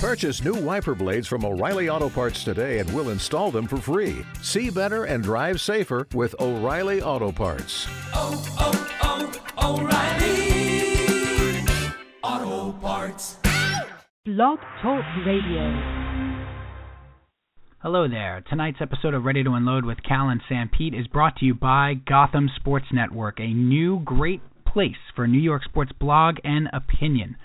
Purchase new wiper blades from O'Reilly Auto Parts today and we'll install them for free. See better and drive safer with O'Reilly Auto Parts. Oh, oh, oh, O'Reilly Auto Parts. Blog Talk Radio. Hello there. Tonight's episode of Ready to Unload with Cal and Sanpete is brought to you by Gotham Sports Network, a new great place for New York sports blog and opinion.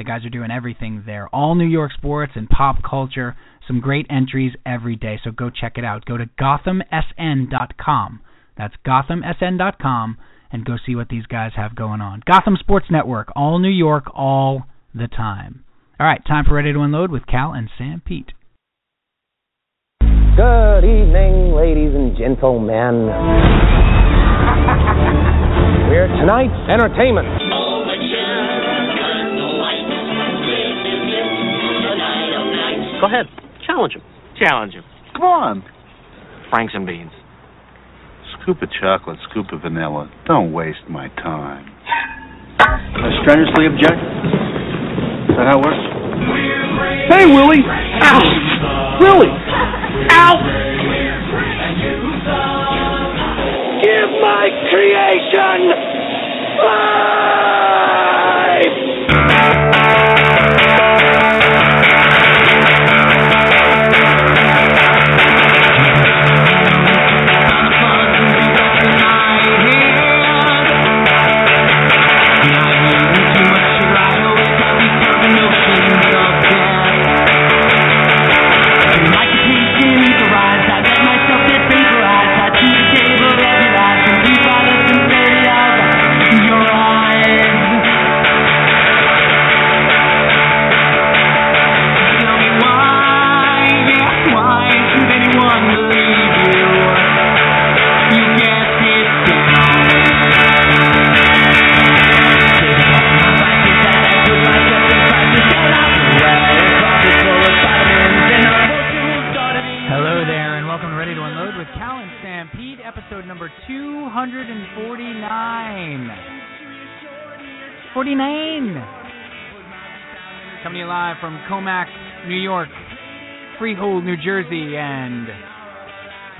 The guys are doing everything there, all New York sports and pop culture. Some great entries every day, so go check it out. Go to gothamsn.com. That's gothamsn.com and go see what these guys have going on. Gotham Sports Network, all New York, all the time. All right, time for Ready to Unload with Cal and Sanpete. Good evening, ladies and gentlemen. We're tonight's entertainment. Go ahead. Challenge him. Challenge him. Come on. Franks and beans. Scoop of chocolate, scoop of vanilla. Don't waste my time. I strenuously object. Is that how it works? Hey, Willie! Ow! Willie! Ow! Give my creation life! 249. 49! Coming to you live from Commack, New York, Freehold, New Jersey, and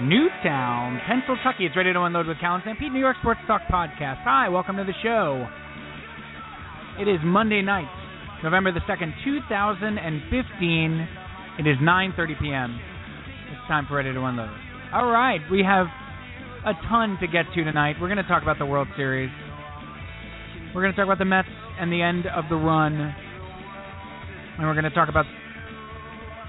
Newtown, Pennsylvania. It's Ready to Unload with Cal and Sam New York Sports Talk Podcast. Hi, welcome to the show. It is Monday night, November the 2nd, 2015. It is 9.30 p.m. It's time for Ready to Unload. All right, we have a ton to get to tonight. We're going to talk about the World Series. We're going to talk about the Mets and the end of the run. And we're going to talk about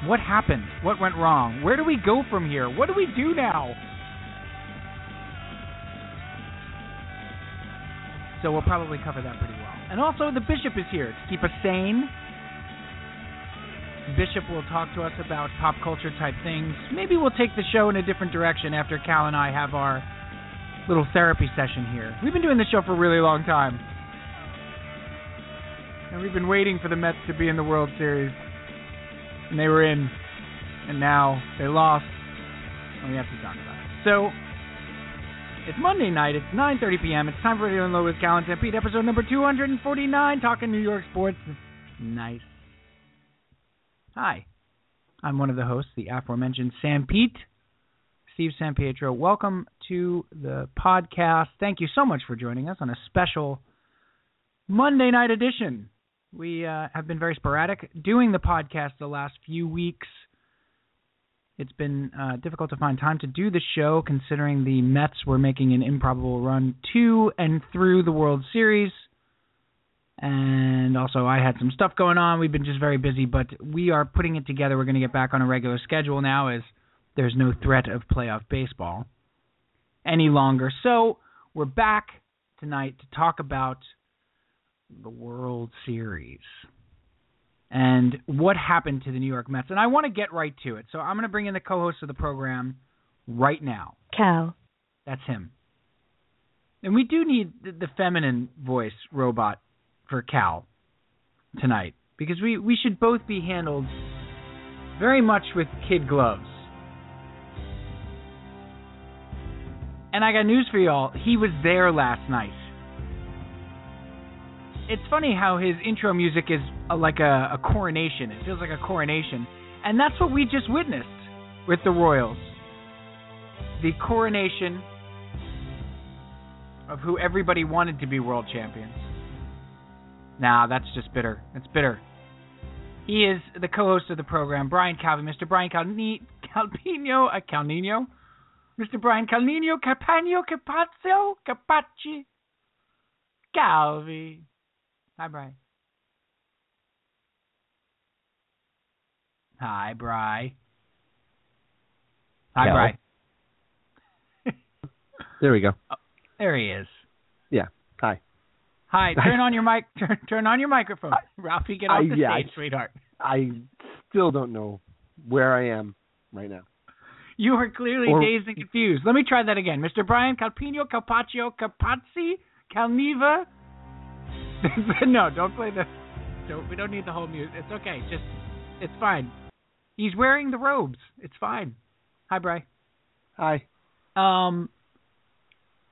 what happened, what went wrong, where do we go from here, what do we do now? So we'll probably cover that pretty well. And also, the Bishop is here to keep us sane. Bishop will talk to us about pop culture type things. Maybe we'll take the show in a different direction after Cal and I have our little therapy session here. We've been doing this show for a really long time. And we've been waiting for the Mets to be in the World Series. And they were in. And now they lost. And we have to talk about it. So, it's Monday night. It's 9.30 p.m. It's time for Radio Unload with Cal and Pete, episode number 249, talking New York sports. Nice. Hi, I'm one of the hosts, the aforementioned Sanpete, Steve San Pietro. Welcome to the podcast. Thank you so much for joining us on a special Monday night edition. We uh, have been very sporadic doing the podcast the last few weeks. It's been uh, difficult to find time to do the show considering the Mets were making an improbable run to and through the World Series and also I had some stuff going on. We've been just very busy, but we are putting it together. We're going to get back on a regular schedule now as there's no threat of playoff baseball any longer. So we're back tonight to talk about the World Series and what happened to the New York Mets. And I want to get right to it. So I'm going to bring in the co-host of the program right now. Cal. That's him. And we do need the, the feminine voice robot for Cal tonight because we, we should both be handled very much with kid gloves. And I got news for y'all. He was there last night. it's funny how his intro music is a, like a, a coronation. It feels like a coronation, and that's what we just witnessed with the Royals. The coronation of who everybody wanted to be world champions. Nah, that's just bitter. It's bitter. He is the co-host of the program, Brian Calvi, Mr. Brian Calni- Calpino, uh, Calnino, Mr. Brian Calnino, Capano, Capazzo, Capacci, Calvi. Hi, Brian. Hi, Bry. Hi, Cal. Bry. There we go. There he is. Yeah. Hi. Hi. Turn on your mic. Turn, turn on your microphone. Ralphie, get off I- the yeah, stage, I- sweetheart. I still don't know where I am right now. You are clearly Or- dazed and confused. Let me try that again. Mr. Brian Calpino, Calpaccio, Capazzi, Calniva. no, don't play the. Don't, we don't need the whole music. It's okay. Just, it's fine. He's wearing the robes. It's fine. Hi, Bry. Hi. Um,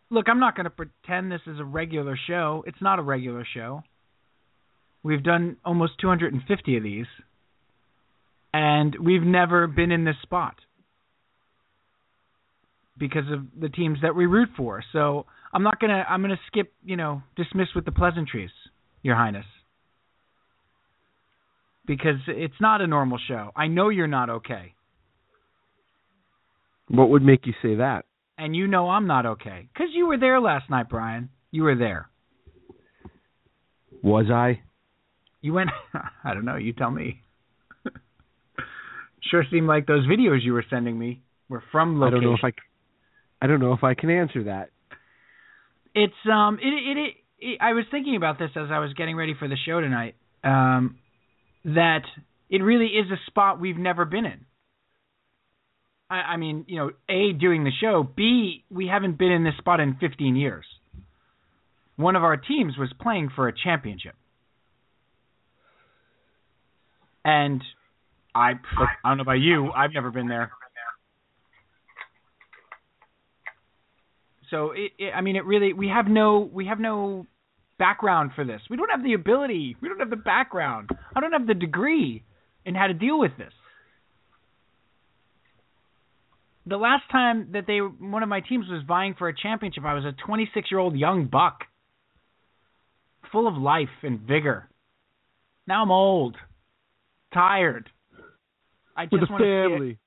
look, I'm not going to pretend this is a regular show. It's not a regular show. We've done almost 250 of these, and we've never been in this spot because of the teams that we root for. So I'm not gonna. I'm gonna skip. You know, dismiss with the pleasantries, Your Highness, because it's not a normal show. I know you're not okay, What would make you say that? And you know I'm not okay because you were there last night, Brian. You were there. Was I? You went. I don't know. You tell me. sure seemed like those videos you were sending me were from I don't know if I. I don't know if I can answer that. It's um. It, it it it. I was thinking about this as I was getting ready for the show tonight. Um, that it really is a spot we've never been in. I, I mean, you know, a doing the show. B we haven't been in this spot in 15 years. One of our teams was playing for a championship, and I I don't know about you. I've never been there. So it, it, I mean, it really we have no we have no background for this. We don't have the ability. We don't have the background. I don't have the degree in how to deal with this. The last time that they one of my teams was vying for a championship, I was a 26 year old young buck, full of life and vigor. Now I'm old, tired. I just With a want to see it- family.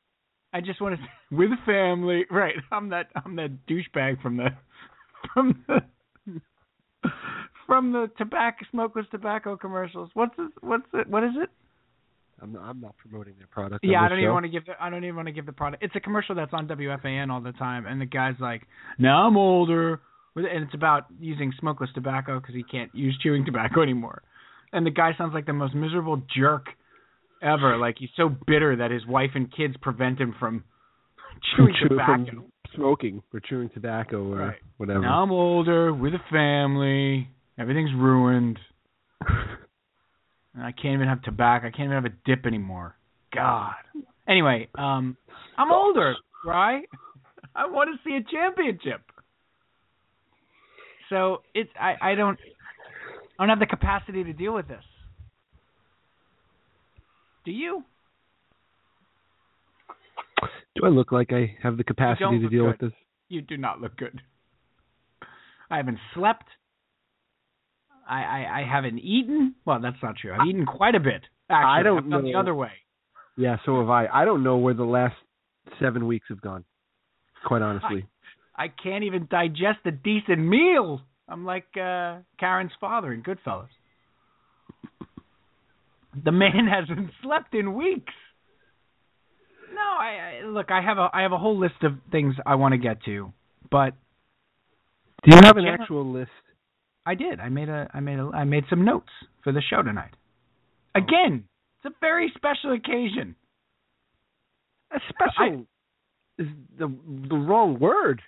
I just want to with a family, right? I'm that I'm that douchebag from the from the from the tobacco smokeless tobacco commercials. What's this, what's it? What is it? I'm not, I'm not promoting their product. Yeah, I don't show. even want to give the I don't even want to give the product. It's a commercial that's on WFAN all the time, and the guy's like, "Now I'm older," and it's about using smokeless tobacco because he can't use chewing tobacco anymore. And the guy sounds like the most miserable jerk ever. Like he's so bitter that his wife and kids prevent him from chewing Chew- tobacco. smoking or chewing tobacco or Right. whatever. Now I'm older with a family. Everything's ruined. And I can't even have tobacco. I can't even have a dip anymore. God. Anyway, um, I'm older, right? I want to see a championship. So it's I I don't I don't have the capacity to deal with this. Do you? Do I look like I have the capacity to deal good. with this? You do not look good. I haven't slept. I, I, I haven't eaten. Well, that's not true. I've eaten quite a bit. Actually, I don't I've gone the other way. Yeah, so have I. I don't know where the last seven weeks have gone. Quite honestly. I can't even digest a decent meal. I'm like uh, Karen's father in Goodfellas. The man hasn't slept in weeks. No, I, I look. I have a I have a whole list of things I want to get to, but Do you have an actual list? I did. I made a I made a I made some notes for the show tonight. Again, it's a very special occasion. A special is the the wrong word.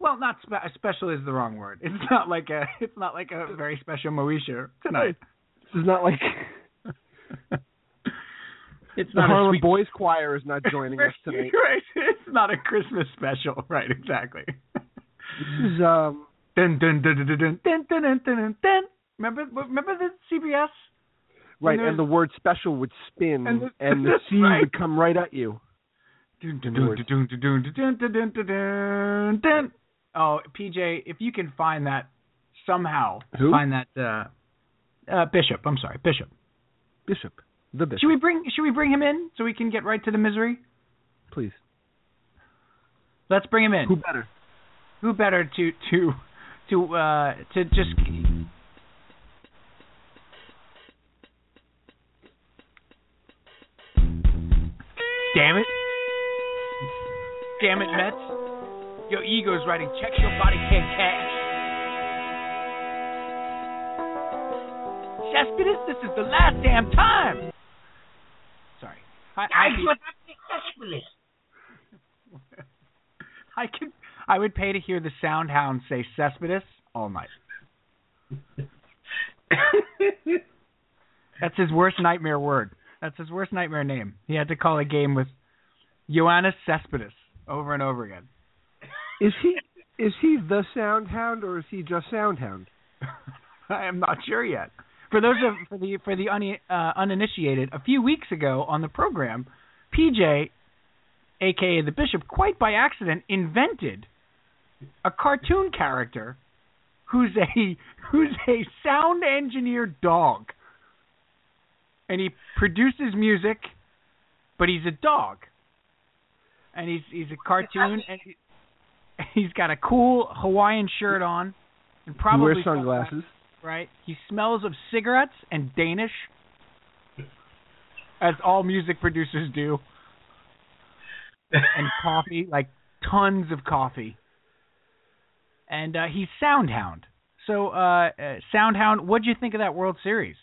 Well, not spe- special is the wrong word. It's not like a it's not like a very special Moesha tonight. This is not like It's the not Harlem sweet Boys Choir is not joining us tonight. right. It's not a Christmas special. Right, exactly. This is um dun dun dun dun dun dun dun dun dun dun Remember remember the CBS? Right, and the word special would spin, And the- and the C right. would come right at you. Oh, PJ, if you can find that somehow, Who? find that uh, uh, Bishop. I'm sorry, Bishop. Bishop, the bishop, Should we bring Should we bring him in so we can get right to the misery? please. Let's bring him in. Who better? Who better to to to uh to just Damn it. Damn it, Mets. Your ego's writing checks your body can't cash. Cespedes, this is the last damn time. Sorry. I, I, do it especially. I can I would pay to hear the sound hound say Cespedes all night. That's his worst nightmare word. That's his worst nightmare name. He had to call a game with Yoenis Cespedes over and over again. Is he is he the sound hound or is he just sound hound? I am not sure yet. For those of for the for the un, uh, uninitiated, a few weeks ago on the program, PJ, aka the Bishop, quite by accident invented a cartoon character who's a who's a sound engineer dog, and he produces music, but he's a dog, and he's he's a cartoon and he, he's got a cool Hawaiian shirt on, and He probably wears sunglasses. right? He smells of cigarettes and Danish, as all music producers do, and coffee, like tons of coffee. And uh, he's Soundhound. So, uh, uh, Soundhound, what'd you think of that World Series?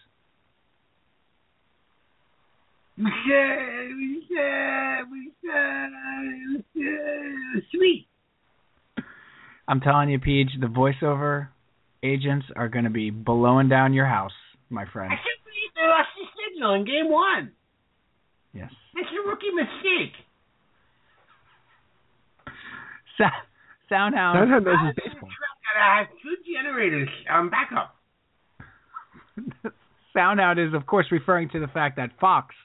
Sweet. I'm telling you, Peach, the voiceover agents are going to be blowing down your house, my friend. I can't believe they lost the signal in game one. Yes. That's a rookie mistake. Sa- Soundhound. Sound hound knows his baseball. Gotta have two generators on backup. Soundhound is, of course, referring to the fact that Fox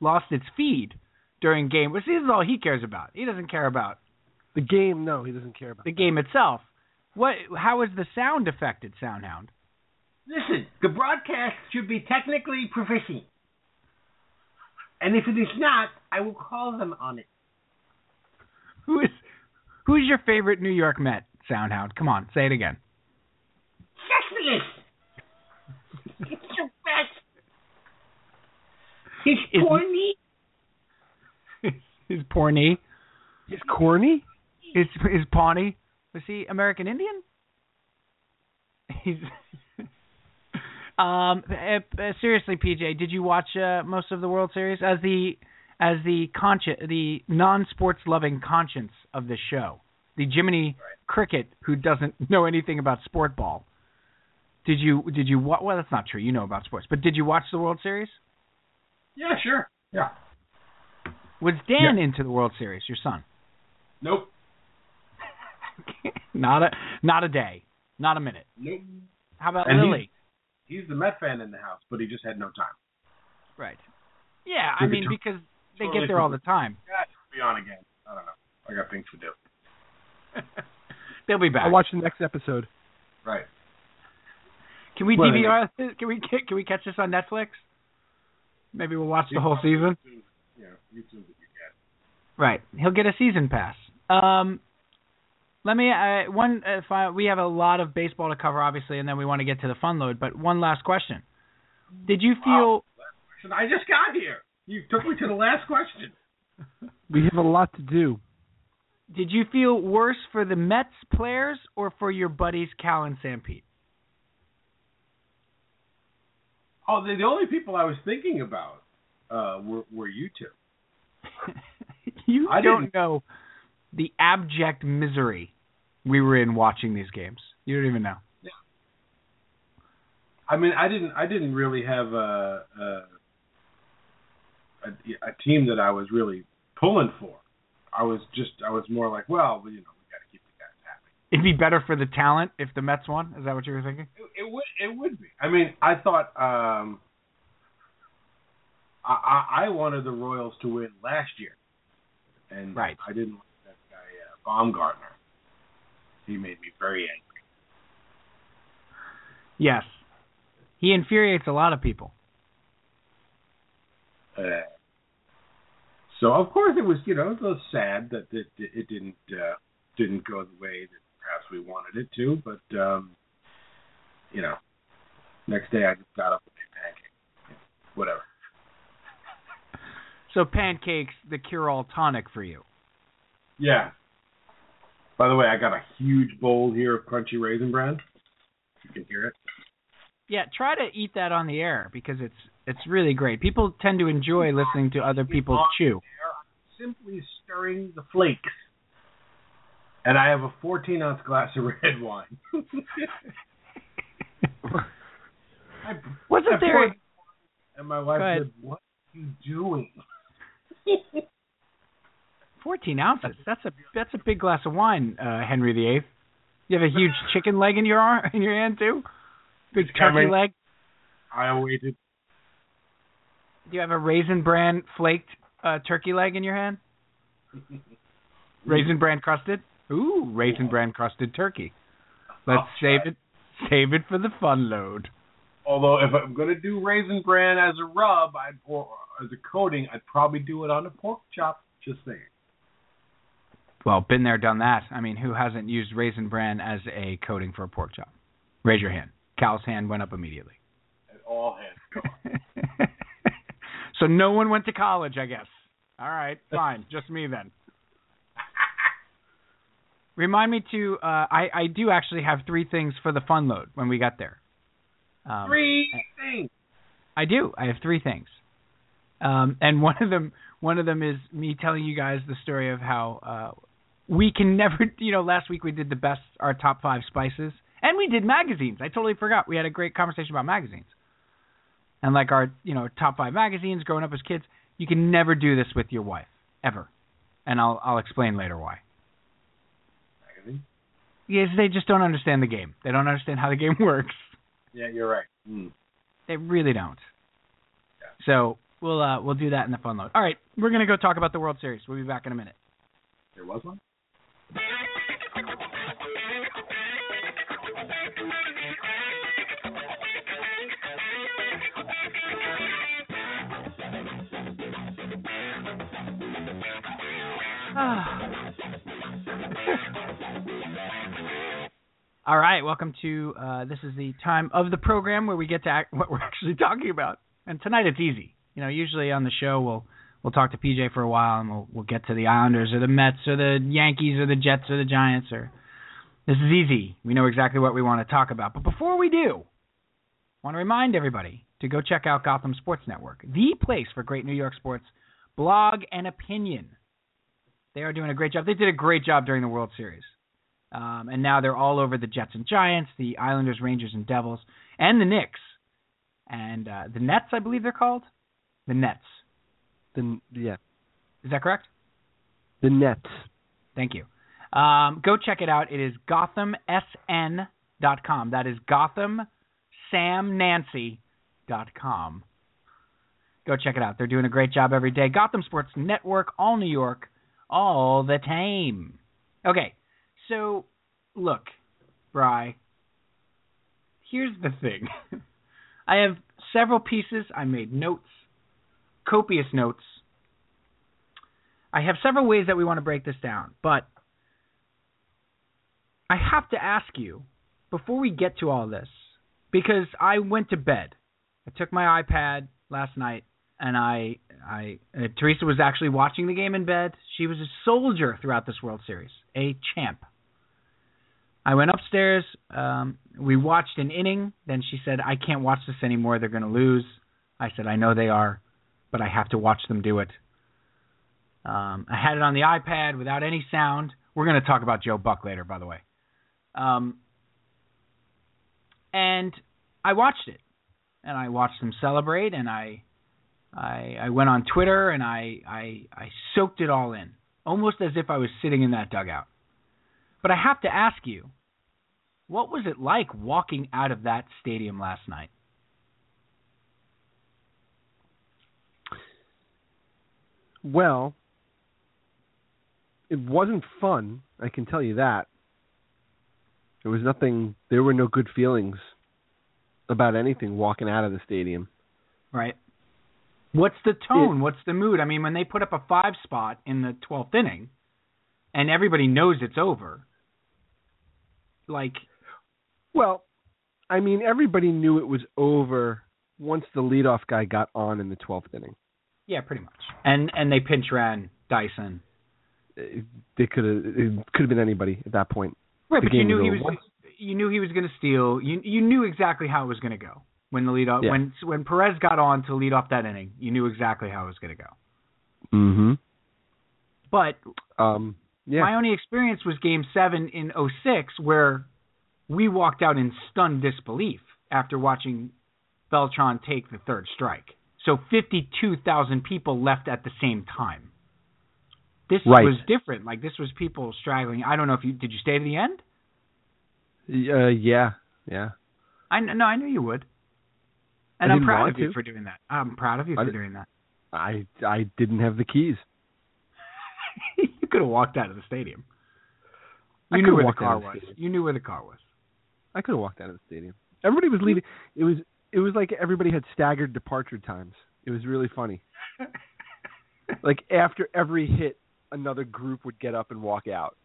lost its feed during game. Which this is all he cares about. He doesn't care about The game, no, he doesn't care about. the game itself. What? How is the sound affected, Soundhound? Listen, the broadcast should be technically proficient. And if it is not, I will call them on it. Who is? Who's your favorite New York Met, Soundhound? Come on, say it again. Cespedes! it's the best. He's Is- corny. His poor knee. He's corny. His his Pawnee. Was he American Indian? He's. um. uh, seriously, PJ, did you watch uh, most of the World Series as the as the the non-sports loving conscience of this show, the Jiminy Cricket who doesn't know anything about sport ball? Did you did you wa- well that's not true. You know about sports, but did you watch the World Series? Yeah, sure. Yeah. Was Dan into the World Series? Your son? Nope. not a not a day, not a minute. Nope. How about And Lily? He's the Met fan in the house, but he just had no time. Right. Yeah, I mean because they totally get there all the time. Yeah, be on again. I don't know. I got things to do. They'll be back. I'll watch the next episode. Right. Can we Well, DVR? this? Can we can we catch this on Netflix? Maybe we'll watch the whole season. Yeah, YouTube if you can. Right. He'll get a season pass. Um, let me uh, one. Uh, fi- we have a lot of baseball to cover, obviously, and then we want to get to the fun load. But one last question: Did you feel? Listen, I just got here. You took me to the last question. We have a lot to do. Did you feel worse for the Mets players or for your buddies Cal and Sanpete? Oh, the, the only people I was thinking about uh, were were you two. you I don't didn't- know the abject misery we were in watching these games. You don't even know. I mean, I didn't. I didn't really have a a, a, a team that I was really pulling for. I was just. I was more like, well, you know, we got to keep the guys happy. It'd be better for the talent if the Mets won. Is that what you were thinking? It, it would. It would be. I mean, I thought. um I, I I wanted the Royals to win last year, and Right. I didn't like that guy uh, Bumgarner. He made me very angry. Yes. He infuriates a lot of people. Uh, so of course it was, you know, it was sad that it, it didn't uh, didn't go the way that perhaps we wanted it to, but um, you know, next day I just got up with a pancake. Whatever. So pancakes, the cure-all tonic for you. Yeah. By the way, I got a huge bowl here of crunchy raisin bran. You can hear it. Yeah, try to eat that on the air because it's it's really great. People tend to enjoy listening to other people chew. Simply stirring the flakes. And I have a 14 ounce glass of red wine. I, Wasn't I there? poured- And my wife said, "What are you doing?" 14 ounces. That's a that's a big glass of wine, uh, Henry VIII. You have a huge chicken leg in your arm in your hand too. Big turkey leg. I waited. Do you have a raisin bran flaked uh, turkey leg in your hand? Raisin bran crusted. Ooh, raisin bran crusted turkey. Let's Oh, save it. Save it for the fun load. Although if I'm gonna do raisin bran as a rub, I'd pour as a coating. I'd probably do it on a pork chop. Just saying. Well, been there, done that. I mean, who hasn't used raisin bran as a coating for a pork chop? Raise your hand. Cal's hand went up immediately. At all hands go. so no one went to college, I guess. All right, fine, just me then. Remind me to. Uh, I I do actually have three things for the fun load when we got there. Um, Three things. I do. I have three things. Um, and one of them, one of them is me telling you guys the story of how uh, we can never. You know, last week we did the best, our top five spices, and we did magazines. I totally forgot. We had a great conversation about magazines, and like our, you know, top five magazines growing up as kids. You can never do this with your wife ever, and I'll I'll explain later why. Magazine? Yes, they just don't understand the game. They don't understand how the game works. Yeah, you're right. Mm. They really don't. Yeah. So we'll uh, we'll do that in the fun load. All right, we're gonna go talk about the World Series. We'll be back in a minute. There was one. All right, welcome to uh, this is the time of the program where we get to act what we're actually talking about. And tonight it's easy. You know, usually on the show we'll we'll talk to PJ for a while and we'll we'll get to the Islanders or the Mets or the Yankees or the Jets or the Giants or this is easy. We know exactly what we want to talk about. But before we do, I want to remind everybody to go check out Gotham Sports Network, the place for great New York sports blog and opinion. They are doing a great job. They did a great job during the World Series. Um, and now they're all over the Jets and Giants, the Islanders, Rangers, and Devils, and the Knicks, and uh, the Nets, I believe they're called. The Nets. The yeah, Is that correct? the Nets. Thank you. Um, go check it out. It is GothamSN.com. That is GothamSamNancy.com. Go check it out. They're doing a great job every day. Gotham Sports Network, all New York, all the time. Okay, so look, Bry. Here's the thing. I have several pieces. I made notes, copious notes. I have several ways that we want to break this down, but I have to ask you before we get to all this because I went to bed. I took my iPad last night and I I uh, Teresa was actually watching the game in bed. She was a soldier throughout this World Series, a champ. I went upstairs. Um, we watched an inning. Then she said, "I can't watch this anymore. They're going to lose." I said, "I know they are, but I have to watch them do it." Um, I had it on the iPad without any sound. We're going to talk about Joe Buck later, by the way. Um, and I watched it, and I watched them celebrate, and I, I, I went on Twitter, and I, I, I soaked it all in, almost as if I was sitting in that dugout. But I have to ask you, what was it like walking out of that stadium last night? Well, it wasn't fun. I can tell you that. There was nothing. There were no good feelings about anything walking out of the stadium. Right. What's the tone? It, What's the mood? I mean, when they put up a five spot in the twelfth inning, and everybody knows it's over. Like, well, I mean, everybody knew it was over once the leadoff guy got on in the twelfth inning. Yeah, pretty much. And and they pinch ran Dyson. Uh, they could have it could have been anybody at that point. Right, the but you knew he was once, you knew he was going to steal. You you knew exactly how it was going to go when the lead off yeah. when when Perez got on to lead off that inning. You knew exactly how it was going to go. Mhm. But um yeah. my only experience was game 7 in 06 where we walked out in stunned disbelief after watching Beltran take the third strike. So 52,000 people left at the same time. This right. was different. Like this was people straggling. I don't know if you did you stay to the end? Uh, yeah, yeah. I no, I knew you would. And I'm proud of you for doing that. I'm proud of you I for doing that. I I didn't have the keys. you could have walked out of the stadium. You knew where the car was. The you knew where the car was. I could have walked out of the stadium. Everybody was leaving. It was it was like everybody had staggered departure times. It was really funny. like after every hit, another group would get up and walk out.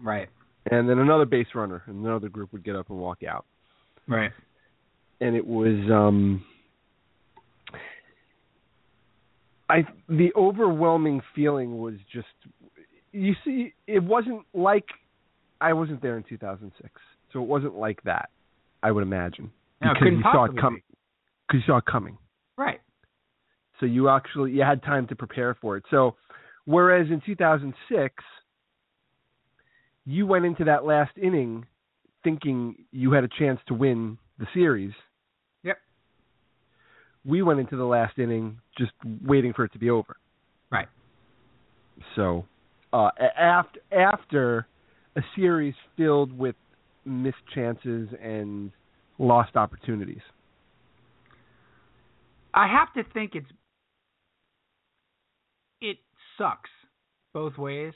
Right. And then another base runner and another group would get up and walk out. Right. And it was um I the overwhelming feeling was just you see it wasn't like I wasn't there in 2006. So it wasn't like that. I would imagine no, because you saw it coming. Because you saw it coming. Right. So you actually you had time to prepare for it. So whereas in 2006 you went into that last inning thinking you had a chance to win the series. We went into the last inning just waiting for it to be over. Right. So, uh, after after a series filled with missed chances and lost opportunities. I have to think it's it sucks both ways.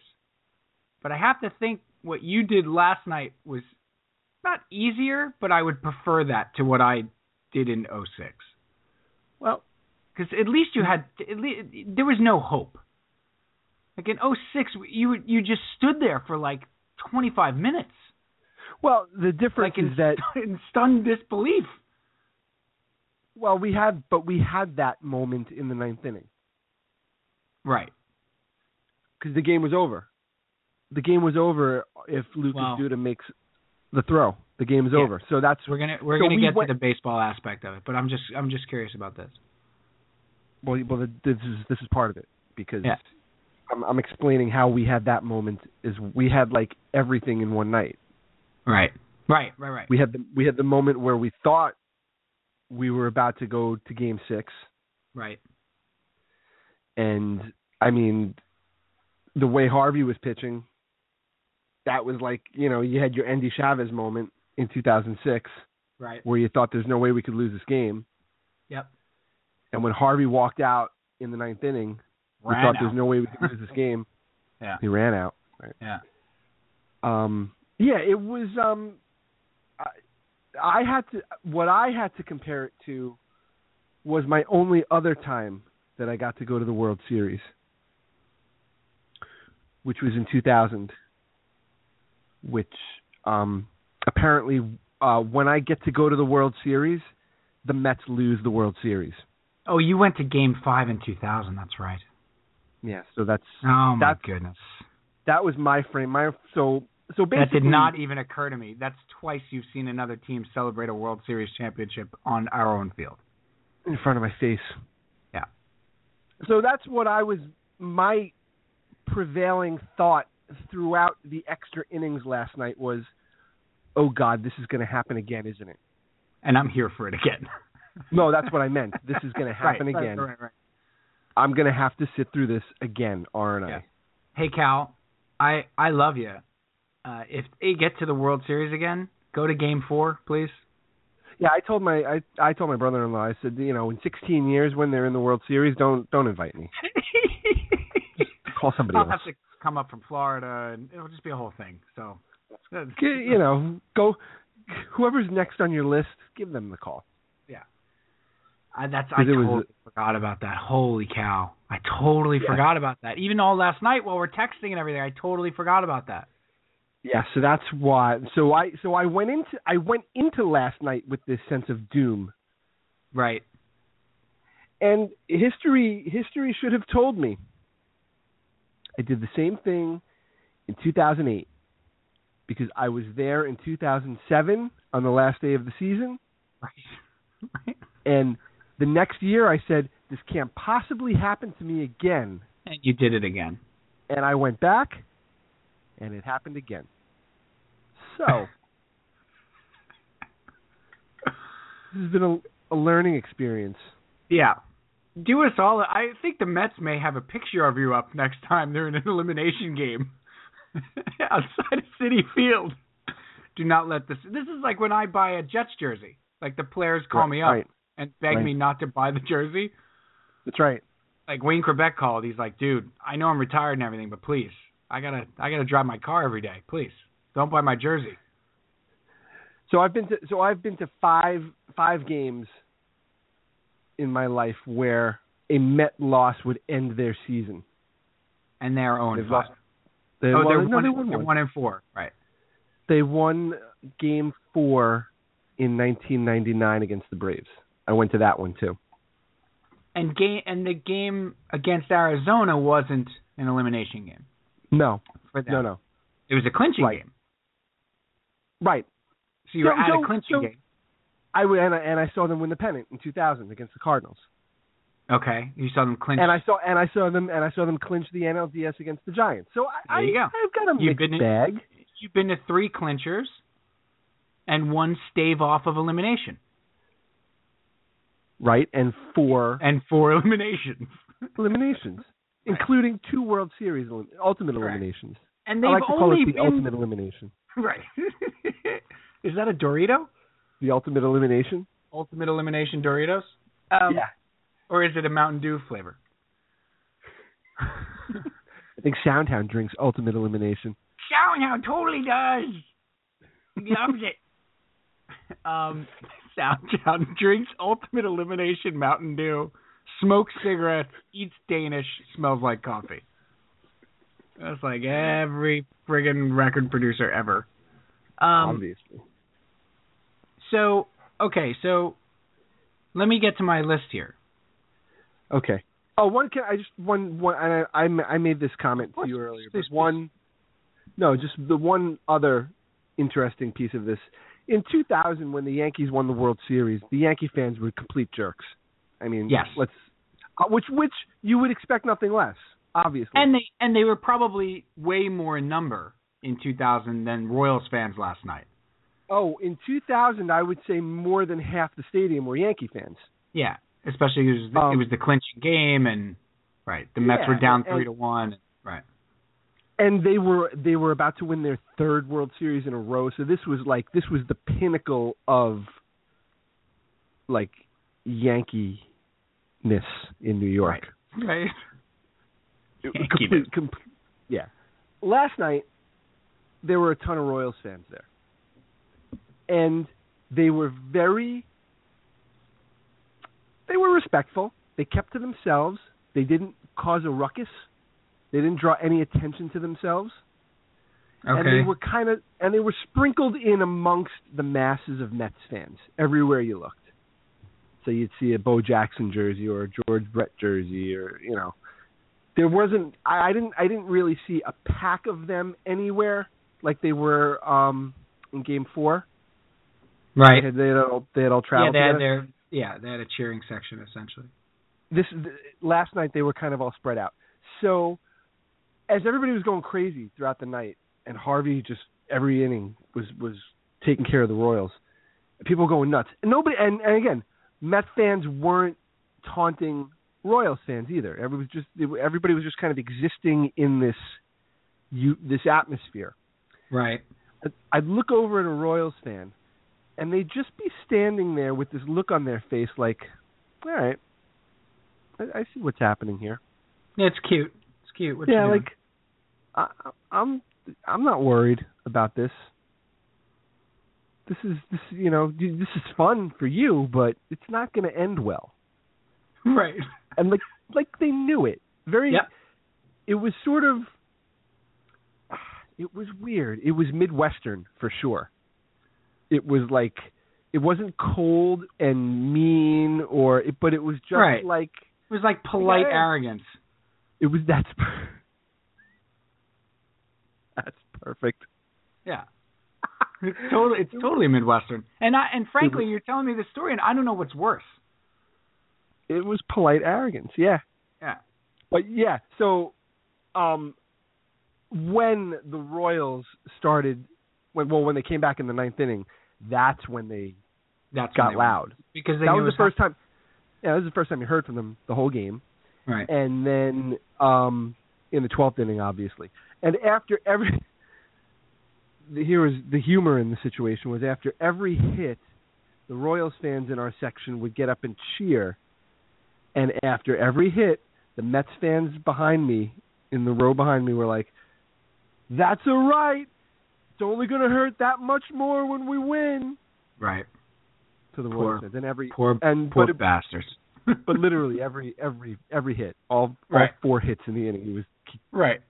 But I have to think what you did last night was not easier, but I would prefer that to what I did in 06. Well, because at least you had at least, there was no hope. Like in 06, you you just stood there for like 25 minutes. Well, the difference like is that in stunned disbelief. Well, we had, but we had that moment in the ninth inning. Right. Because the game was over. The game was over if Lucas well, Duda makes the throw. The game is yeah. over. So that's we're gonna we're so gonna we get went, to the baseball aspect of it, but I'm just I'm just curious about this. Well, well, this is this is part of it because yeah. I'm, I'm explaining how we had that moment. Is we had like everything in one night. Right. Right. Right. Right. We had the we had the moment where we thought we were about to go to Game Six. Right. And I mean, the way Harvey was pitching, that was like you know you had your Endy Chavez moment in 2006, right? Where you thought there's no way we could lose this game. Yep. And when Harvey walked out in the ninth inning, ran we thought out. there's no way we could lose this game. yeah. He ran out. Right. Yeah. Um. Yeah. It was. Um. I, I had to. What I had to compare it to was my only other time that I got to go to the World Series, which was in 2000 which um, apparently uh, when I get to go to the World Series, the Mets lose the World Series. Oh, you went to Game Five in 2000. That's right. Yeah, so that's oh my that's, goodness. That was my frame. My so so basically that did not even occur to me. That's twice you've seen another team celebrate a World Series championship on our own field in front of my face. Yeah. So that's what I was my prevailing thought throughout the extra innings last night was, oh God, this is going to happen again, isn't it? And I'm here for it again. no, that's what I meant. This is going to happen right, again. Right, right, right. I'm going to have to sit through this again, aren't yeah. I? Hey Cal, I I love you, uh, if they get to the World Series again, go to Game Four, please. Yeah, I told my I I told my brother-in-law. I said, you know, in 16 years when they're in the World Series, don't don't invite me. Call somebody I'll else. have to come up from Florida, and it'll just be a whole thing. So, You know, go whoever's next on your list, give them the call. Yeah, I, that's I it was- totally forgot about that. Holy cow! I totally Yeah. forgot about that. Even all last night while we're texting and everything, I totally forgot about that. Yeah, so that's why. So I so I went into I went into last night with this sense of doom, Right. and history history should have told me. I did the same thing in 2008 because I was there in 2007 on the last day of the season, Right. and the next year I said this can't possibly happen to me again, And you did it again. and I went back, and it happened again. So this has been a, a learning experience. Yeah. Do us all. I think the Mets may have a picture of you up next time they're in an elimination game outside of Citi Field. Do not let this. This is like when I buy a Jets jersey. Like the players call Right, me up right. and beg Right. me not to buy the jersey. That's right. Like Wayne Chrebet called. He's like, dude, I know I'm retired and everything, but please, I gotta, I gotta drive my car every day. Please, don't buy my jersey. So I've been to so I've been to five five games in my life where a Met loss would end their season. And their own. They've lost. They, oh, well, they're, no, one, they won they're one. one and four. Right. They won game four in 1999 against the Braves. I went to that one too. And game and the game against Arizona wasn't an elimination game No, no, no. It was a clinching Right. game. Right. So you were So- at so- a clinching so- game. I and I, and I saw them win the pennant in 2000 against the Cardinals. Okay. You saw them clinch. And I saw and I saw them and I saw them clinch the NLDS against the Giants. So I, I go. I've got a You've mixed bag. You've been to three clinchers and one stave off of elimination Right, and four and four eliminations. eliminations, including two World Series elim- ultimate Correct. eliminations. And they've I like to call only it the been ultimate elimination. right. Is that a Dorito? The ultimate elimination. Ultimate elimination Doritos? Um, yeah, Or is it a Mountain Dew flavor? I think Soundhound drinks ultimate elimination. Soundhound totally does. He loves it. Um, Soundhound drinks Ultimate Elimination Mountain Dew, smokes cigarettes, eats Danish, smells like coffee. That's like every friggin' record producer ever. Um, obviously. so okay, so let me get to my list here. Okay. Oh, one can I just one one I I, I made this comment to you earlier, but please. one no, just the one other interesting piece of this. In 2000 when the Yankees won the World Series, the Yankee fans were complete jerks. I mean, Yes. let's uh, which which you would expect nothing less, obviously. And they and they were probably way more in number in 2000 than Royals fans last night. oh, in 2000 I would say more than half the stadium were Yankee fans. Yeah, especially it was the, it Um, was the clinching game, and right, the Mets Yeah, were down and- three to one. Right. and they were they were about to win their third World Series in a row. So this was like this was the pinnacle of like Yankee ness in New York. Right. It- Yankee-ness. complete, complete, yeah. Last night there were a ton of Royals fans there, and they were very they were respectful. They kept to themselves. They didn't cause a ruckus. They didn't draw any attention to themselves Okay. and they were kind of and they were sprinkled in amongst the masses of Mets fans everywhere you looked. So you'd see a Bo Jackson jersey or a George Brett jersey or you know, there wasn't. I, I didn't. I didn't really see a pack of them anywhere like they were um in Game Four. Right. They had, they had all they had all traveled. Yeah, they had their yeah they had a cheering section essentially. this th- last night they were kind of all spread out. So as everybody was going crazy throughout the night, and Harvey just every inning was was taking care of the Royals, people were going nuts. And nobody and, and again, Met fans weren't taunting Royals fans either. Everybody was just everybody was just kind of existing in this you this atmosphere. Right. I'd look over at a Royals fan, and they'd just be standing there with this look on their face, like, "All right, I, I see what's happening here." Yeah, it's cute. It's cute. What yeah, like, I, I'm I'm not worried about this. This is this you know this is fun for you, but it's not going to end well. right. And like like they knew it. Very. Yep. It was sort of. It was weird. It was midwestern for sure. It was like it wasn't cold and mean or it, but it was just Right. like It was like polite Yeah. arrogance. it was that's that's perfect. Yeah. It's totally it's totally Midwestern. And I and frankly, you're telling me this story and I don't know what's worse. It was polite arrogance. Yeah. Yeah. But yeah, so um when the Royals started when well when they came back in the ninth inning, that's when they That's got they loud. Because they that knew was the first time yeah, that was the first time you heard from them the whole game. Right. And then um in the twelfth inning obviously. And after every the, here was the humor in the situation was after every hit the Royals fans in our section would get up and cheer and after every hit the Mets fans behind me in the row behind me were like that's all right it's only going to hurt that much more when we win Right. to the Poor- Royals and every Poor and poor but bastards. but literally every every every hit all Right. all four hits in the inning it was Right.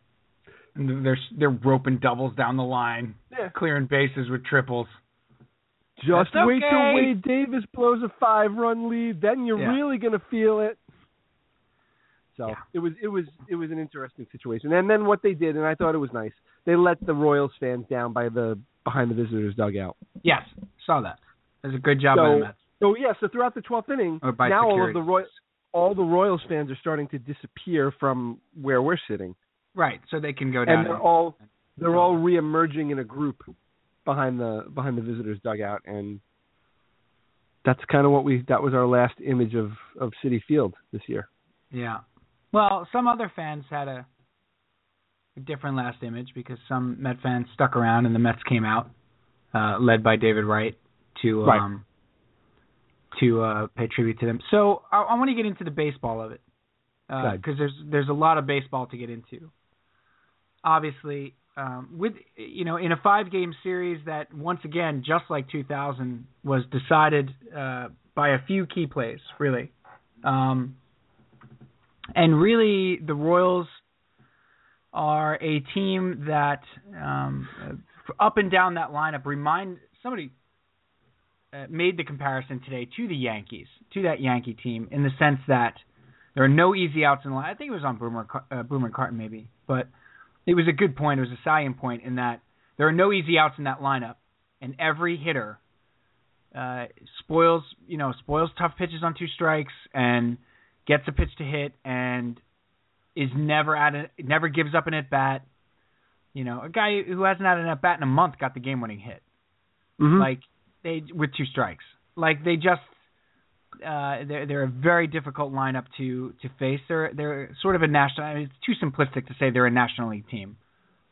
And they're they're roping doubles down the line, Yeah. clearing bases with triples. Just That's wait okay. till Wade Davis blows a five run lead, then you're Yeah. really gonna feel it. So Yeah. it was it was it was an interesting situation. And then what they did, and I thought it was nice, they let the Royals fans down by the behind the visitors dugout. Yes, saw that. That's a good job by the Mets. So yeah, so throughout the twelfth inning, now all of the Roy all the Royals fans are starting to disappear from where we're sitting. Right, so they can go down. and they're all they're all reemerging in a group behind the behind the visitors dugout and that's kind of what we that was our last image of of Citi Field this year. Yeah. Well, some other fans had a, a different last image because some Met fans stuck around and the Mets came out, uh, led by David Wright, to Right. um to uh, pay tribute to them. So I, I want to get into the baseball of it because there's there's a lot of baseball to get into. Obviously, um, with you know in a five game series that once again, just like 2000, was decided uh, by a few key plays, really. Um, and really, the Royals are a team that um, up and down that lineup remind somebody uh, made the comparison today to the Yankees, to that Yankee team, in the sense that there are no easy outs in the line. I think it was on Boomer uh, Boomer Carton maybe, but it was a good point. It was a salient point in that there are no easy outs in that lineup, and every hitter uh, spoils you know spoils tough pitches on two strikes and gets a pitch to hit and is never at a, never gives up an at bat. You know, a guy who hasn't had an at bat in a month got the game winning hit. Mm-hmm. Like they with two strikes. Like they just uh they're they're a very difficult lineup to to face. They're they're sort of a national I mean, it's too simplistic to say they're a national league team.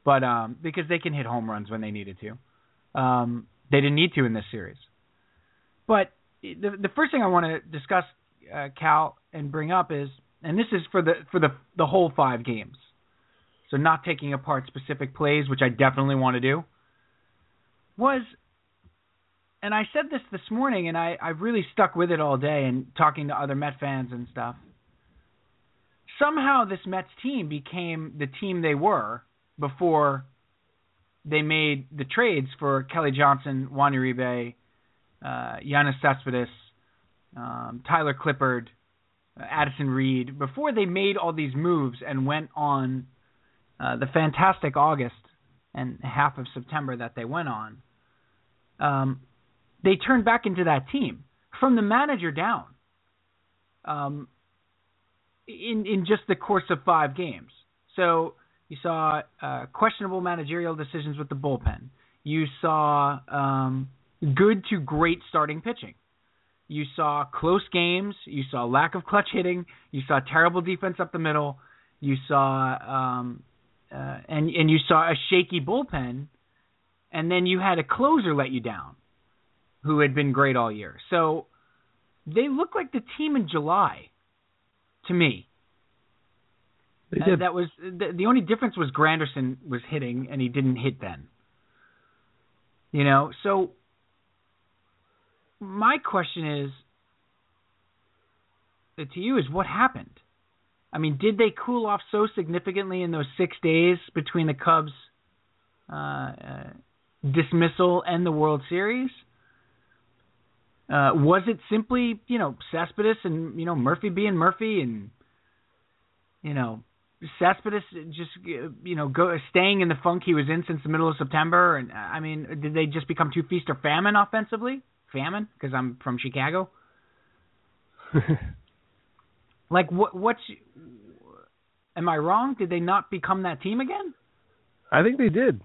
But um because they can hit home runs when they needed to. Um they didn't need to in this series. But the the first thing I want to discuss uh, Cal and bring up is and this is for the for the the whole 5 games. So not taking apart specific plays, which I definitely want to do. Was and I said this this morning, and I I've really stuck with it all day, and talking to other Met fans and stuff. Somehow, this Mets team became the team they were before they made the trades for Kelly Johnson, Juan Uribe, uh, Yoenis Cespedes, um, Tyler Clippard, uh, Addison Reed. Before they made all these moves and went on uh, the fantastic August and half of September that they went on. Um, they turned back into that team from the manager down. Um, in in just the course of five games. So you saw uh, questionable managerial decisions with the bullpen. You saw um, good to great starting pitching. You saw close games. You saw lack of clutch hitting. You saw terrible defense up the middle. You saw um, uh, and and you saw a shaky bullpen and then you had a closer let you down, who had been great all year. So they look like the team in July, to me. They Uh, did. that was the, the only difference was Granderson was hitting and he didn't hit then. You know, so my question is uh, to you is what happened? I mean, did they cool off so significantly in those six days between the Cubs' uh, uh, dismissal and the World Series? Uh, was it simply, you know, Cespedes and you know Murphy being Murphy and you know Cespedes just you know go staying in the funk he was in since the middle of September? And I mean, did they just become too feast or famine offensively? Famine because I'm from Chicago. Like what? What's? Am I wrong? Did they not become that team again? I think they did.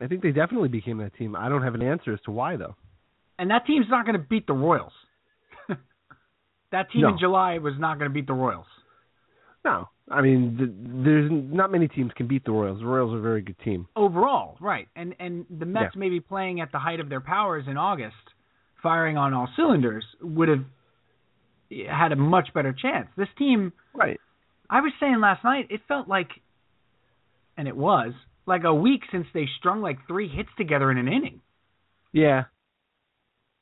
I think they definitely became that team. I don't have an answer as to why though. And that team's not going to beat the Royals. that team No. in July was not going to beat the Royals. No, I mean th- there's not many teams can beat the Royals. The Royals are a very good team. overall, right? And and the Mets Yeah. maybe playing at the height of their powers in August, firing on all cylinders, would have had a much better chance. This team, right? I was saying last night, it felt like, and it was like a week since they strung like three hits together in an inning. Yeah,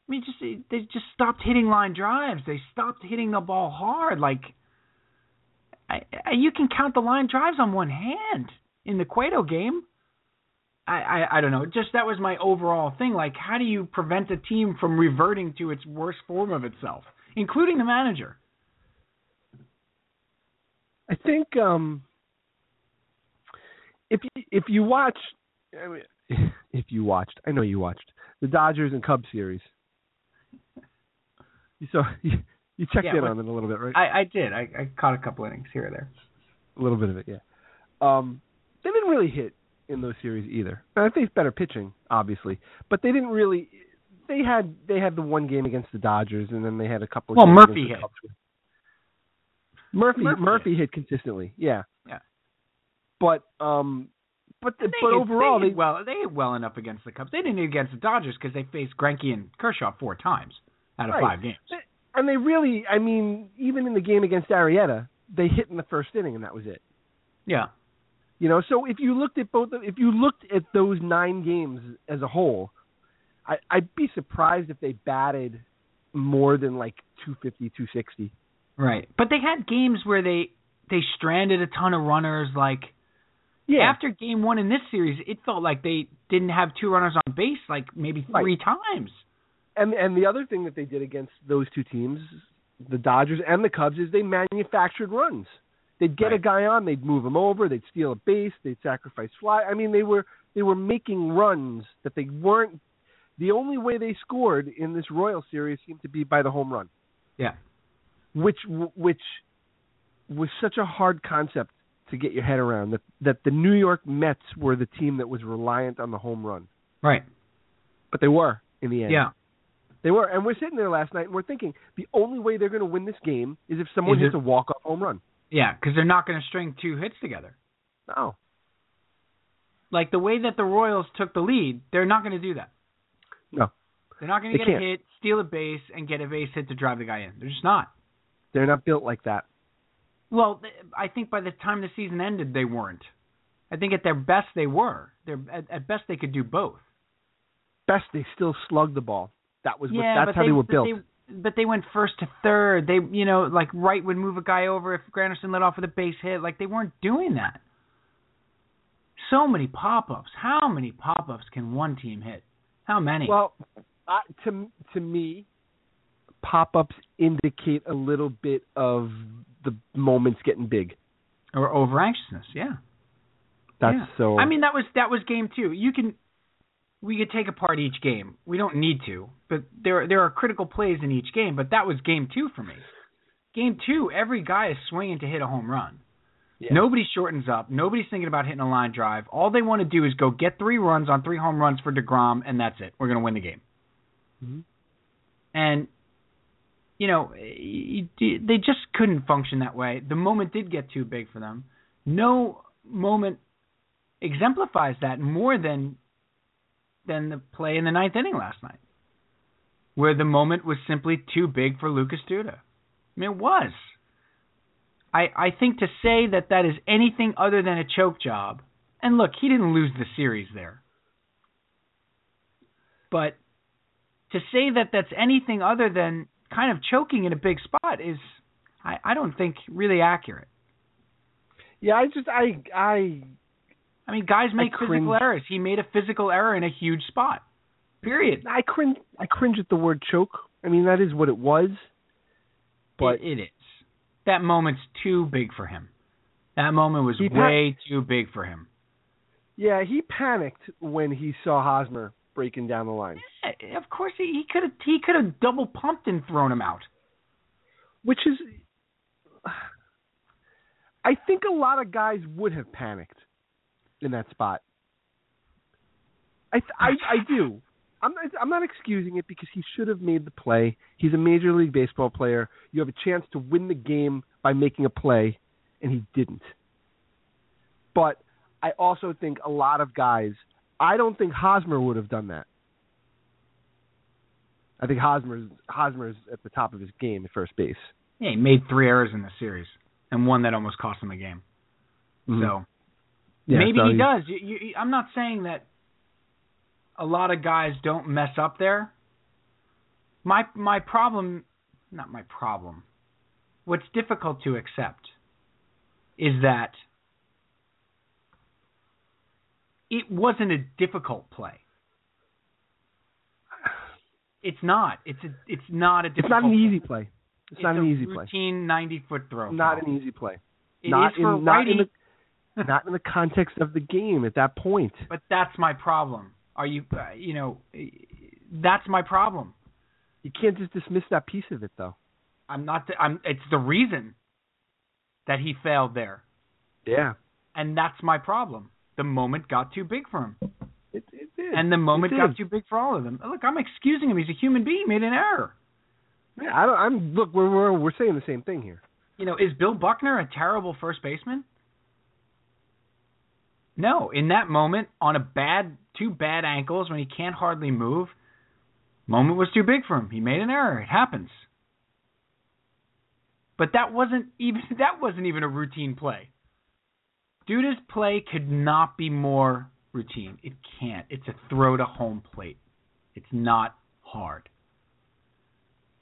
I mean, just they just stopped hitting line drives. They stopped hitting the ball hard. Like, I, I, you can count the line drives on one hand in the Cueto game. I, I I don't know. Just that was my overall thing. Like, how do you prevent a team from reverting to its worst form of itself, including the manager? I think um if you, if you watch I mean, if you watched, I know you watched the Dodgers and Cubs series. You saw you, you checked Yeah, in what- on it a little bit, right? I I did. I, I caught a couple innings here or there. a little bit of it, yeah. Um, they didn't really hit in those series either. Now, I think it's better pitching, obviously, but they didn't really. They had they had the one game against the Dodgers, and then they had a couple. Of Well, Murphy hit. Murphy Murphy Murphy, hit consistently, yeah. Yeah. But um, but the, but hit- overall they they well they hit well enough against the Cubs. They didn't hit against the Dodgers because they faced Greinke and Kershaw four times out of Right. five games. and they really, I mean, even in the game against Arrieta, they hit in the first inning, and that was it. Yeah. You know, so if you looked at both, if you looked at those nine games as a whole, I, I'd be surprised if they batted more than like 250, 260. Right. But they had games where they they stranded a ton of runners like Yeah. after game 1 in this series it felt like they didn't have two runners on base like maybe 3 times. And and the other thing that they did against those two teams, the Dodgers and the Cubs, is they manufactured runs. They'd get a guy on, they'd move him over, they'd steal a base, they'd sacrifice fly. I mean, they were they were making runs that they weren't. The only way they scored in this Royal series seemed to be by the home run. Yeah. which which was such a hard concept to get your head around that that the New York Mets were the team that was reliant on the home run. Right. But they were in the end. Yeah. They were and we're sitting there last night and we're thinking the only way they're going to win this game is if someone Is hits it- a walk-off home run. Yeah, cuz they're not going to string two hits together. No. Like the way that the Royals took the lead, they're not going to do that. No. They're not going to They get can't. a hit, steal a base and get a base hit to drive the guy in. They're just not. They're not built like that. Well, th- I think by the time the season ended, they weren't. I think at their best they were. They're at, at best they could do both. Best they still slug the ball. That was what yeah, that's how they, were built. They, but they went first to third. They, you know, like Wright would move a guy over if Granderson let off with a base hit. Like they weren't doing that. So many pop-ups. How many pop-ups can one team hit? How many? Well, uh, to to me, pop-ups indicate a little bit of the moments getting big. or over anxiousness. Yeah. That's Yeah. so. I mean, that was that was game two. You can, we could take apart each game. We don't need to, but there there are critical plays in each game. But that was game two for me. Game two, every guy is swinging to hit a home run. Yeah. Nobody shortens up. Nobody's thinking about hitting a line drive. All they want to do is go get three runs on three home runs for Degrom, and that's it. We're going to win the game. Mhm. And you know, they just couldn't function that way. The moment did get too big for them. No moment exemplifies that more than than the play in the ninth inning last night, where the moment was simply too big for Lucas Duda. I mean, it was. I I think to say that that is anything other than a choke job, and look, he didn't lose the series there. But to say that that's anything other than kind of choking in a big spot is, I, I don't think really accurate. Yeah, I just I I I mean, guys make physical errors. He made a physical error in a huge spot. Period. I cringe I cringe at the word choke. I mean that is what it was. But it, it is. That moment's too big for him. That moment was He pa- way too big for him. yeah, he panicked when he saw Hosmer breaking down the line. Eh, Of course, he could have he could have double pumped and thrown him out. Which is I think a lot of guys would have panicked in that spot. I I I do. I'm not, I'm not excusing it because he should have made the play. He's a major league baseball player. You have a chance to win the game by making a play, and he didn't. But I also think a lot of guys. I don't think Hosmer would have done that. I think Hosmer's Hosmer's at the top of his game at first base. Yeah, he made three errors in the series and one that almost cost him the game. Mhm. So Yeah, maybe so he does. You, you, I'm not saying that a lot of guys don't mess up there. My my problem, not my problem. What's difficult to accept is that it wasn't a difficult play. It's not. It's a. It's not a. Difficult It's not an easy play. It's, not a an easy play. routine 90 foot throw. Not an easy play. It not is in for not in righty, not in the context of the game at that point. but that's my problem. Are you, uh, you know, that's my problem. You can't just dismiss that piece of it though. I'm not. The, I'm. It's the reason that he failed there, Yeah. and that's my problem. The moment got too big for him, It, it did. and the moment got too big for all of them. Look, I'm excusing him. He's a human being. He made an error. Yeah, I don't, I'm look. We're, we're we're saying the same thing here. You know, is Bill Buckner a terrible first baseman? No, in that moment, on a bad, two bad ankles when he can't hardly move, moment was too big for him. He made an error. It happens. But that wasn't even that wasn't even a routine play. Duda's play could not be more routine. It can't. It's a throw to home plate. It's not hard.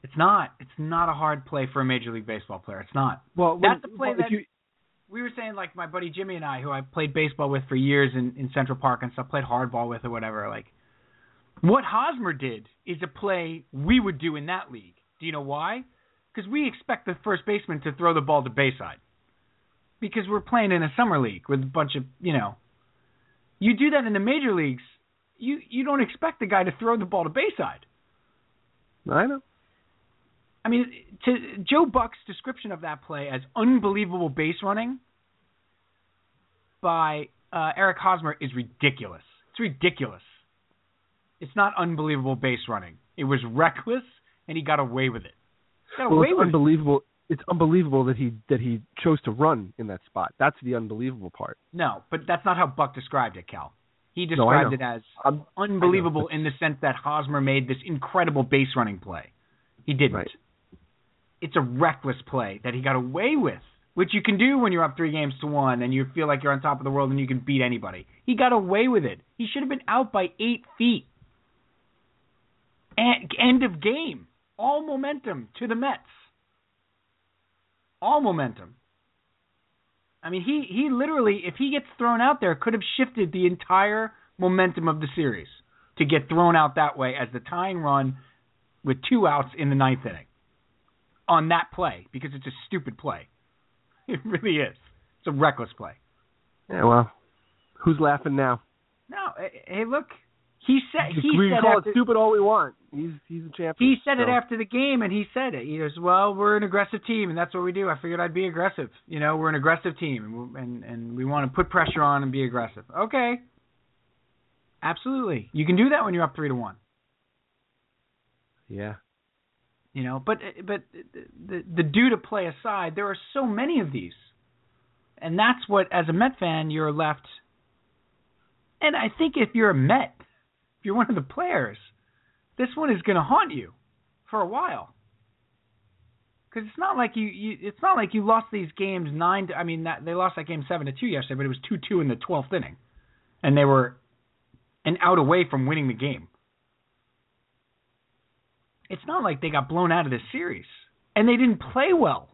It's not. It's not a hard play for a major league baseball player. It's not. Well, That's the play well, that you, we were saying like my buddy Jimmy and I, who I played baseball with for years in, in Central Park and stuff, played hardball with or whatever. Like, what Hosmer did is a play we would do in that league. Do you know why? Because we expect the first baseman to throw the ball to bayside. Because we're playing in a summer league with a bunch of you know. You do that in the major leagues, you you don't expect the guy to throw the ball to bayside. I know. I mean, to Joe Buck's description of that play as unbelievable base running by uh, Eric Hosmer is ridiculous. It's ridiculous. It's not unbelievable base running. It was reckless, and he got away with it. Got Well, away it's with it. unbelievable. It's unbelievable that he that he chose to run in that spot. That's the unbelievable part. No, but that's not how Buck described it, Cal. He described know. it as I'm- unbelievable in the sense that Hosmer made this incredible base running play. He didn't. Right. It's a reckless play that he got away with, which you can do when you're up three games to one and you feel like you're on top of the world and you can beat anybody. He got away with it. He should have been out by eight feet. And, end of game. All momentum to the Mets. All momentum. I mean, he he literally, if he gets thrown out there, could have shifted the entire momentum of the series to get thrown out that way as the tying run with two outs in the ninth inning on that play because it's a stupid play. It really is. It's a reckless play. Yeah. Well, who's laughing now? No, eh, hey, look, he said he we can said call after, it stupid all we want. He's he's a champion. he said it after the game, and he said it. He goes, "Well, we're an aggressive team, and that's what we do. I figured I'd be aggressive. You know, we're an aggressive team, and and and we want to put pressure on and be aggressive. Okay, absolutely, you can do that when you're up three to one. Yeah. You know, but but the the Duda play aside, there are so many of these, and that's what, as a Met fan, you're left. And I think if you're a Met, if you're one of the players, this one is going to haunt you for a while. Because it's not like you, you, it's not like you lost these games nine. To, I mean, that, they lost that game seven to two yesterday, but it was two two in the twelfth inning, and they were an out away from winning the game. It's not like they got blown out of this series, and they didn't play well,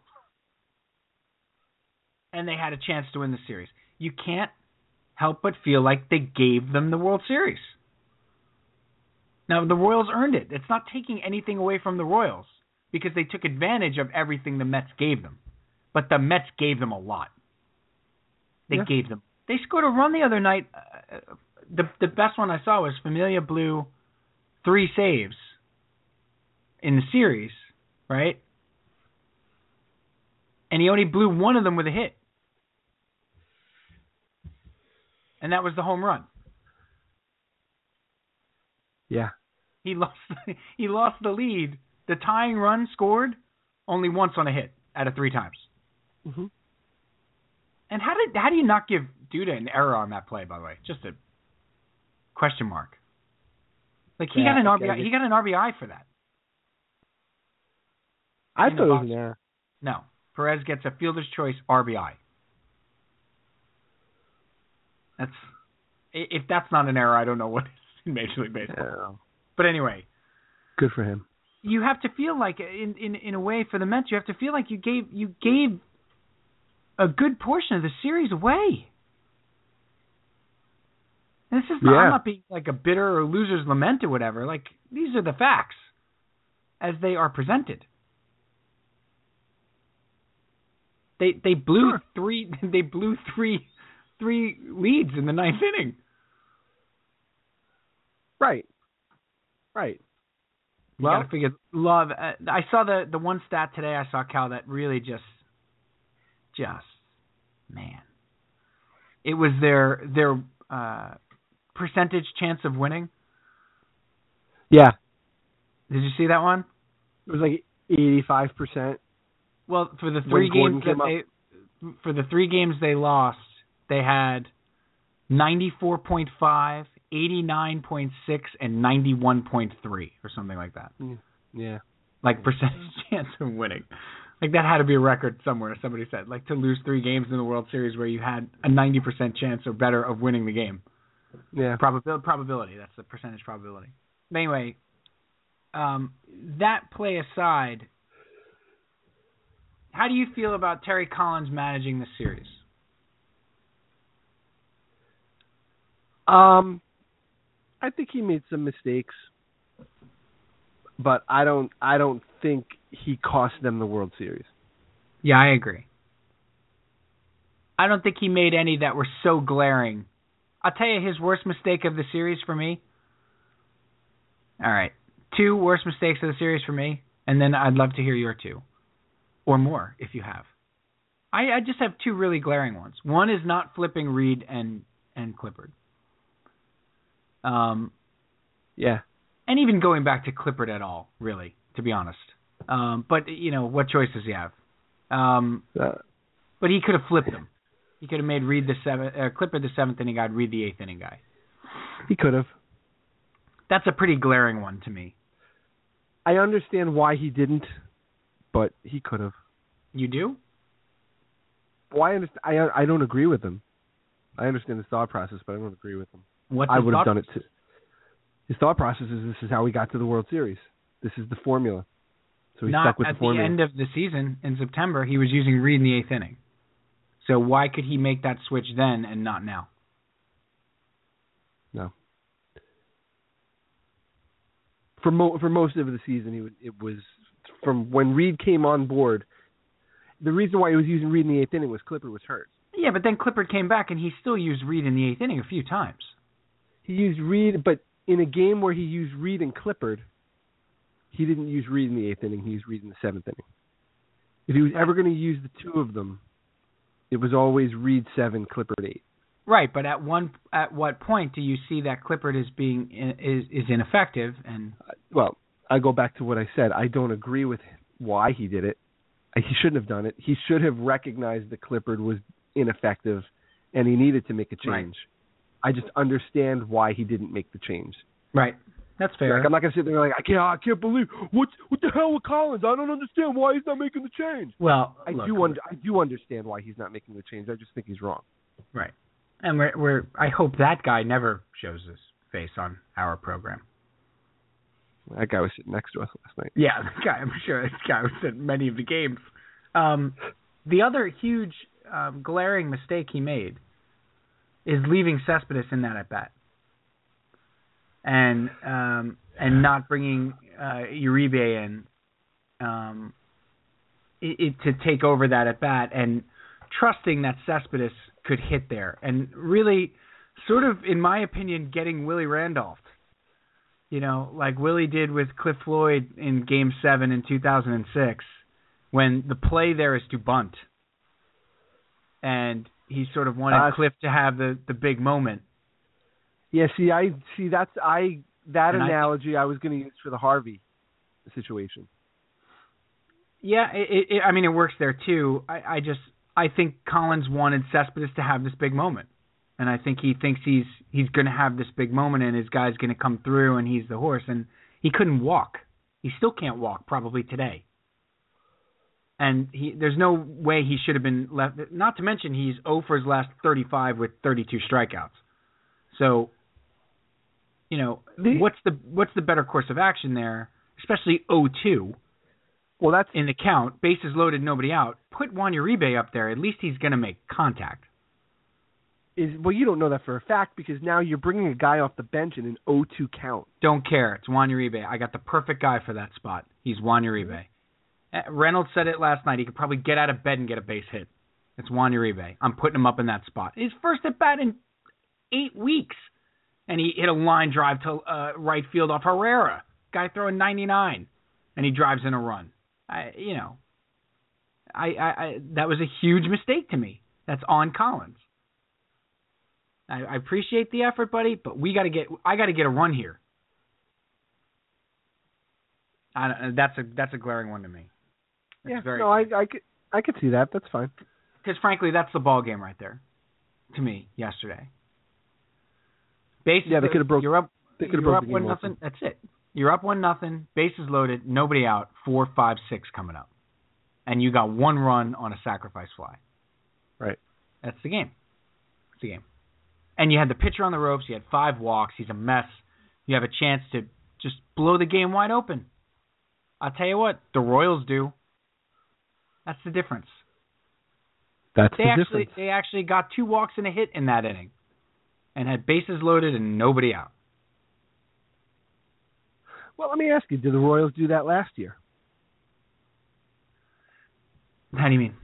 and they had a chance to win the series. You can't help but feel like they gave them the World Series. Now the Royals earned it. It's not taking anything away from the Royals because they took advantage of everything the Mets gave them. But the Mets gave them a lot. They Yeah. gave them. They scored a run the other night. Uh, the the best one I saw was Familia blew three saves in the series, right? And he only blew one of them with a hit. And that was the home run. Yeah. He lost he lost the lead. The tying run scored only once on a hit out of three times. Mm-hmm. And how did how do you not give Duda an error on that play? By the way, just a question mark. Like he Yeah, got an. RBI. He got an RBI for that. I thought was error. No, Perez gets a fielder's choice RBI. That's if that's not an error, I don't know what is in Major League Baseball. Yeah. But anyway, Good for him. you have to feel like in in in a way for the Mets, you have to feel like you gave you gave a good portion of the series away. And this is not, Yeah. I'm not being like a bitter or loser's lament or whatever. Like these are the facts as they are presented. They they blew Sure. three they blew three three leads in the ninth inning. Right. Right. You Well- gotta figure love. Uh, I saw the the one stat today. I saw Cal that really just, just, man, it was their their uh, percentage chance of winning. Yeah. Did you see that one? It was like eighty-five percent. Well, for the three games that up. they, for the three games they lost, they had ninety four point five, eighty nine point six, and ninety one point three, or something like that. Yeah. like percentage chance of winning. Like that had to be a record somewhere. Somebody said like to lose three games in the World Series where you had a ninety percent chance or better of winning the game. Yeah. Probabil- probability. That's the percentage probability. But anyway, um, that play aside, how do you feel about Terry Collins managing the series? Um, I think he made some mistakes, but I don't. I don't think he cost them the World Series. Yeah, I agree. I don't think he made any that were so glaring. I'll tell you his worst mistake of the series for me. All right. Two worst mistakes of the series for me, and then I'd love to hear your two. Or more if you have. I, I just have two really glaring ones. One is not flipping Reed and and Clippard. Um Yeah. and even going back to Clippard at all, really, to be honest. Um, but you know, what choice does he have? Um, Uh, but he could have flipped them. He could have made Reed the seventh, uh, Clippard the seventh inning guy, Reed the eighth inning guy. he could have. That's a pretty glaring one to me. I understand why he didn't, but he could have. You do? Well, I understand. I I don't agree with him. I understand his thought process, but I don't agree with him. What's I would have done it too. His thought process is this is how we got to the World Series. This is the formula. So he Not stuck with at the formula. Not at the end of the season in September. He was using Reed in the eighth inning. So why could he make that switch then and not now? No. For mo- for most of the season, he was, it was from when Reed came on board. The reason why he was using Reed in the eighth inning was Clippard was hurt. Yeah, but then Clippard came back and he still used Reed in the eighth inning a few times. He used Reed, but in a game where he used Reed and Clippard, he didn't use Reed in the eighth inning. He used Reed in the seventh inning. If he was ever going to use the two of them, it was always Reed seven, Clippard eight. Right, but at one at what point do you see that Clippard is being is is ineffective and Well, I go back to what I said. I don't agree with why he did it. He shouldn't have done it. He should have recognized that Clippard was ineffective, and he needed to make a change. Right. I just understand why he didn't make the change. Right. That's fair. Like, I'm not gonna sit there like I can't I can't believe what what the hell with Collins? I don't understand why he's not making the change. well, I look, do under, I do understand why he's not making the change. I just think he's wrong. Right. And we're we're I hope that guy never shows his face on our program. That guy was sitting next to us last night. Yeah, the guy. I'm sure this guy was at many of the games. Um, the other huge um, glaring mistake he made is leaving Cespedes in that at bat, and um, and not bringing uh, Uribe in um, it, it, to take over that at bat, and trusting that Cespedes could hit there, and really, sort of, in my opinion, getting Willie Randolph you know, like Willie did with Cliff Floyd in Game Seven in 2006, when the play there is to bunt, and he sort of wanted Uh, Cliff to have the the big moment. Yeah, see, I see that's I that And analogy I, was going to use for the Harvey situation. Yeah, it, it, I mean it works there too. I, I just I think Collins wanted Cespedes to have this big moment, and I think he thinks he's he's going to have this big moment, and his guy's going to come through, and he's the horse, and he couldn't walk. He still can't walk probably today. And he there's no way he should have been left. Not to mention he's 0 for his last 35 with 32 strikeouts. So, you know, what's the what's the better course of action there? Especially 0-2 Well, that's in the count, bases loaded, nobody out. Put Juan Uribe up there. At least he's going to make contact. Is well, you don't know that for a fact because now you're bringing a guy off the bench in an 0-2 count. Don't care. It's Juan Uribe. I got the perfect guy for that spot. He's Juan Uribe. Uh, Reynolds said it last night. He could probably get out of bed and get a base hit. It's Juan Uribe. I'm putting him up in that spot. His first at bat in eight weeks, and he hit a line drive to uh, right field off Herrera. Guy throwing 99, and he drives in a run. I, you know, I, I, I that was a huge mistake to me. That's on Collins. I, I appreciate the effort, buddy, but we got to get. I got to get a run here. I, uh, that's a that's a glaring one to me. That's yeah, very no, I I could I could see that. That's fine. because frankly, that's the ball game right there, to me yesterday. Bases, Yeah, they could have broke- You're up. they could have broke up one nothing. That's it. You're up one nothing. Bases loaded. Nobody out. Four, five, six coming up, and you got one run on a sacrifice fly. Right. That's the game. That's the game. And you had the pitcher on the ropes. You had five walks. He's a mess. You have a chance to just blow the game wide open. I'll tell you what, the Royals do. That's the difference. That's They the actually difference. they actually got two walks and a hit in that inning, and had bases loaded and nobody out. Well, let me ask you: Did the Royals do that last year? How do you mean?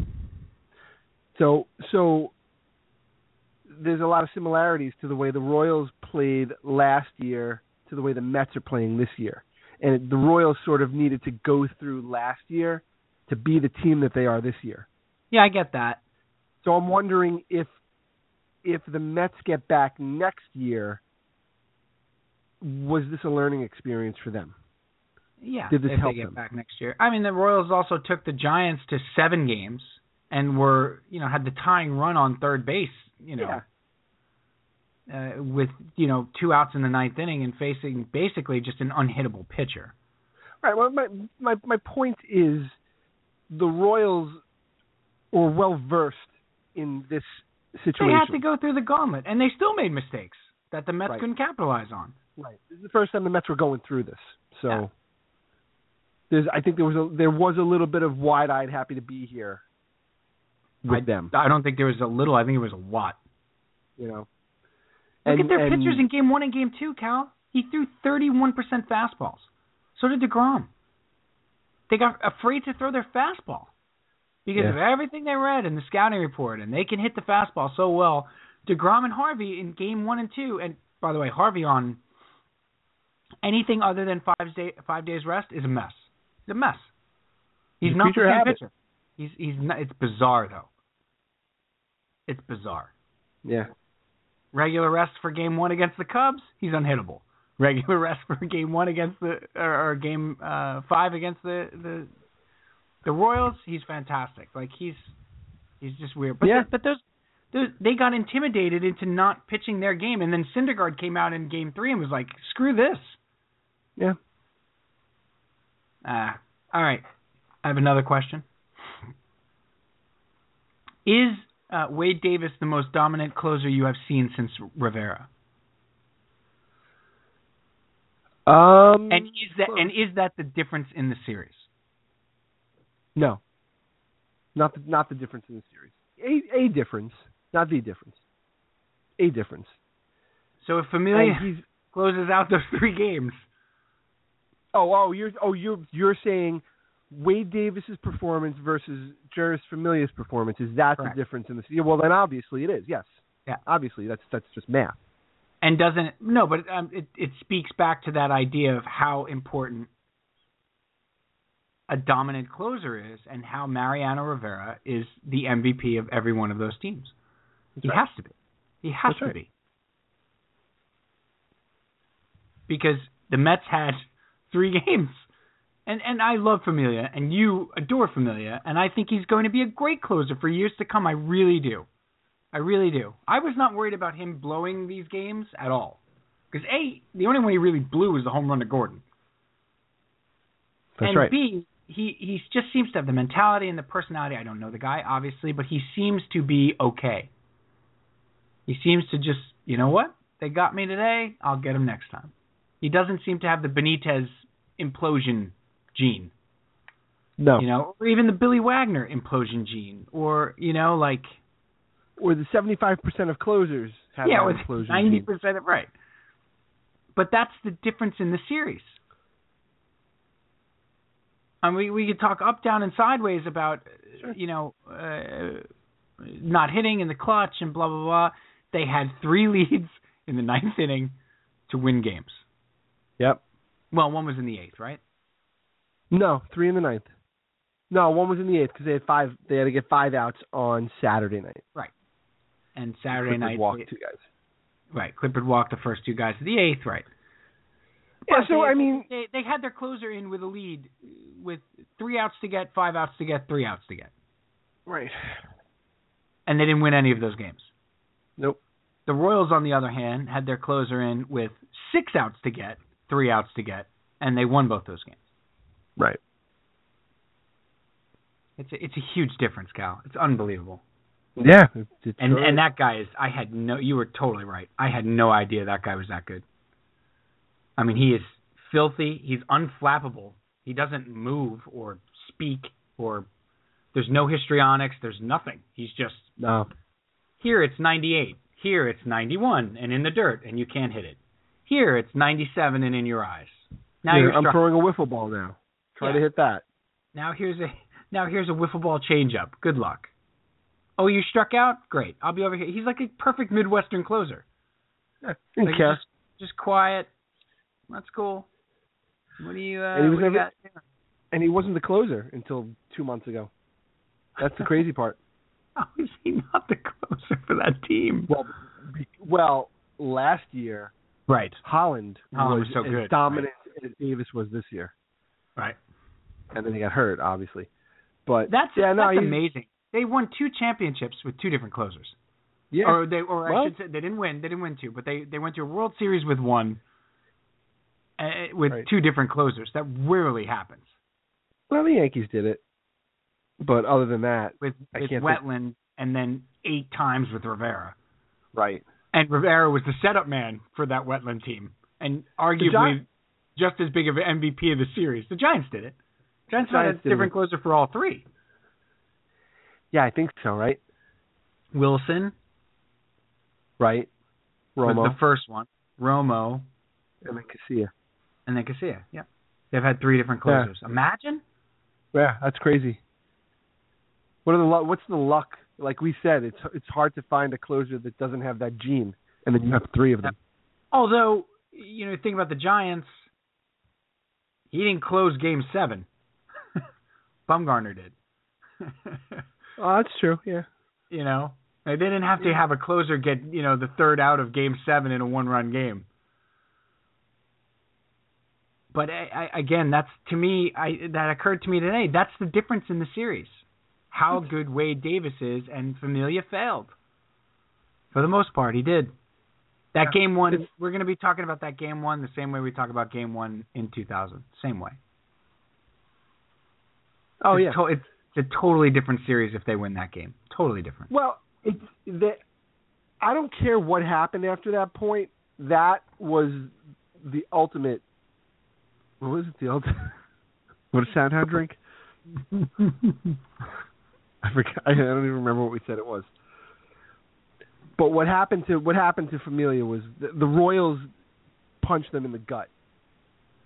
So so there's a lot of similarities to the way the Royals played last year to the way the Mets are playing this year. And the Royals sort of needed to go through last year to be the team that they are this year. Yeah, I get that. So I'm wondering if if the Mets get back next year was this a learning experience for them? Yeah, Did this if help they get them? back next year. I mean, the Royals also took the Giants to seven games and were, you know, had the tying run on third base, you know, uh, with you know two outs in the ninth inning and facing basically just an unhittable pitcher. Right. Well, my my my point is, the Royals were well versed in this situation. They had to go through the gauntlet, and they still made mistakes that the Mets Right. couldn't capitalize on. Right. This is the first time the Mets were going through this. So Yeah. there's I think there was a there was a little bit of wide eyed happy to be here with I, them. I don't think there was a little. I think it was a lot. You know. Look And- at their and- pitchers in game one and game two, Cal. He threw 31% fastballs. So did DeGrom. They got afraid to throw their fastball because Yeah. of everything they read in the scouting report, and they can hit the fastball so well. DeGrom and Harvey in game one and two, and by the way, Harvey on anything other than five day five days rest is a mess. He's a mess. He's not the same pitcher. He's he's not. It's bizarre though. It's bizarre. Yeah. Regular rest for game one against the Cubs, he's unhittable. Regular rest for game one against the or, or game uh, five against the the the Royals, he's fantastic. Like he's he's just weird. But Yeah. but those They- They got intimidated into not pitching their game, and then Syndergaard came out in Game Three and was like, "Screw this." Yeah. Ah, all right. I have another question. Is uh, Wade Davis the most dominant closer you have seen since Rivera? Um, And is that and is that the difference in the series? no, not the, not the difference in the series. A a difference, not the difference. A difference. So if Familia closes out those three games, oh oh you're oh you're you're saying Wade Davis's performance versus Jeurys Familia's performance is that Correct. the difference in the series? Well, then obviously it is. Yes. Yeah. Obviously that's that's just math. and doesn't no, but um, it it speaks back to that idea of how important a dominant closer is, and how Mariano Rivera is the MVP of every one of those teams. he right. has to be. He has That's to right. be. Because the Mets had three games. And and I love Familia and you adore Familia and I think he's going to be a great closer for years to come. I really do. I really do. I was not worried about him blowing these games at all. Because A, the only one he really blew was the home run to Gordon. That's and right. B, he he just seems to have the mentality and the personality. I don't know the guy obviously, but he seems to be okay. He seems to just, you know what? They got me today. I'll get him next time. He doesn't seem to have the Benitez implosion gene, no. you know, or even the Billy Wagner implosion gene, or you know, like Or the seventy five percent of closers have yeah, that with implosion ninety gene. percent of right. But that's the difference in the series. And we we could talk up, down, and sideways about uh, you know uh, not hitting in the clutch and blah blah blah. They had three leads in the ninth inning to win games. Yep. Well, one was in the eighth, right? No, three in the ninth. No, one was in the eighth because they had five. They had to get five outs on Saturday night. Right. And Saturday Clippers night, walked they- two guys. right? Clippard walked the first two guys to the eighth, right? Yeah, so they- I mean, they they had their closer in with a lead, with three outs to get, five outs to get, three outs to get, right? and they didn't win any of those games. Nope. The Royals, on the other hand, had their closer in with six outs to get, three outs to get, and they won both those games. Right. It's a, it's a huge difference, Cal. It's unbelievable. Yeah. It, it And and that guy is. I had no. You were totally right. I had no idea that guy was that good. I mean, he is filthy. He's unflappable. He doesn't move or speak or. There's no histrionics. There's nothing. He's just no. Here it's 98. Here it's 91 and in the dirt and you can't hit it. Here it's 97 and in your eyes. Now Here, you're I'm throwing a wiffle ball now. Try to hit that. now here's a now here's a wiffle ball changeup. Good luck. Oh, you struck out? Great. I'll be over here. He's like a perfect Midwestern closer. Yeah. Like. Just, just quiet. That's cool. What do you? Uh, And he was what do you never-? And he wasn't the closer until two months ago. That's the crazy part. How is he not the closer for that team? Well, well, last year Right. Holland, Holland was was so as good, dominant as Davis was this year, Right. And then he got hurt, obviously. But That's yeah, no, that's amazing. They won two championships with two different closers. Yeah, Or they, or I should say, they didn't win. They didn't win two, but they they went to a World Series with one, uh, with Right. two different closers. That rarely happens. well, the Yankees did it. But other than that, With with can't think- Wetteland and then eight times with Rivera. right? And Rivera was the setup man for that Wetteland team, and arguably Gi- just as big of an MVP of the series. The Giants did it. Giants, had a different it. closer for all three. Yeah, I think so. Right, Wilson right. Romo was the first one. Romo and then Casilla. and then Casilla. Yeah, they've had three different Yeah. closers. Imagine. Yeah, that's crazy. What are the lu- what's the luck? Like we said, it's it's hard to find a closer that doesn't have that gene, and then you have three of them. Although, you know, think about the Giants. He didn't close Game Seven. Bumgarner did. Oh, that's true. Yeah. you know, they didn't have to have a closer get you know the third out of Game Seven in a one-run game. But I, I, again, that's to me. I that occurred to me today. That's the difference in the series. How good Wade Davis is, and Familia failed. For the most part, he did. That Yeah. game one, we're going to be talking about that game one the same way we talk about game one in 2000. Same way. Oh it's yeah. to- it's, it's a totally different series if they win that game. Totally different. Well, it's that I don't care what happened after that point. That was the ultimate. What was it? The ultimate. What does Soundhound drink? I forgot. I don't even remember what we said it was. But what happened to what happened to Familia was the, the Royals punched them in the gut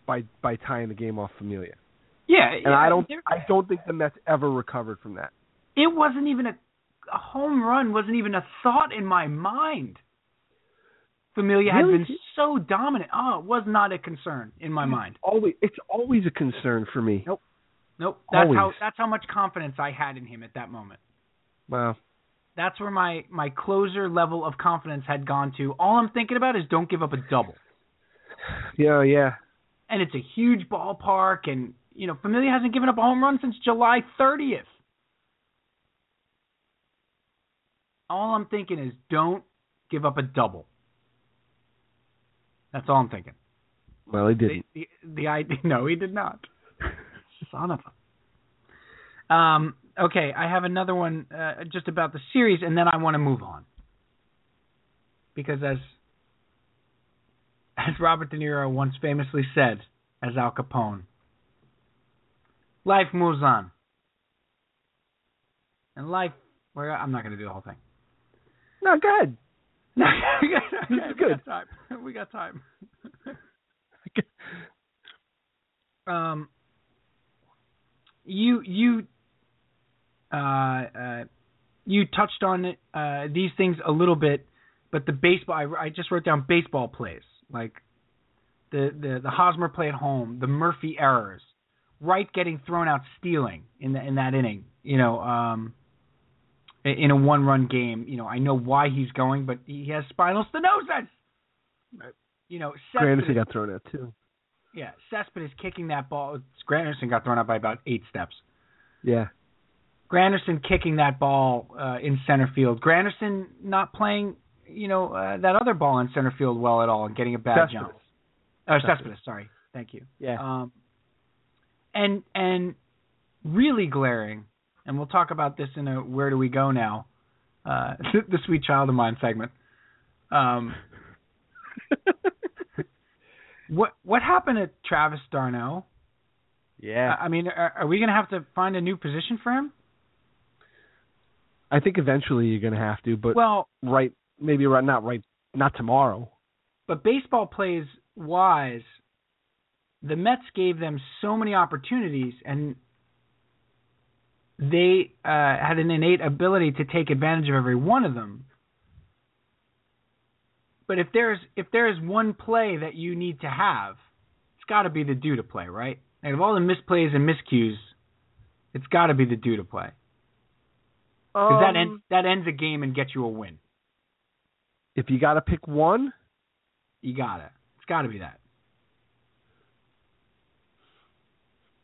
by by tying the game off Familia, Yeah, and I don't I don't think the Mets ever recovered from that. It wasn't even a, a home run. Wasn't even a thought in my mind. Familia had Really? been so dominant. Oh, it was not a concern in my mind. Always, it's always a concern for me. Nope. Nope. That's how that's how much confidence I had in him at that moment. Wow. That's where my my closer level of confidence had gone to. All I'm thinking about is don't give up a double. Yeah, yeah. And it's a huge ballpark and you know, Familia hasn't given up a home run since July 30th. All I'm thinking is don't give up a double. That's all I'm thinking. Well, he didn't. The, the, the idea, no, he did not. Son of a. Um. Okay, I have another one uh, just about the series, and then I want to move on because as as Robert De Niro once famously said, as Al Capone, life moves on, and life. Well, I'm not going to do the whole thing. No, go ahead. No, This is good. We got time. We got time. um, you you uh, uh, you touched on it, uh, these things a little bit, but the baseball. I, I just wrote down baseball plays like the the the Hosmer play at home, the Murphy errors, Wright getting thrown out stealing in the, in that inning. You know, um, in a one run game. You know, I know why he's going, but he has spinal stenosis. Right. You know, Granderson got thrown out too. yeah, Cespedes kicking that ball. Granderson got thrown out by about eight steps. Yeah. Granderson kicking that ball uh, in center field. Granderson not playing, you know, uh, that other ball in center field well at all and getting a bad Cespedes. jump. Uh, Cespedes. Cespedes, sorry. Thank you. Yeah. Um, and and really glaring, and we'll talk about this in a where do we go now, uh, the sweet child of mine segment. Um, what what happened to Travis d'Arnaud? yeah. I mean, are, are we going to have to find a new position for him? I think eventually you're going to have to, but Well, right, maybe right, not right, not tomorrow. but baseball plays wise. The Mets gave them so many opportunities, and they uh, had an innate ability to take advantage of every one of them. But if there's if there is one play that you need to have, it's got to be the Duda play, right? Out of all the misplays and miscues, it's got to be the Duda play because that Um, ends that ends a game and gets you a win. if you got to pick one, You got to. It's got to be that.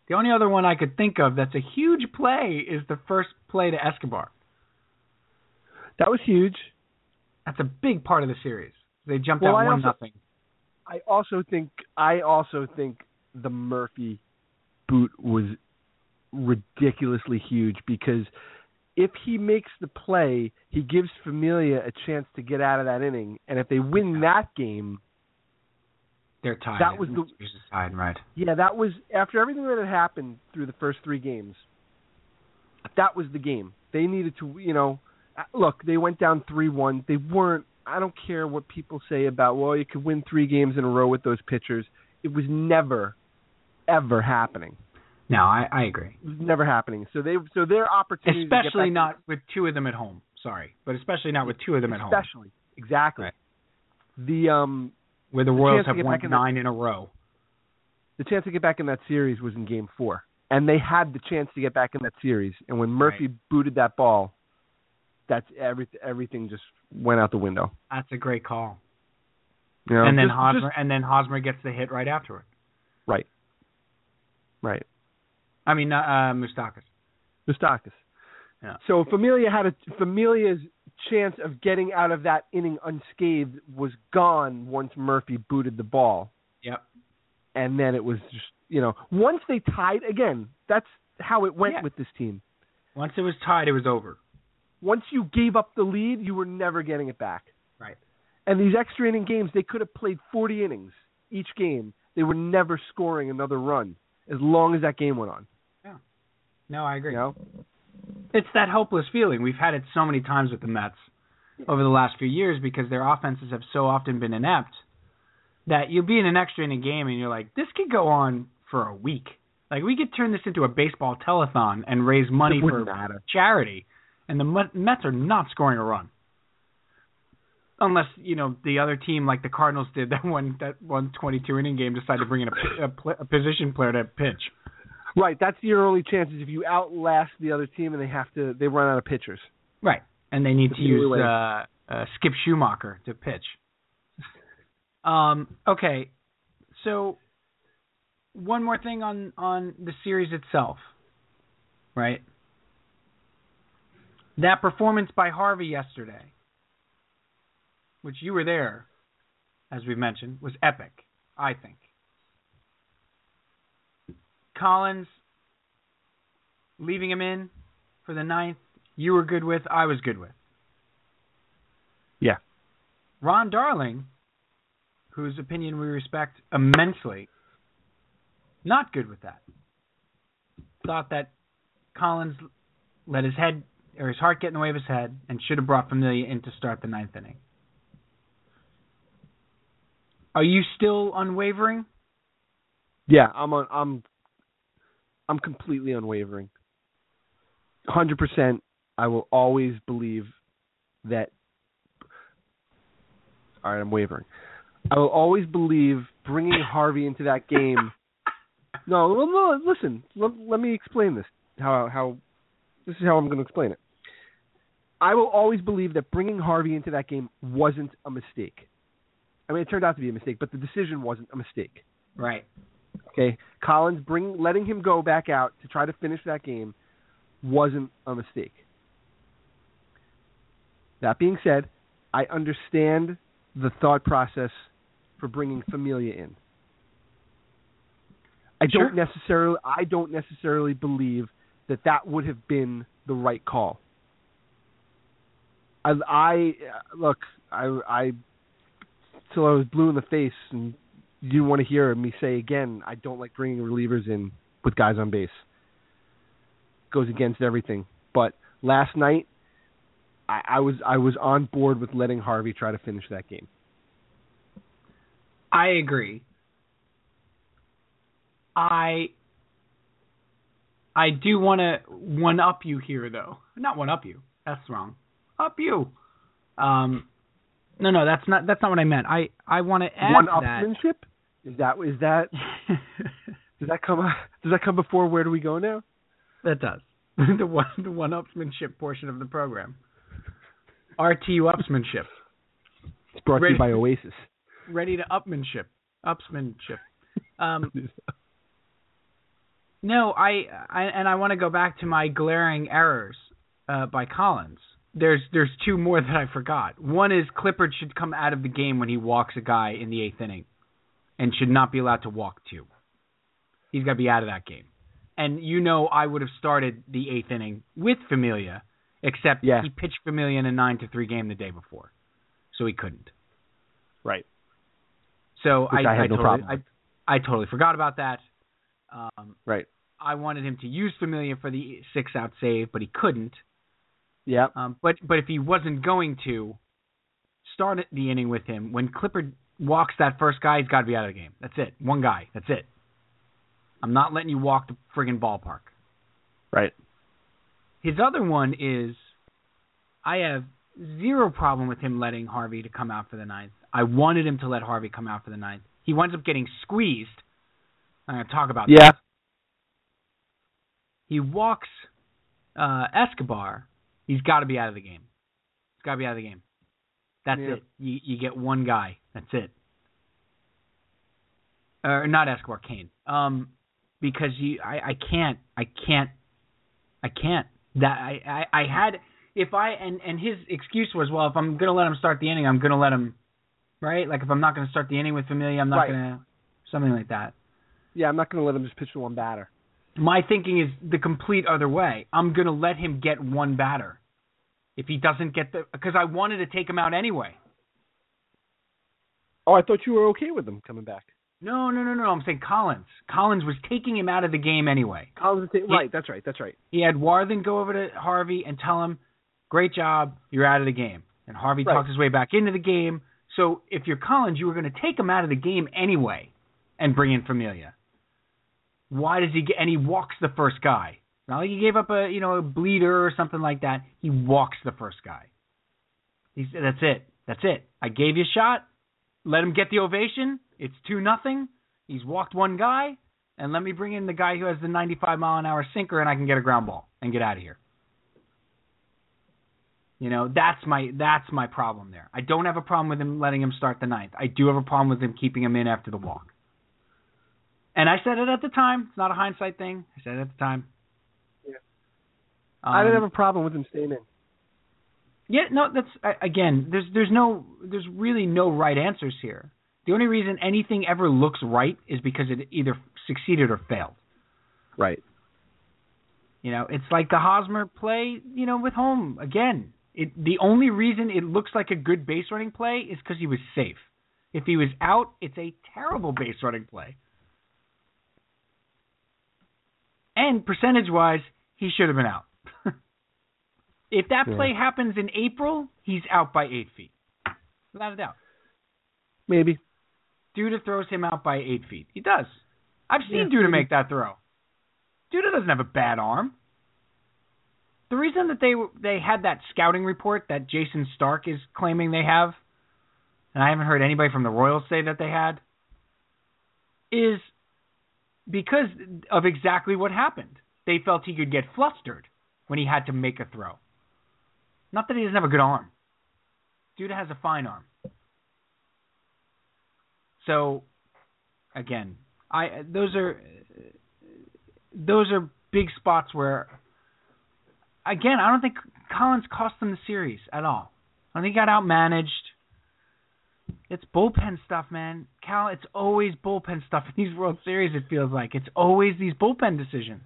The only other one I could think of that's a huge play is the first play to Escobar. that was huge. That's a big part of the series. They jumped Well, out I one also- nothing. I also think I also think the Murphy boot was ridiculously huge because if he makes the play, he gives Familia a chance to get out of that inning, and if they win that game, They're tied. that was the- tied, right? yeah, that was after everything that had happened through the first three games. That was the game. They needed to, you know, uh, look, they went down three one. They weren't. I don't care what people say about. Well, you could win three games in a row with those pitchers. It was never, ever happening. No, I, I agree. It was never happening. So they, so their opportunity, to Especially not with two of them at home. Sorry, but especially not with two of them at home, especially exactly. Right. The um, where the Royals have won back in nine in a row. the chance to get back in that series was in Game Four, and they had the chance to get back in that series. And when Murphy booted that ball, that's every everything just went out the window. That's a great call. You know, and then just- Hosmer, just- and then Hosmer gets the hit right afterward. right, right. I mean, uh, uh, Moustakas. Moustakas. Yeah. So Familia had a Familia's chance of getting out of that inning unscathed was gone once Murphy booted the ball. Yep. And then it was just, you know, once they tied again, that's how it went Yeah. with this team. Once it was tied, it was over. Once you gave up the lead, you were never getting it back. Right. And these extra inning games, they could have played 40 innings each game. They were never scoring another run as long as that game went on. Yeah. No, I agree. You know? It's that hopeless feeling. We've had it so many times with the Mets over the last few years because their offenses have so often been inept that you'll be in an extra inning game and you're like, this could go on for a week. Like we could turn this into a baseball telethon and raise money for matter. charity, and the Mets are not scoring a run. Unless you know the other team, like the Cardinals did that one that one 22 inning game, decided to bring in a, a, a position player to pitch. Right, that's your only chances if you outlast the other team and they have to they run out of pitchers. Right, and they need to use uh, uh, Skip Schumaker to pitch. Um, okay, so one more thing on on the series itself, right? That performance by Harvey yesterday, which you were there, as we've mentioned, was epic. I think. Collins leaving him in for the ninth, you were good with, I was good with. Yeah. Ron Darling, whose opinion we respect immensely, not good with that. Thought that Collins let his head or his heart get in the way of his head and should have brought Familia in to start the ninth inning. Are you still unwavering? Yeah, I'm on I'm I'm completely unwavering. 100% I will always believe that All right, I'm wavering. I will always believe bringing Harvey into that game. No, well, no, listen. Let, let me explain this. How how this is how I'm going to explain it. I will always believe that bringing Harvey into that game wasn't a mistake. I mean, it turned out to be a mistake, but the decision wasn't a mistake. Right. Okay, Collins bring letting him go back out to try to finish that game wasn't a mistake. That being said, I understand the thought process for bringing Familia in. I don't necessarily I don't necessarily believe that that would have been the right call. I, I look, I I till I was blue in the face and you want to hear me say again, I don't like bringing relievers in with guys on base. Goes against everything. But last night, I, I was I was on board with letting Harvey try to finish that game. I agree. I I do want to one up you here though. Not one up you. That's wrong. Up you. Um no no that's not that's not what I meant. I I want to add One upsmanship? Is that is that does that come does that come before where do we go now? That does. the one the one upsmanship portion of the program. RTU upsmanship. It's brought to you by Oasis. Ready to upmanship. Upsmanship. Um No, I, I and I want to go back to my glaring errors uh, by Collins. There's there's two more that I forgot. One is Clippard should come out of the game when he walks a guy in the eighth inning, and should not be allowed to walk two. He's got to be out of that game. And you know I would have started the eighth inning with Familia, except Yeah. he pitched Familia in a nine to three game the day before, so he couldn't. Right. So I, I had no totally, problem. I, I totally forgot about that. Um, Right. I wanted him to use Familia for the six out save, but he couldn't. Yeah. Um, but but if he wasn't going to start the inning with him, when Clippard walks that first guy, he's got to be out of the game. That's it. One guy. That's it. I'm not letting you walk the friggin' ballpark. Right. His other one is I have zero problem with him letting Harvey to come out for the ninth. I wanted him to let Harvey come out for the ninth. He winds up getting squeezed. I'm going to talk about Yeah. that. He walks uh, Escobar. He's got to be out of the game. He's got to be out of the game. That's Yeah. it. You you get one guy. That's it. Or not Escobar, Cain. Um, because you, I, I can't, I can't, I can't. That I, I, I had if I and and his excuse was, well, if I'm gonna let him start the inning, I'm gonna let him, right? Like if I'm not gonna start the inning with Familia, I'm not Right. gonna something like that. Yeah, I'm not going to let him just pitch to one batter. My thinking is the complete other way. I'm gonna let him get one batter. If he doesn't get the, because I wanted to take him out anyway. Oh, I thought you were okay with him coming back. No, no, no, no. I'm saying Collins. Collins was taking him out of the game anyway. Collins, He- right? That's right. That's right. He had Warthen go over to Harvey and tell him, "Great job, you're out of the game." And Harvey Right. talked his way back into the game. So if you're Collins, you were going to take him out of the game anyway and bring in Familia. Why does he get? And he walks the first guy. Not like he gave up a you know a bleeder or something like that. He walks the first guy. He said, "That's it. That's it. I gave you a shot. Let him get the ovation. It's two nothing. He's walked one guy, and let me bring in the guy who has the 95 mile an hour sinker, and I can get a ground ball and get out of here." You know, that's my that's my problem there. I don't have a problem with him letting him start the ninth. I do have a problem with him keeping him in after the walk. And I said it at the time. It's not a hindsight thing. I said it at the time. Yeah. Um, I don't have a problem with him staying in. Yeah, no, that's again. There's there's no there's really no right answers here. The only reason anything ever looks right is because it either succeeded or failed. Right. You know, it's like the Hosmer play. You know, with home again. It the only reason it looks like a good base running play is because he was safe. If he was out, it's a terrible base running play. And percentage wise, he should have been out. If that Yeah. play happens in April, he's out by eight feet, without a doubt. Maybe. Duda throws him out by eight feet. He does. I've seen Yeah, Duda make that throw. Duda doesn't have a bad arm. The reason that they they had that scouting report that Jayson Stark is claiming they have, and I haven't heard anybody from the Royals say that they had, is because of exactly what happened. They felt he could get flustered when he had to make a throw. Not that he doesn't have a good arm. Duda has a fine arm. So, again, I those are those are big spots where, again, I don't think Collins cost them the series at all. I think he got outmanaged. It's bullpen stuff, man. Cal, it's always bullpen stuff in these World Series. It feels like it's always these bullpen decisions.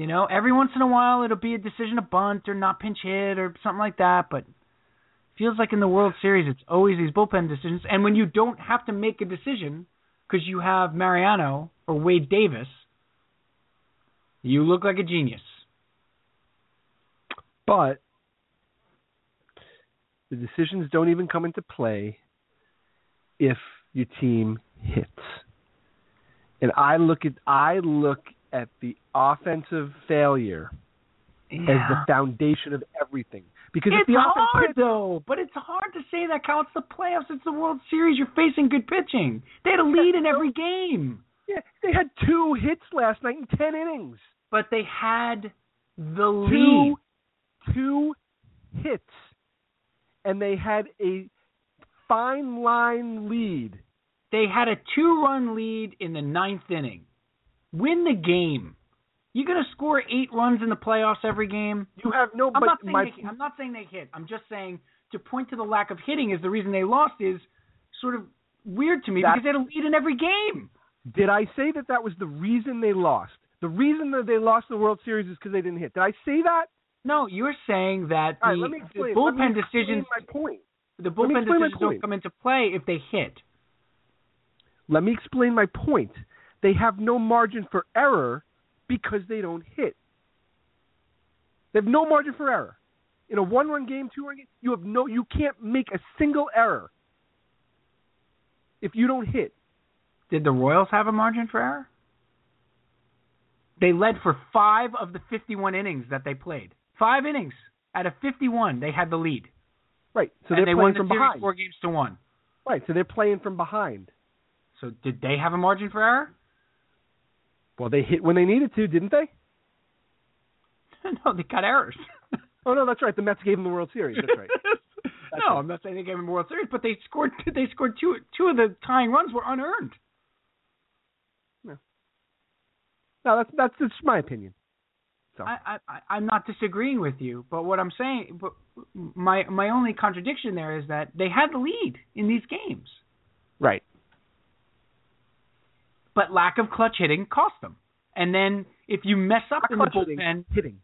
You know, every once in a while it'll be a decision to bunt or not pinch hit or something like that, but feels like in the World Series it's always these bullpen decisions. And when you don't have to make a decision because you have Mariano or Wade Davis, you look like a genius. But the decisions don't even come into play if your team hits. And I look at I look at the offensive failure as the foundation of everything. Because it's the hard though, but it's hard to say that counts the playoffs. It's the World Series. You're facing good pitching. They had a lead in every game, yeah, they had two hits last night in ten innings. but they had the Two lead. two hits. And they had a fine line lead. They had a two-run lead in the ninth inning. Win the game. You're gonna score eight runs in the playoffs every game? You have no I'm but not saying my they, I'm not saying they hit. I'm just saying to point to the lack of hitting is the reason they lost is sort of weird to me because they had a lead in every game. Did I say that that was the reason they lost? The reason that they lost the World Series is because they didn't hit. Did I say that? No, you're saying that the, right, the bullpen let me explain my point. The bullpen decisions don't come into play if they hit. Let me explain my point. They have no margin for error because they don't hit. They have no margin for error. In a one-run game, two-run game, you have no. You can't make a single error if you don't hit. Did the Royals have a margin for error? They led for five of the 51 innings that they played. Five innings out of 51, they had the lead. Right. So and they're they playing the from behind. four games to one. Right. So they're playing from behind. So did they have a margin for error? Well, they hit when they needed to, didn't they? no, they got errors. Oh no, that's right. The Mets gave them the World Series. That's right. no, I'm not saying they gave them the World Series, but they scored. They scored two. Two of the tying runs were unearned. No, No, that's that's just my opinion. stuff. I, I, I'm not disagreeing with you, but what I'm saying, but my my only contradiction there is that they had the lead in these games, right. But lack of clutch hitting cost them. And then if you mess up Not in the bullpen, hitting.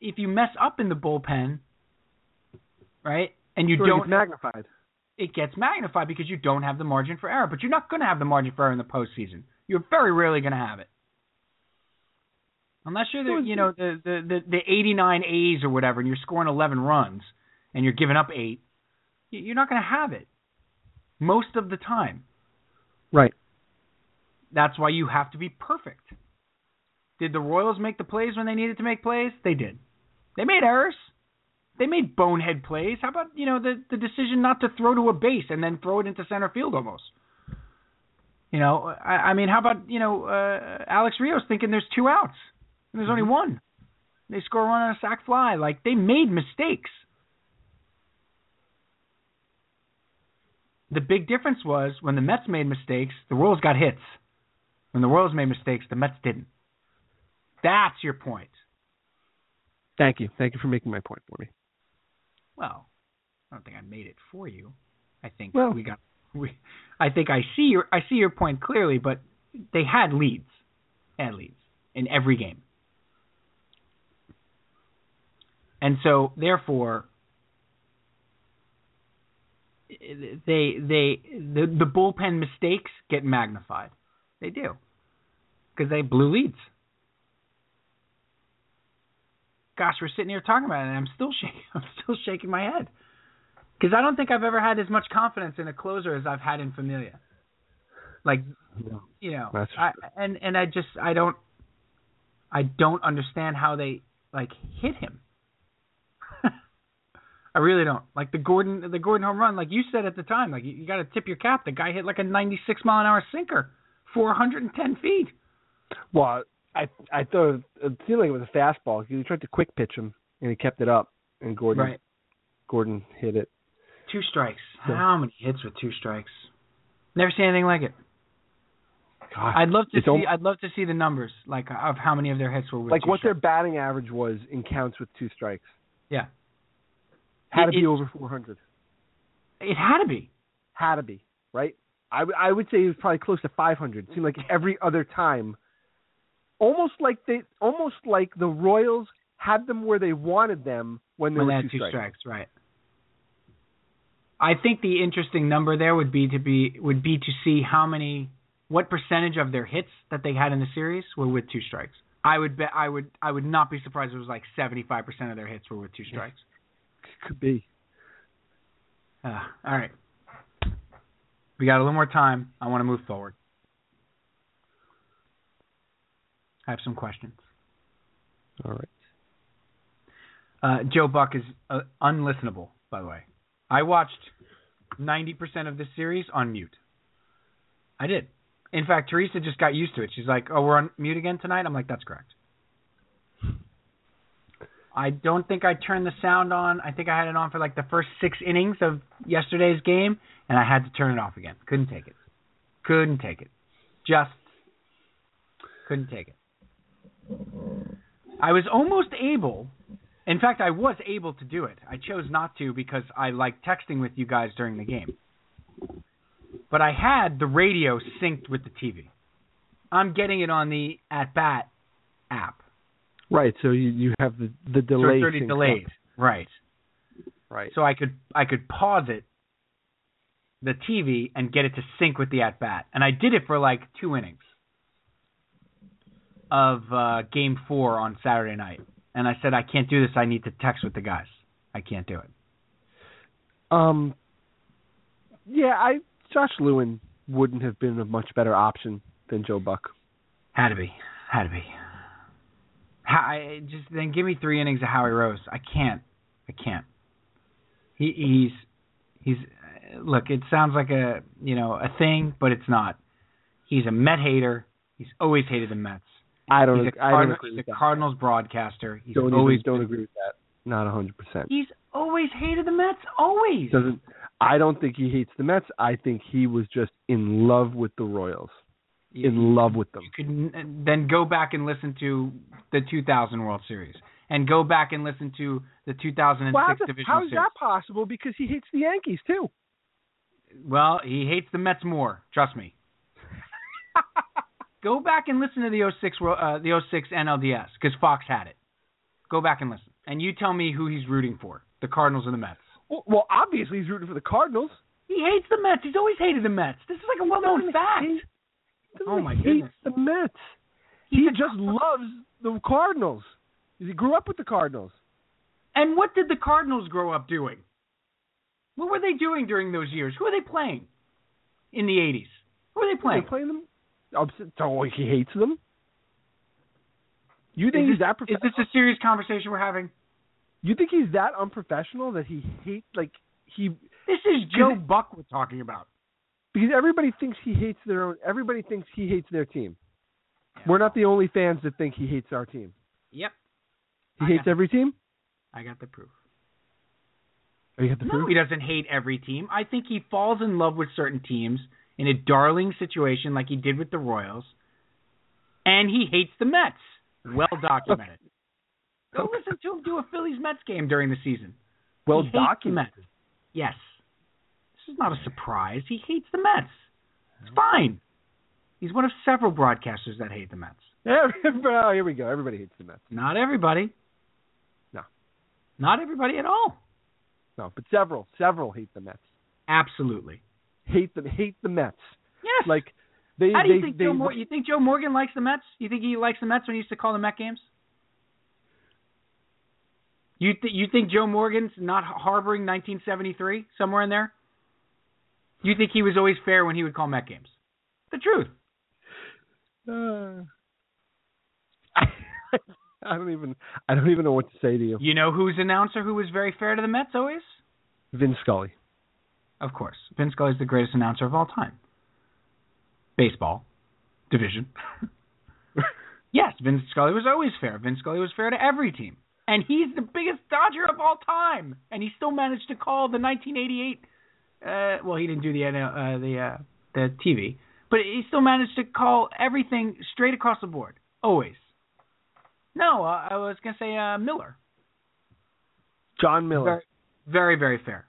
if you mess up in the bullpen, right, and you Sure, don't, gets magnified. it gets magnified because you don't have the margin for error. But you're not going to have the margin for error in the postseason. You're very rarely going to have it. Unless you're the, you know, the, the, the, the 89 A's or whatever, and you're scoring 11 runs, and you're giving up eight, you're not going to have it most of the time. Right. That's why you have to be perfect. Did the Royals make the plays when they needed to make plays? They did. They made errors. They made bonehead plays. How about you know the the decision not to throw to a base and then throw it into center field almost? You know, I, I mean, how about you know uh, Alex Rios thinking there's two outs and there's only one. They score one on a sac fly. Like they made mistakes. The big difference was when the Mets made mistakes, the Royals got hits. When the Royals made mistakes, the Mets didn't. That's your point. Thank you. Thank you for making my point for me. Well, I don't think I made it for you. I think Well- we got we I think I see your I see your point clearly, but they had leads. Had leads in every game. And so therefore they they the the bullpen mistakes get magnified. They do. Because they blew leads. Gosh, we're sitting here talking about it, and I'm still shaking. I'm still shaking my head because I don't think I've ever had as much confidence in a closer as I've had in Familia. Like, you know, That's I, and and I just I don't I don't understand how they like hit him. I really don't. Like the Gordon the Gordon home run, like you said at the time, like you, you got to tip your cap. The guy hit like a 96 mile an hour sinker, 410 feet. Well, I I thought it seemed like it was a fastball. He tried to quick pitch him, and he kept it up. And Gordon Right. Gordon hit it. Two strikes. Yeah. How many hits with two strikes? Never seen anything like it. God, I'd love to see. almo- I'd love to see the numbers, like of how many of their hits were with like what their batting average was in counts with two strikes. Yeah, Had to be it- over 400. it had to be. Had to be right. I I would say it was probably close to 500. It seemed like every other time, almost like they, almost like the Royals had them where they wanted them when there when were they had two, two strikes. right? I think the interesting number there would be to be would be to see how many, what percentage of their hits that they had in the series were with two strikes. I would bet I would I would not be surprised if it was like seventy five percent of their hits were with two strikes. Could be. Uh, all right. We got a little more time. I want to move forward. I have some questions. All right. Uh, Joe Buck is uh, unlistenable, by the way. I watched 90% of this series on mute. I did. In fact, Teresa just got used to it. She's like, "Oh, we're on mute again tonight." I'm like, "That's correct." I don't think I turned the sound on. I think I had it on for like the first six innings of yesterday's game, and I had to turn it off again. Couldn't take it. Couldn't take it. Just couldn't take it. I was almost able. In fact, I was able to do it. I chose not to because I like texting with you guys during the game. But I had the radio synced with the TV. I'm getting it on the at bat app. Right. So you you have the the So delay. already synced delayed. up. Right. Right. So I could I could pause it, the TV, and get it to sync with the at bat. And I did it for like two innings of uh, Game Four on Saturday night. And I said I can't do this. I need to text with the guys. I can't do it. Um. Yeah, I Josh Lewin wouldn't have been a much better option than Joe Buck. Had to be. Had to be. I, just then give me three innings of Howie Rose. I can't. I can't. He, he's he's look. It sounds like a you know a thing, but it's not. He's a Met hater. He's always hated the Mets. I don't. He's a, I don't Cardinal, agree he's with a that. Cardinals broadcaster. He's don't always even, don't agree with that. Not a hundred percent. He's always hated the Mets. Always. Doesn't. I don't think he hates the Mets. I think he was just in love with the Royals. In love with them. You could then go back and listen to the 2000 World Series and go back and listen to the 2006 Well, how's that- how is Series. that possible? Because he hates the Yankees too. Well, he hates the Mets more. Trust me. Go back and listen to the 06 World- uh, the 06 NLDS because Fox had it. Go back and listen, and you tell me who he's rooting for: the Cardinals or the Mets. Well, well, obviously he's rooting for the Cardinals. He hates the Mets. He's always hated the Mets. This is like a well-known fact. Oh my he goodness. hates the Mets. He just loves the Cardinals. He grew up with the Cardinals. And what did the Cardinals grow up doing? What were they doing during those years? Who are they playing in the 80s? Who are they playing? They playing them. Oh, Upset. Oh, he hates them. You Is think this, he's that? is Prof- this a serious conversation we're having? you think he's that unprofessional that he hates like he This is Joe Buck we're talking about. Because everybody thinks he hates their own. Everybody thinks he hates their team. We're not the only fans that think he hates our team. Yep, He I hates got- every team. I got the proof. Oh, you have the No, proof. he doesn't hate every team. I think he falls in love with certain teams in a darling situation like he did with the Royals. And he hates the Mets. Well documented. Go listen to him do a Phillies Mets game during the season. Well he hates the documented. Yes. Is not a surprise. He hates the Mets. It's fine. He's one of several broadcasters that hate the Mets. oh, here we go. Everybody hates the Mets. Not everybody. No. Not everybody at all. No, but several, several hate the Mets. Absolutely. Hate them. Hate the Mets. Yes. Like they. How do you they, think they, Joe Mor- you think Joe Morgan likes the Mets? You think he likes the Mets when he used to call the Met games? You th- you think Joe Morgan's not harboring 1973 somewhere in there? You think he was always fair when he would call Met games? The truth. Uh, I don't even. I don't even know what to say to you. You know who's announcer who was very fair to the Mets always? Vin Scully. Of course, Vince Scully is the greatest announcer of all time. Baseball division. yes, Vince Scully was always fair. Vince Scully was fair to every team, and he's the biggest Dodger of all time. And he still managed to call the 1988. Uh, well, he didn't do the uh, the uh, the TV, but he still managed to call everything straight across the board, always. No, uh, I was gonna say uh, Miller. Jon Miller. Very, very, very fair.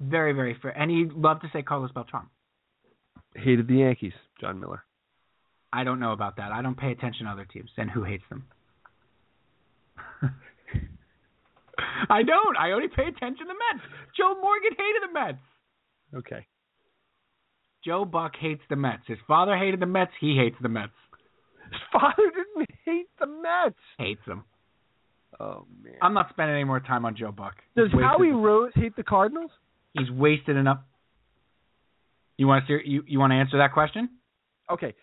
Very, very fair. And he loved to say Carlos Beltran. Hated the Yankees. Jon Miller. I don't know about that. I don't pay attention to other teams and who hates them. I don't. I only pay attention to the Mets. Joe Morgan hated the Mets. Okay. Joe Buck hates the Mets. His father hated the Mets. He hates the Mets. His father didn't hate the Mets. Hates them. Oh man. I'm not spending any more time on Joe Buck. Does Howie Rose hate the Cardinals? He's wasted enough. You want to you you want to answer that question? Okay.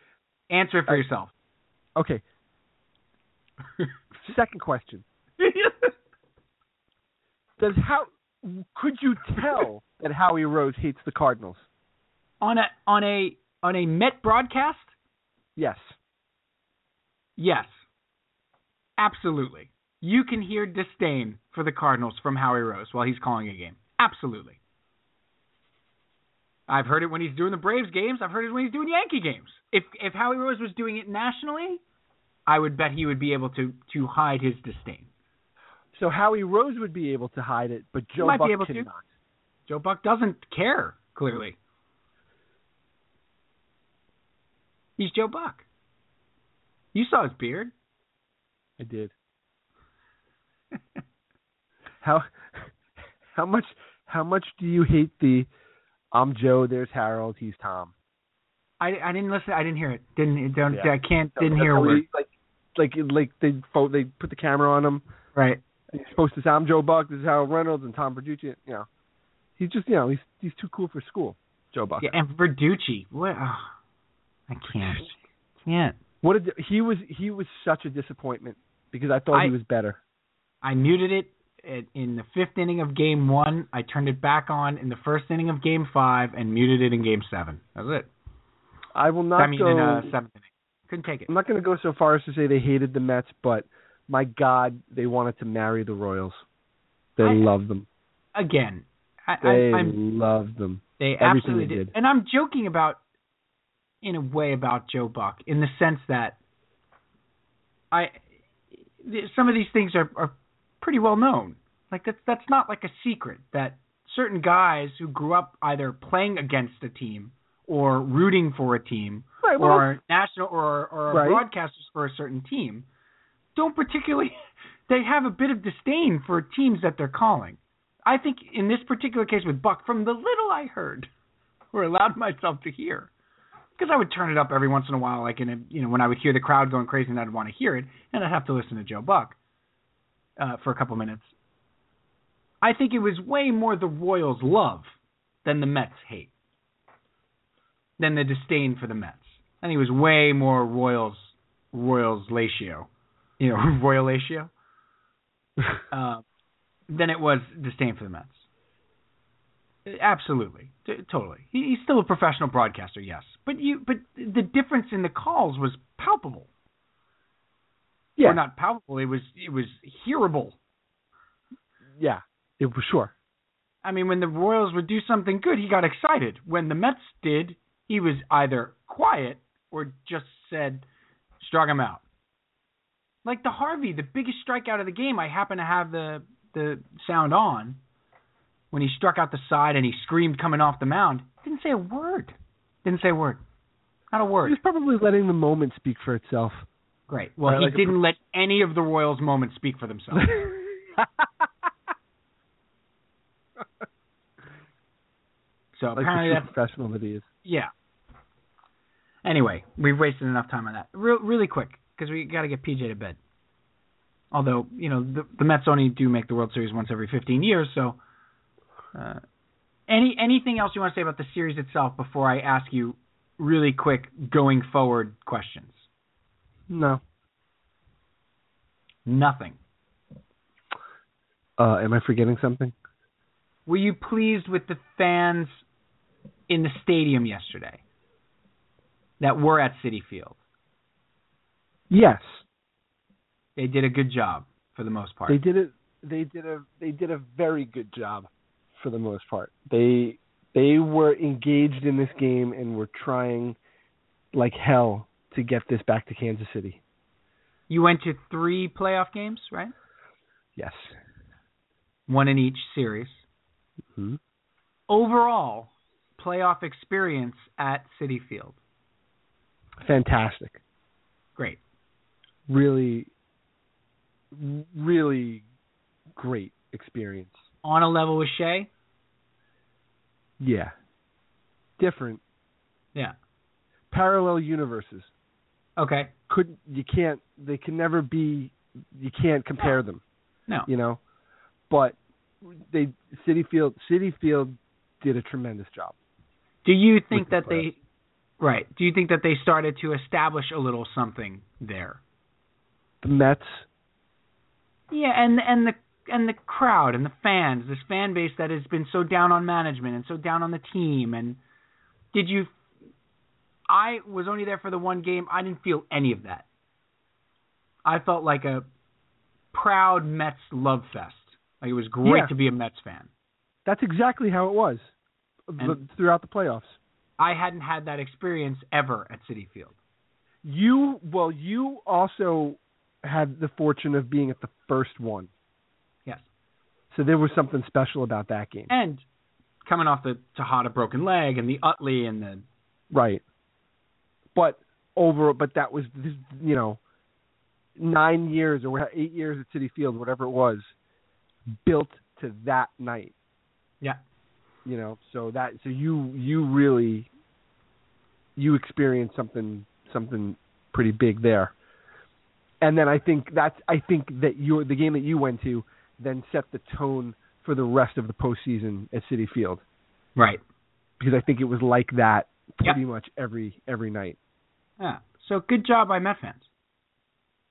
Answer it for uh, yourself. Okay. Second question. Does how could you tell that Howie Rose hates the Cardinals? on a on a on a Met broadcast? Yes. Yes. Absolutely. You can hear disdain for the Cardinals from Howie Rose while he's calling a game. Absolutely. I've heard it when he's doing the Braves games. I've heard it when he's doing Yankee games. If if Howie Rose was doing it nationally, I would bet he would be able to to hide his disdain. So Howie Rose would be able to hide it, but Joe Buck able to. cannot. Joe Buck doesn't care, clearly. He's Joe Buck. You saw his beard. I did. how how much how much do you hate the I'm Joe, there's Harold, he's Tom. I, I didn't listen. I didn't hear it. Didn't don't. Yeah. I can't. So Didn't hear a word. like like like they they put the camera on him. Right. He's supposed to say I'm Joe Buck, this is Harold Reynolds and Tom Verducci. You know, he's just you know he's he's too cool for school. Joe Buck. Yeah, and Verducci. What? Oh, I can't. Can't. What did he was he was such a disappointment because I thought I- he was better. I muted it at, in the fifth inning of Game One. I turned it back on in the first inning of Game Five, and muted it in Game Seven. That was it. I will not I mean, go. in uh, seventh inning. Couldn't take it. I'm not going to go so far as to say they hated the Mets, but my God, they wanted to marry the Royals. They I- loved them. Again, I, They I, I'm loved them. They Everything absolutely they did. did. And I'm joking about in a way about Joe Buck in the sense that I some of these things are, are pretty well known. Like that's that's not like a secret that certain guys who grew up either playing against a team or rooting for a team Right, well, or national or or Right. broadcasters for a certain team don't particularly they have a bit of disdain for teams that they're calling. I think in this particular case with Buck, from the little I heard or allowed myself to hear, because I would turn it up every once in a while, like in a you know when I would hear the crowd going crazy and I'd want to hear it, and I'd have to listen to Joe Buck uh, for a couple minutes. I think it was way more the Royals' love than the Mets' hate, than the disdain for the Mets. I think it was way more Royals Royals Latio, you know Royal Latio, uh, than it was disdain for the Mets. Absolutely, T- totally. He, he's still a professional broadcaster, yes, but you but the difference in the calls was palpable. Yeah. Or not palpable. It was it was hearable. Yeah, it was sure. I mean, when the Royals would do something good, he got excited. When the Mets did, he was either quiet or just said, "Strug him out." Like the Harvey, the biggest strikeout of the game. I happen to have the the sound on when he struck out the side and he screamed coming off the mound. Didn't say a word. Didn't say a word. Not a word. He was probably letting the moment speak for itself. Great. Well, Right, he like didn't let any of the Royals' moments speak for themselves. so like apparently that's professional that he is. yeah. Anyway, we've wasted enough time on that. Real, really quick, because we got to get PJ to bed. Although you know the, the Mets only do make the World Series once every 15 years, so. Uh, any anything else you want to say about the series itself before I ask you really quick going forward questions? No. Nothing. Uh, am I forgetting something? Were you pleased with the fans in the stadium yesterday that were at Citi Field? Yes, They did a good job for the most part. they did it. They did a they did a very good job for the most part. They they were engaged in this game and were trying like hell to get this back to Kansas City. You went to three playoff games, right? Yes. One in each series. hmm Overall, playoff experience at Citi Field. Fantastic. Great. Really, really great experience. On a level with Shea? Yeah. Different Yeah. parallel universes. Okay. Couldn't you can't they can never be you can't compare them. No. You know, but they Citi Field Citi Field did a tremendous job. Do you think With the that they Right. Do you think that they started to establish a little something there? The Mets, Yeah, and and the and the crowd and the fans, this fan base that has been so down on management and so down on the team and did you I was only there for the one game. I didn't feel any of that. I felt like a proud Mets love fest. Like it was great Yeah. to be a Mets fan. that's exactly how it was And- throughout the playoffs. I hadn't had that experience ever at Citi Field. You well, you also had the fortune of being at the first one, Yes. so there was something special about that game. And coming off the Tejada broken leg and the Utley and the Right. But over, but that was you know nine years or eight years at Citi Field, whatever it was, built to that night. yeah. You know, so that so you you really you experienced something something pretty big there. And then I think that's I think that your the game that you went to then set the tone for the rest of the postseason at Citi Field Right. because I think it was like that Yep. pretty much every every night. Yeah. So good job by Met fans.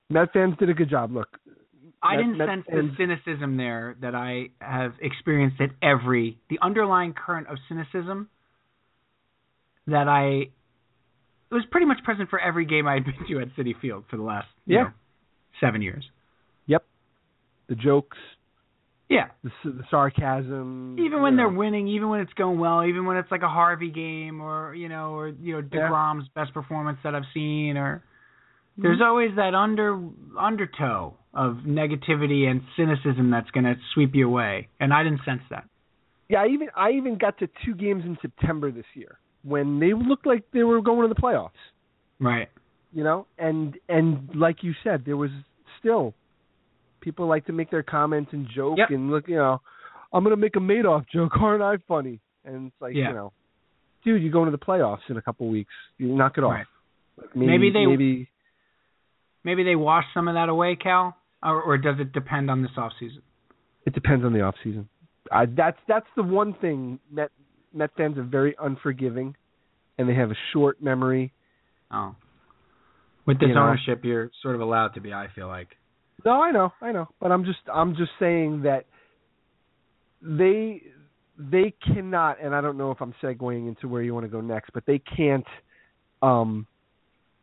Met fans did a good job. Look, I Met- didn't Met sense the cynicism there that I have experienced at every the underlying current of cynicism that I it was pretty much present for every game I had been to at Citi Field for the last you Yeah. know, seven years. Yep. The jokes, Yeah. The, the sarcasm. Even when you they're winning, even when it's going well, even when it's like a Harvey game or you know, or you know, Yeah. Best performance that I've seen, or Mm-hmm. there's always that under undertow of negativity and cynicism that's going to sweep you away, and I didn't sense that. Yeah, I even I even got to two games in September this year when they looked like they were going to the playoffs. Right. You know, and and like you said, there was still people like to make their comments and joke Yep. and look. You know, I'm gonna make a Madoff joke. Aren't I funny? And it's like Yeah. you know, dude, you're going to the playoffs in a couple weeks. You knock it off. Right. Like, maybe, Maybe they- maybe Maybe they wash some of that away, Cal, or, or does it depend on this off season? it depends on the off season. I, that's that's the one thing Met Met fans are very unforgiving, and they have a short memory. Oh. With this You know. ownership, you're sort of allowed to be. I feel like. No, I know, I know, but I'm just I'm just saying that they they cannot, and I don't know if I'm segueing into where you want to go next, but they can't um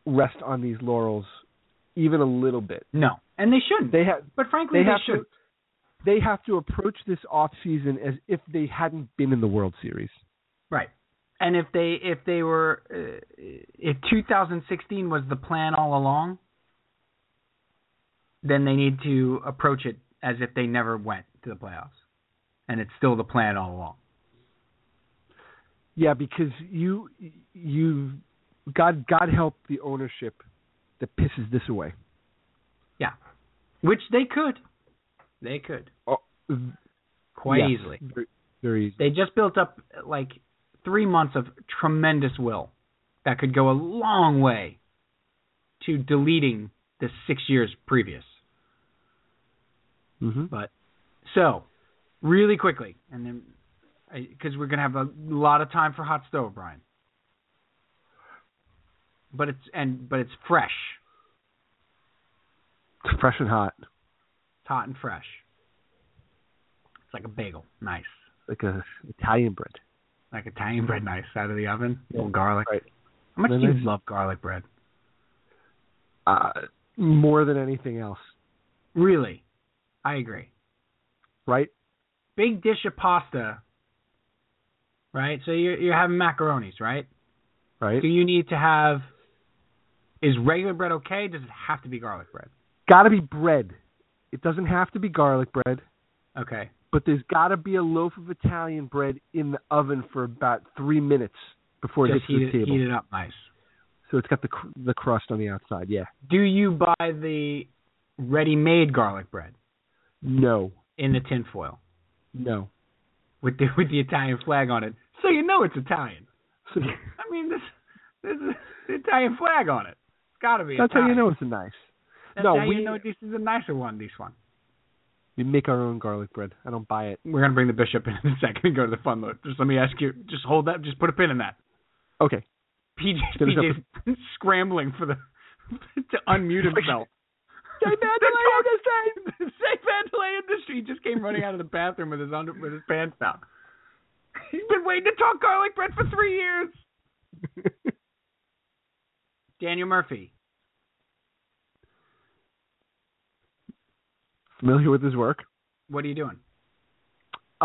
rest on these laurels even a little bit. No, and they shouldn't. They have but frankly, they they, should. to they have to approach this off season as if they hadn't been in the World Series. Right. And if they if they were uh, if 2016 was the plan all along, then they need to approach it as if they never went to the playoffs, and it's still the plan all along. Yeah, because you you God God help the ownership that pisses this away. Yeah, which they could, they could Oh, quite yes, easily. Very, very easy. They just built up like three months of tremendous will that could go a long way to deleting the six years previous. Mm-hmm. But so, really quickly, and then because we're gonna have a lot of time for hot stove, Brian. But it's and but it's fresh, It's fresh and hot, it's hot and fresh. It's like a bagel, nice, like a Italian bread. Like Italian bread, nice out of the oven, Yeah, little garlic. right. How much Then do you love garlic bread? Uh, more than anything else, Really, I agree. right? Big dish of pasta, right? So you're you're having macaronis, right? Right. Do you need to have? Is regular bread okay? Does it have to be garlic bread? Got to be bread. It doesn't have to be garlic bread, Okay. But there's got to be a loaf of Italian bread in the oven for about three minutes before it gets to the table. heat it up nice. So it's got the cr- the crust on the outside. Yeah. Do you buy the ready-made garlic bread No. in the tin foil No. with the with the Italian flag on it, so you know it's Italian? I mean, this there's a, the Italian flag on it. It's got to be. That's how you Italian. know it's a nice. That's no, how we you know this is a nicer one. This one. We make our own garlic bread. I don't buy it. We're gonna bring the bishop in in a second and go to the fun load. Just let me ask you. Just hold that. Just put a pin in that. Okay. PJ PJ's scrambling for the to unmute himself. Say Mandalay Industry. Say Mandalay Industry. He just came running out of the bathroom with his under with his pants down. He's been waiting to talk garlic bread for three years. Daniel Murphy. Familiar with his work? What are you doing?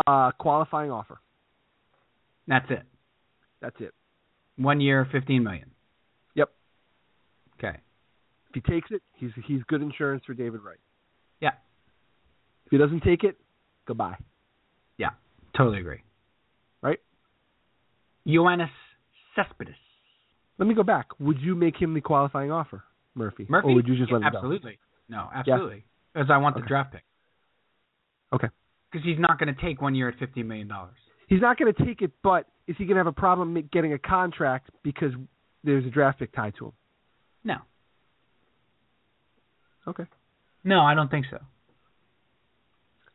Uh, qualifying offer. That's it. That's it. One year, fifteen million. Yep. Okay. If he takes it, he's he's good insurance for David Wright. Yeah. If he doesn't take it, goodbye. Yeah. Totally agree. Right? Yoenis Cespedes. Let me go back. Would you make him the qualifying offer, Murphy? Murphy? Or would you just Yeah, let him go? absolutely. No, absolutely. Because I want the draft pick. Okay. Because he's not going to take one year at $50 million. He's not going to take it, but is he going to have a problem getting a contract because there's a draft pick tied to him? No. Okay. No, I don't think so.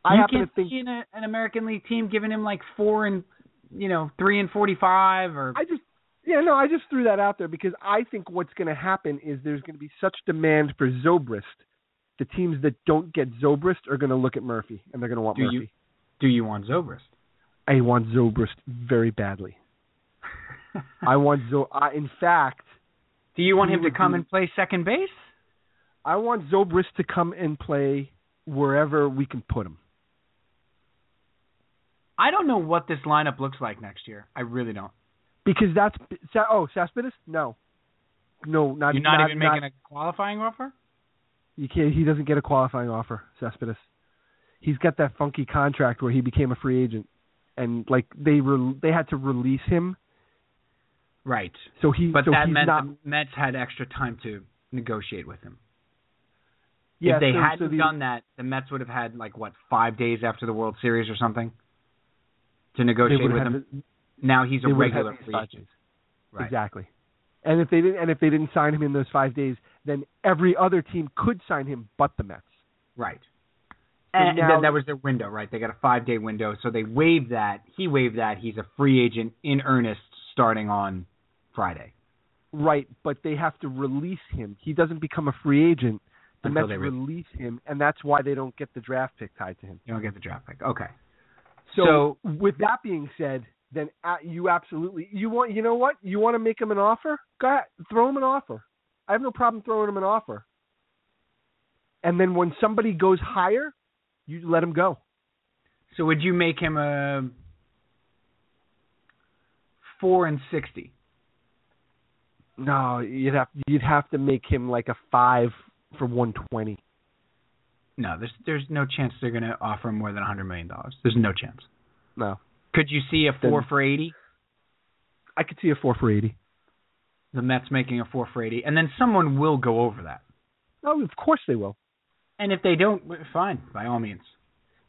I you happen can't to think see in a, an American League team giving him like four and you know three and forty-five or I just yeah, no, I just threw that out there because I think what's going to happen is there's going to be such demand for Zobrist. The teams that don't get Zobrist are going to look at Murphy and they're going to want Do Murphy. you- do you want Zobrist? I want Zobrist very badly. I want Zo. I, in fact, Do you want him to come be- and play second base? I want Zobrist to come and play wherever we can put him. I don't know what this lineup looks like next year. I really don't. Because that's oh Cespedes. No, no, not You're not, not even making a qualifying offer. You can't. He doesn't get a qualifying offer, Cespedes. He's got that funky contract where he became a free agent, and like they re- they had to release him. Right. So he. But so that meant not. the Mets had extra time to negotiate with him. yeah, if they so, hadn't so the, done that, the Mets would have had like what five days after the World Series or something to negotiate with him. Now he's a they would have regular free agent. Right. Exactly. And if they didn't, and if they didn't sign him in those five days, then every other team could sign him, but the Mets. Right. So And, now- then that was their window, right? They got a five day window, so they waived that. He waived that. He's a free agent in earnest starting on Friday. Right, but they have to release him. He doesn't become a free agent. The Until Mets they re- release him, and that's why they don't get the draft pick tied to him. You don't get the draft pick. Okay. So, with that being said, then you absolutely you want you know what you want to make him an offer? Go ahead, throw him an offer. I have no problem throwing him an offer. And then when somebody goes higher, you let him go. So would you make him a four and sixty? No, you'd have you'd have to make him like a five for one twenty. No, there's there's no chance they're going to offer him more than a hundred million dollars. There's no chance. No, Could you see a four Then- for eighty? I could see a four for eighty. The Mets making a four for eighty, and then someone will go over that. Oh, of course they will. And if they don't, fine, by all means.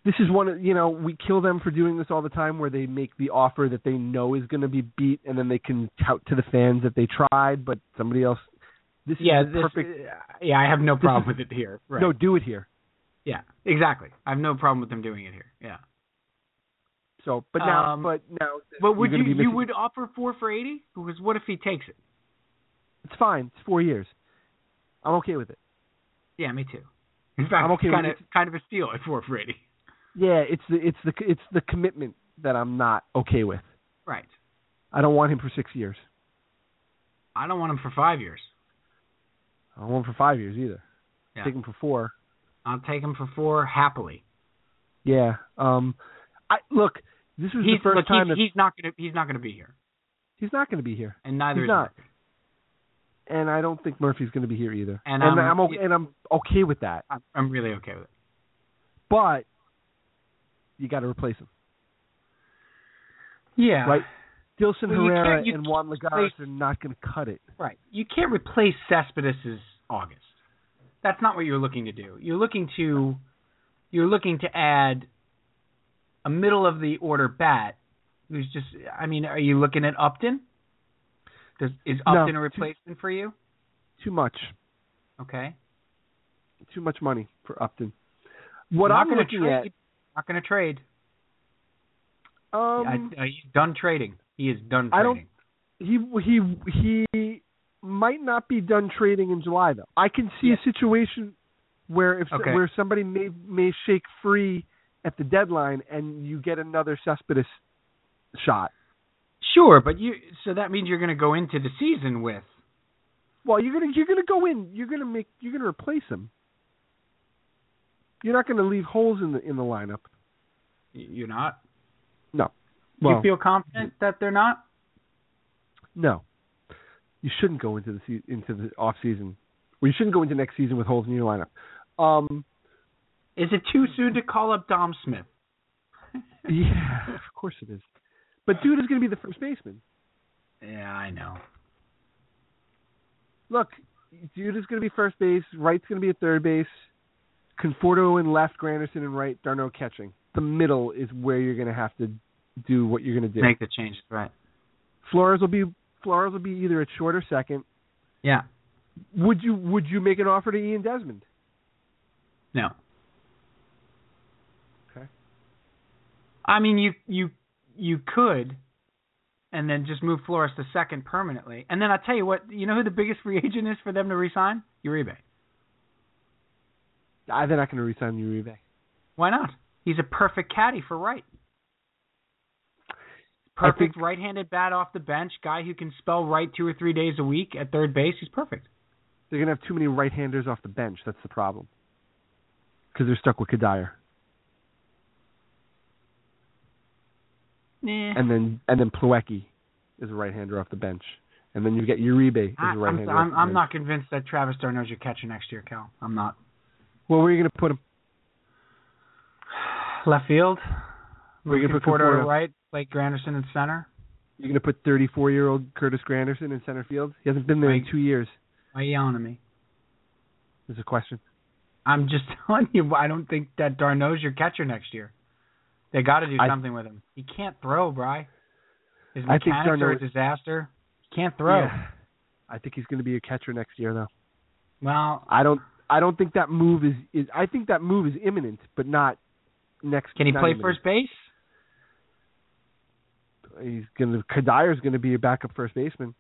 This is one of you know we kill them for doing this all the time, where they make the offer that they know is going to be beat, and then they can tout to the fans that they tried, but somebody else. This Yeah, is this, perfect. yeah, I have no problem is- with it here. Right. No, do it here. Yeah, exactly. I have no problem with them doing it here. Yeah. So, but now, Um, but now, But would you you would offer four for eighty? Because what if he takes it? It's fine. It's four years. I'm okay with it. Yeah, me too. In fact, I'm okay it's with kind of it. kind of a steal at four for eighty. Yeah, it's the it's the it's the commitment that I'm not okay with. Right. I don't want him for six years. I don't want him for five years. I don't want him for five years either. Yeah. Take him for four. I'll take him for four happily. Yeah. Um. I look. This was He's the first look, time he's, that he's not gonna he's not gonna be here, he's not going to be here, and neither He's is not. And I don't think Murphy's going to be here either. And, and um, I'm okay, and I'm okay with that. I'm, I'm really okay with it. But you got to replace him, Yeah. right? Dilson Well, Herrera you and Juan Lagares replace- are not going to cut it. Right. You can't replace Cespedes' August. That's not what you're looking to do. You're looking to you're looking to add a middle of the order bat who's just I mean, are you looking at Upton? Does is No, Upton a too- replacement for you? Too much. Okay. Too much money for Upton. What not I'm gonna looking trade. Not going to trade. um, I, uh, he's done trading. He is done Trading. I don't- he he he might not be done trading in July though. I can see Yeah. a situation where if Okay. where somebody may may shake free at the deadline and you get another Cespedes shot. Sure, but you so that means you're going to go into the season with Well, you're gonna you're gonna go in. You're gonna make you're gonna replace him. You're not gonna leave holes in the in the lineup. you're not. No. Well, you feel confident that they're not? no. You shouldn't go into the se- into the off season. Well, you shouldn't go into next season with holes in your lineup. Um, Is it too soon to call up Dom Smith? yeah, of course it is. But dude is going to be the first baseman. Yeah, I know. Look, dude is going to be first base. Wright's going to be at third base. Conforto in left, Granderson in right, d'Arnaud catching. The middle is where you're going to have to do what you're going to do. Make the changes, right? Flores will be Flores will be either at short or second. Yeah. Would you would you make an offer to Ian Desmond? No. Okay. I mean, you you you could, and then just move Flores to second permanently, and then I'll tell you what, you know who the biggest free agent is for them to resign? Uribe. Ah, they're not going to resign Uribe. Why not? He's a perfect caddy for Wright. I Perfect think- right-handed bat off the bench, guy who can spell right two or three days a week at third base. He's perfect. They're going to have too many right-handers off the bench. That's the problem. Because they're stuck with Cuddyer. Yeah. and then and then Plawecki is a right-hander off the bench, and then you get Uribe as a I'm, right-hander. I'm, off the I'm bench. not convinced that Travis d'Arnaud's your catcher next year, Cal. I'm not. Well, where are you going to put him? Left field. You going to put Conforto Conforto? right. Blake Granderson in center. You're going to put 34-year-old Curtis Granderson in center field? He hasn't been there in two years. Why are you yelling at me? Is a question. I'm just telling you, I don't think that d'Arnaud's your catcher next year. They got to do I- something with him. He can't throw, Bry. His I think mechanics are a disaster. He can't throw. Yeah. I think he's going to be a catcher next year, though. Well, I don't. I don't think that move is. is I think that move is imminent, but not next. can he play imminent. first base? He's going to. Cuddyer's going to be a backup first baseman.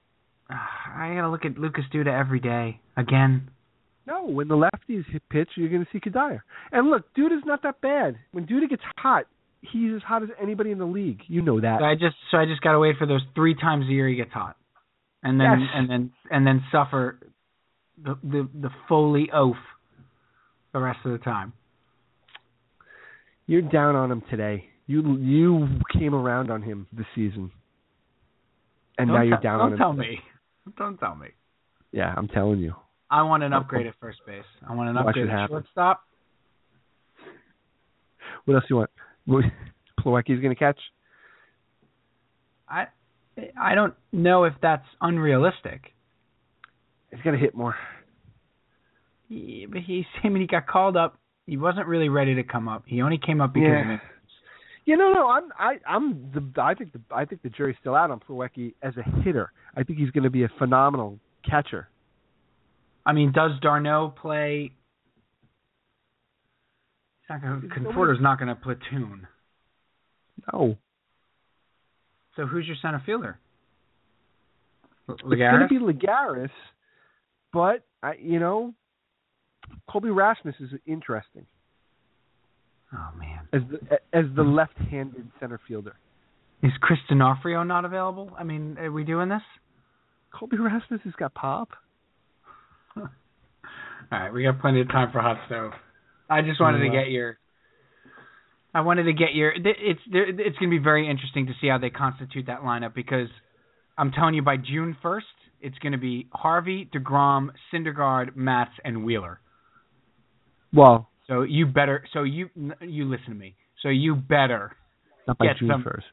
I gotta look at Lucas Duda every day again. No, when the lefties hit pitch, you're going to see Cuddyer. And look, Duda's not that bad. When Duda gets hot, he's as hot as anybody in the league. You know that. So I just so I just gotta wait for those three times a year he gets hot, and then Yes. and then and then suffer the the the Foley oath the rest of the time. You're down on him today. You you came around on him this season, and don't now you're down don't on him. tell today. me. Don't tell me. Yeah, I'm telling you. I want an upgrade at first base. I want an Watch upgrade at shortstop. What else do you want? Plawecki's going to catch. I I don't know if that's unrealistic. He's going to hit more. He, but he's I mean he got called up. He wasn't really ready to come up. He only came up because Yeah. of it. You know, no, I'm I I'm the I think the I think the jury's still out on Plawecki as a hitter. I think he's going to be a phenomenal catcher. I mean, does d'Arnaud play? He's not gonna, Conforto's not going to platoon. No, So who's your center fielder? L- it's going to be Lagares, but I you know, Colby Rasmus is interesting Oh man, as the as the left-handed center fielder. is Chris Denorfia not available? I mean, are we doing this? Colby Rasmus has got pop. All right, we got plenty of time for hot stove. I just wanted to get your. I wanted to get your. th- It's it's going to be very interesting to see how they constitute that lineup because I'm telling you by June 1st it's going to be Harvey, Degrom, Syndergaard, Matz, and Wheeler. Well, So you better. So you you listen to me. So you better not by Get June first,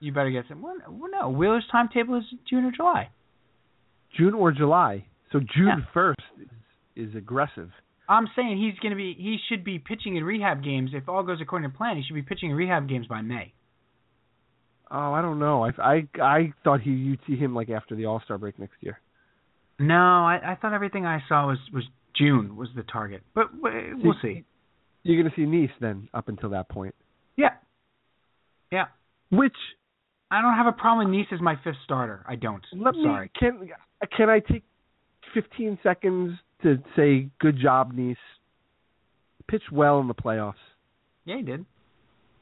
you better get some. Well, no, Wheeler's timetable is June or July. June or July. So June Yeah. first is aggressive. I'm saying he's going to be. He should be pitching in rehab games if all goes according to plan. He should be pitching in rehab games by May. Oh, I don't know. I I I thought he you'd see him like after the All Star break next year. No, I, I thought everything I saw was was June was the target, but we'll see. You're going to see Niese then up until that point. Yeah, yeah. Which I don't have a problem with Niese as my fifth starter. I don't. let I'm me sorry. can can I take 15 seconds to say good job Niese. Pitched well in the playoffs. Yeah, he did,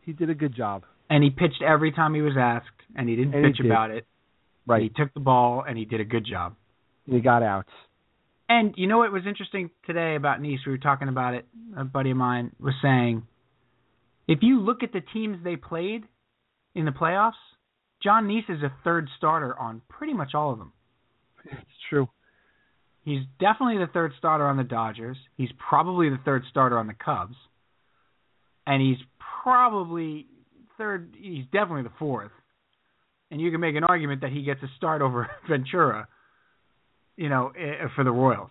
He did a good job. and he pitched every time he was asked, and he didn't And he bitch did. about it. Right. He took the ball and he did a good job. He got outs. And you know what was interesting today about Niese? We were talking about it. A buddy of mine was saying, if you look at the teams they played in the playoffs, Jon Niese is a third starter on pretty much all of them. It's true. He's definitely the third starter on the Dodgers. He's probably the third starter on the Cubs. And he's probably third he's definitely the fourth. And you can make an argument that he gets a start over Ventura, you know, eh, for the Royals.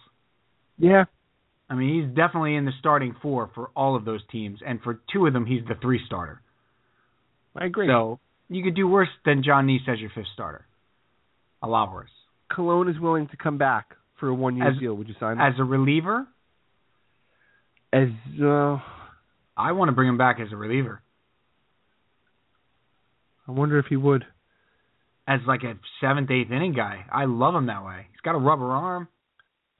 Yeah. I mean, he's definitely in the starting four for all of those teams, and for two of them, he's the three starter. I agree. So you could do worse than Jon Niese as your fifth starter. A lot worse. Colon is willing to come back for a one year deal. Would you sign him? As a reliever, As uh, I want to bring him back as a reliever. I wonder if he would. As like a seventh, eighth inning guy. I love him that way. He's got a rubber arm.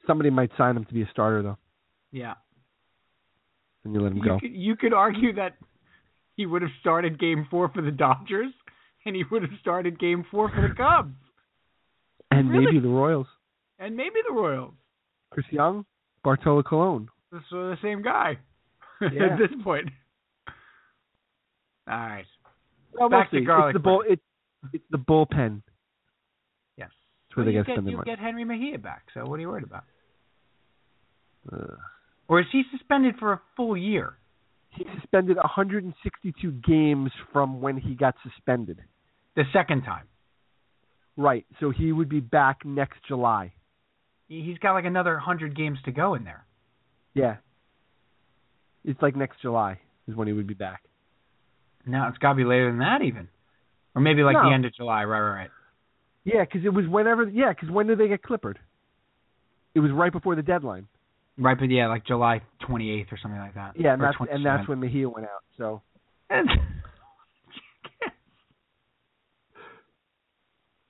Somebody might sign him to be a starter though, Yeah. and you let him You go. could, you could argue that he would have started game four for the Dodgers, and he would have started game four for the Cubs, And Really? maybe the Royals. And maybe the Royals. Chris Young, Bartolo Colon. This is the same guy Yeah. at this point. All right. Well, we'll to see. garlic It's the bull. It's it's the bullpen. Yes. That's where Well, they you got to get, spend their you'll get Jenrry Mejia back. So what are you worried about? Uh, Or is he suspended for a full year? he suspended 162 games from when he got suspended. The second time. Right. So he would be back next July. He- He's got like another hundred games to go in there. Yeah. It's like next July is when he would be back. No, it's got to be later than that even, or maybe like No. the end of July. Right, right, right. Yeah, because it was whenever. Yeah, because when did they get Clippard? It was right before the deadline. Right, but yeah, like July 28th or something like that. Yeah, and that's and that's when Mejia went out. So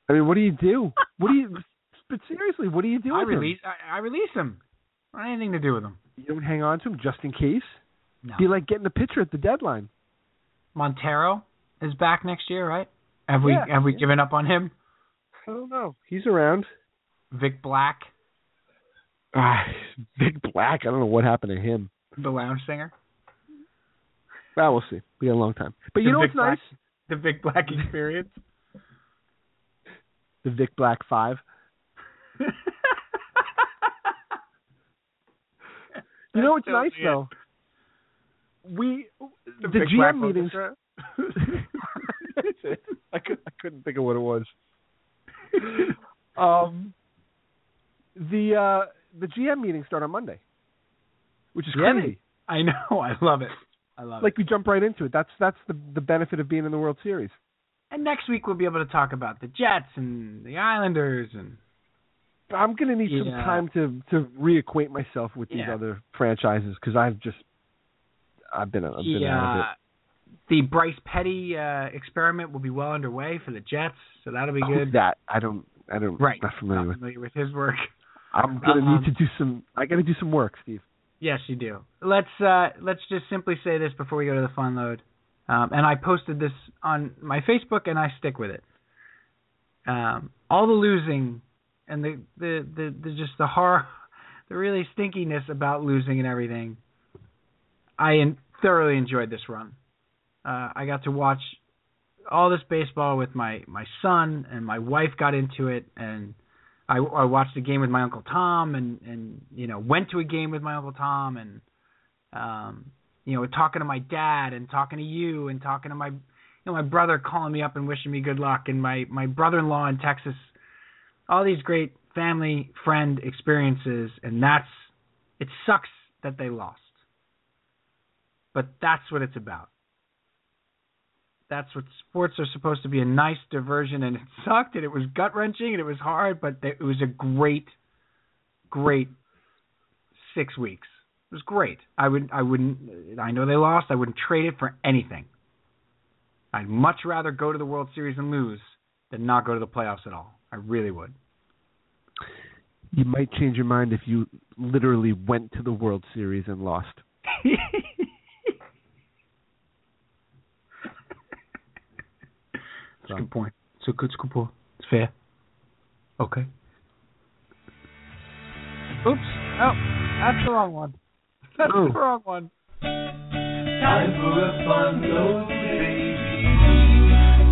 I mean, what do you do? What do you? But seriously, what do you do? I with release. I, I release him. I don't have anything to do with him. You don't hang on to him just in case. No. Be like getting the pitcher at the deadline. Montero is back next year, right? Have we Yeah. have we given up on him? I don't know. He's around. Vic Black, Ah, Big Black. I don't know what happened to him. the lounge singer. Well, we'll see. We got a long time. But you The know Vic what's nice? The Vic Black experience. The Vic Black Five. You know what's nice though? We the, Black GM meetings. I could I couldn't think of what it was. um, the uh the GM meetings start on Monday, which is Yeah, crazy. I know. I love it. I love Like it. Like we jump right into it. That's that's the the benefit of being in the World Series. And next week we'll be able to talk about the Jets and the Islanders and I'm gonna need some time to to reacquaint myself with these Yeah. other franchises because I've just I've been I've been the, out of it. the Bryce Petty uh, experiment will be well underway for the Jets, so that'll be Who's good. that I don't I don't Right. not familiar Not with. with his work. I'm gonna Um, need to do some. I gotta do some work, Steve. Yes, you do. Let's uh, let's just simply say this before we go to the fun load. Um, and I posted this on my Facebook, and I stick with it. Um, all the losing and the, the the the just the horror, the really stinkiness about losing and everything. I en- thoroughly enjoyed this run. Uh, I got to watch all this baseball with my my son, and my wife got into it, and I, I watched a game with my uncle Tom, and and you know went to a game with my uncle Tom, and um, you know talking to my dad, and talking to you, and talking to my you know my brother calling me up and wishing me good luck, and my my brother-in-law in Texas, all these great family friend experiences, and that's it sucks that they lost, but that's what it's about. That's what sports are supposed to be a nice diversion, and it sucked, and it was gut wrenching, and it was hard, but it was a great, great six weeks. It was great. I would, I wouldn't. I know they lost. I wouldn't trade it for anything. I'd much rather go to the World Series and lose than not go to the playoffs at all. I really would. You might change your mind if you literally went to the World Series and lost. That's a good point. It's a good, it's a point. It's fair. Okay. Oops. Oh, that's the wrong one. That's Oh. the wrong one. Time for a fun load, baby.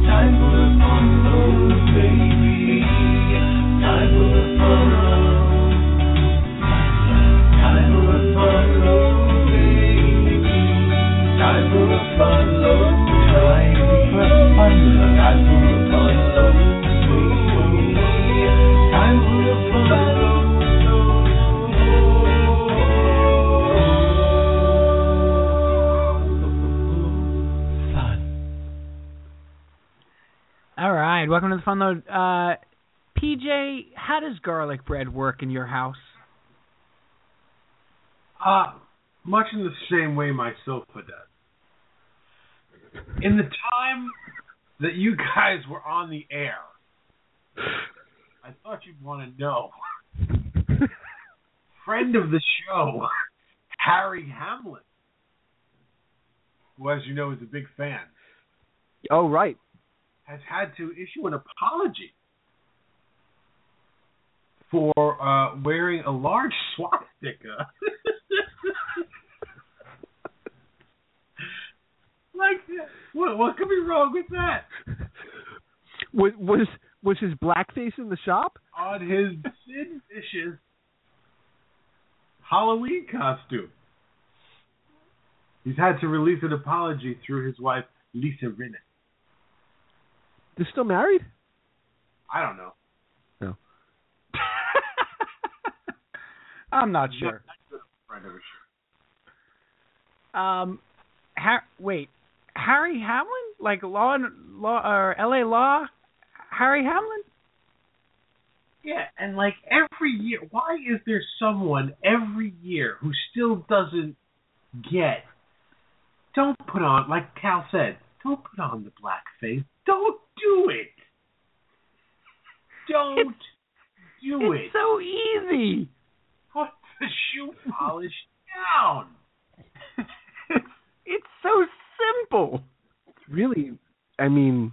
Time for a fun load, baby. Welcome to the fun load. Uh, PJ, how does garlic bread work in your house? Uh, much in the same way my sofa does. In the time that you guys were on the air, I thought you'd want to know. Friend of the show, Harry Hamlin, who, as you know, is a big fan, Oh right. has had to issue an apology for uh, wearing a large swastika Like, what what could be wrong with that? Was was was his blackface in the shop? On his Sid Vicious Halloween costume. He's had to release an apology through his wife Lisa Rinna. They're still married? I don't know. I'm not sure. I'm never sure. Um, ha- wait, Harry Hamlin, like Law and Law or L.A. Law, Harry Hamlin. Yeah, and like every year, why is there someone every year who still doesn't get? Don't put on, like Cal said, don't put on the blackface. Don't do it. Don't do it's it. It's so easy. Put the shoe polish down. it's, it's so simple. Really? I mean,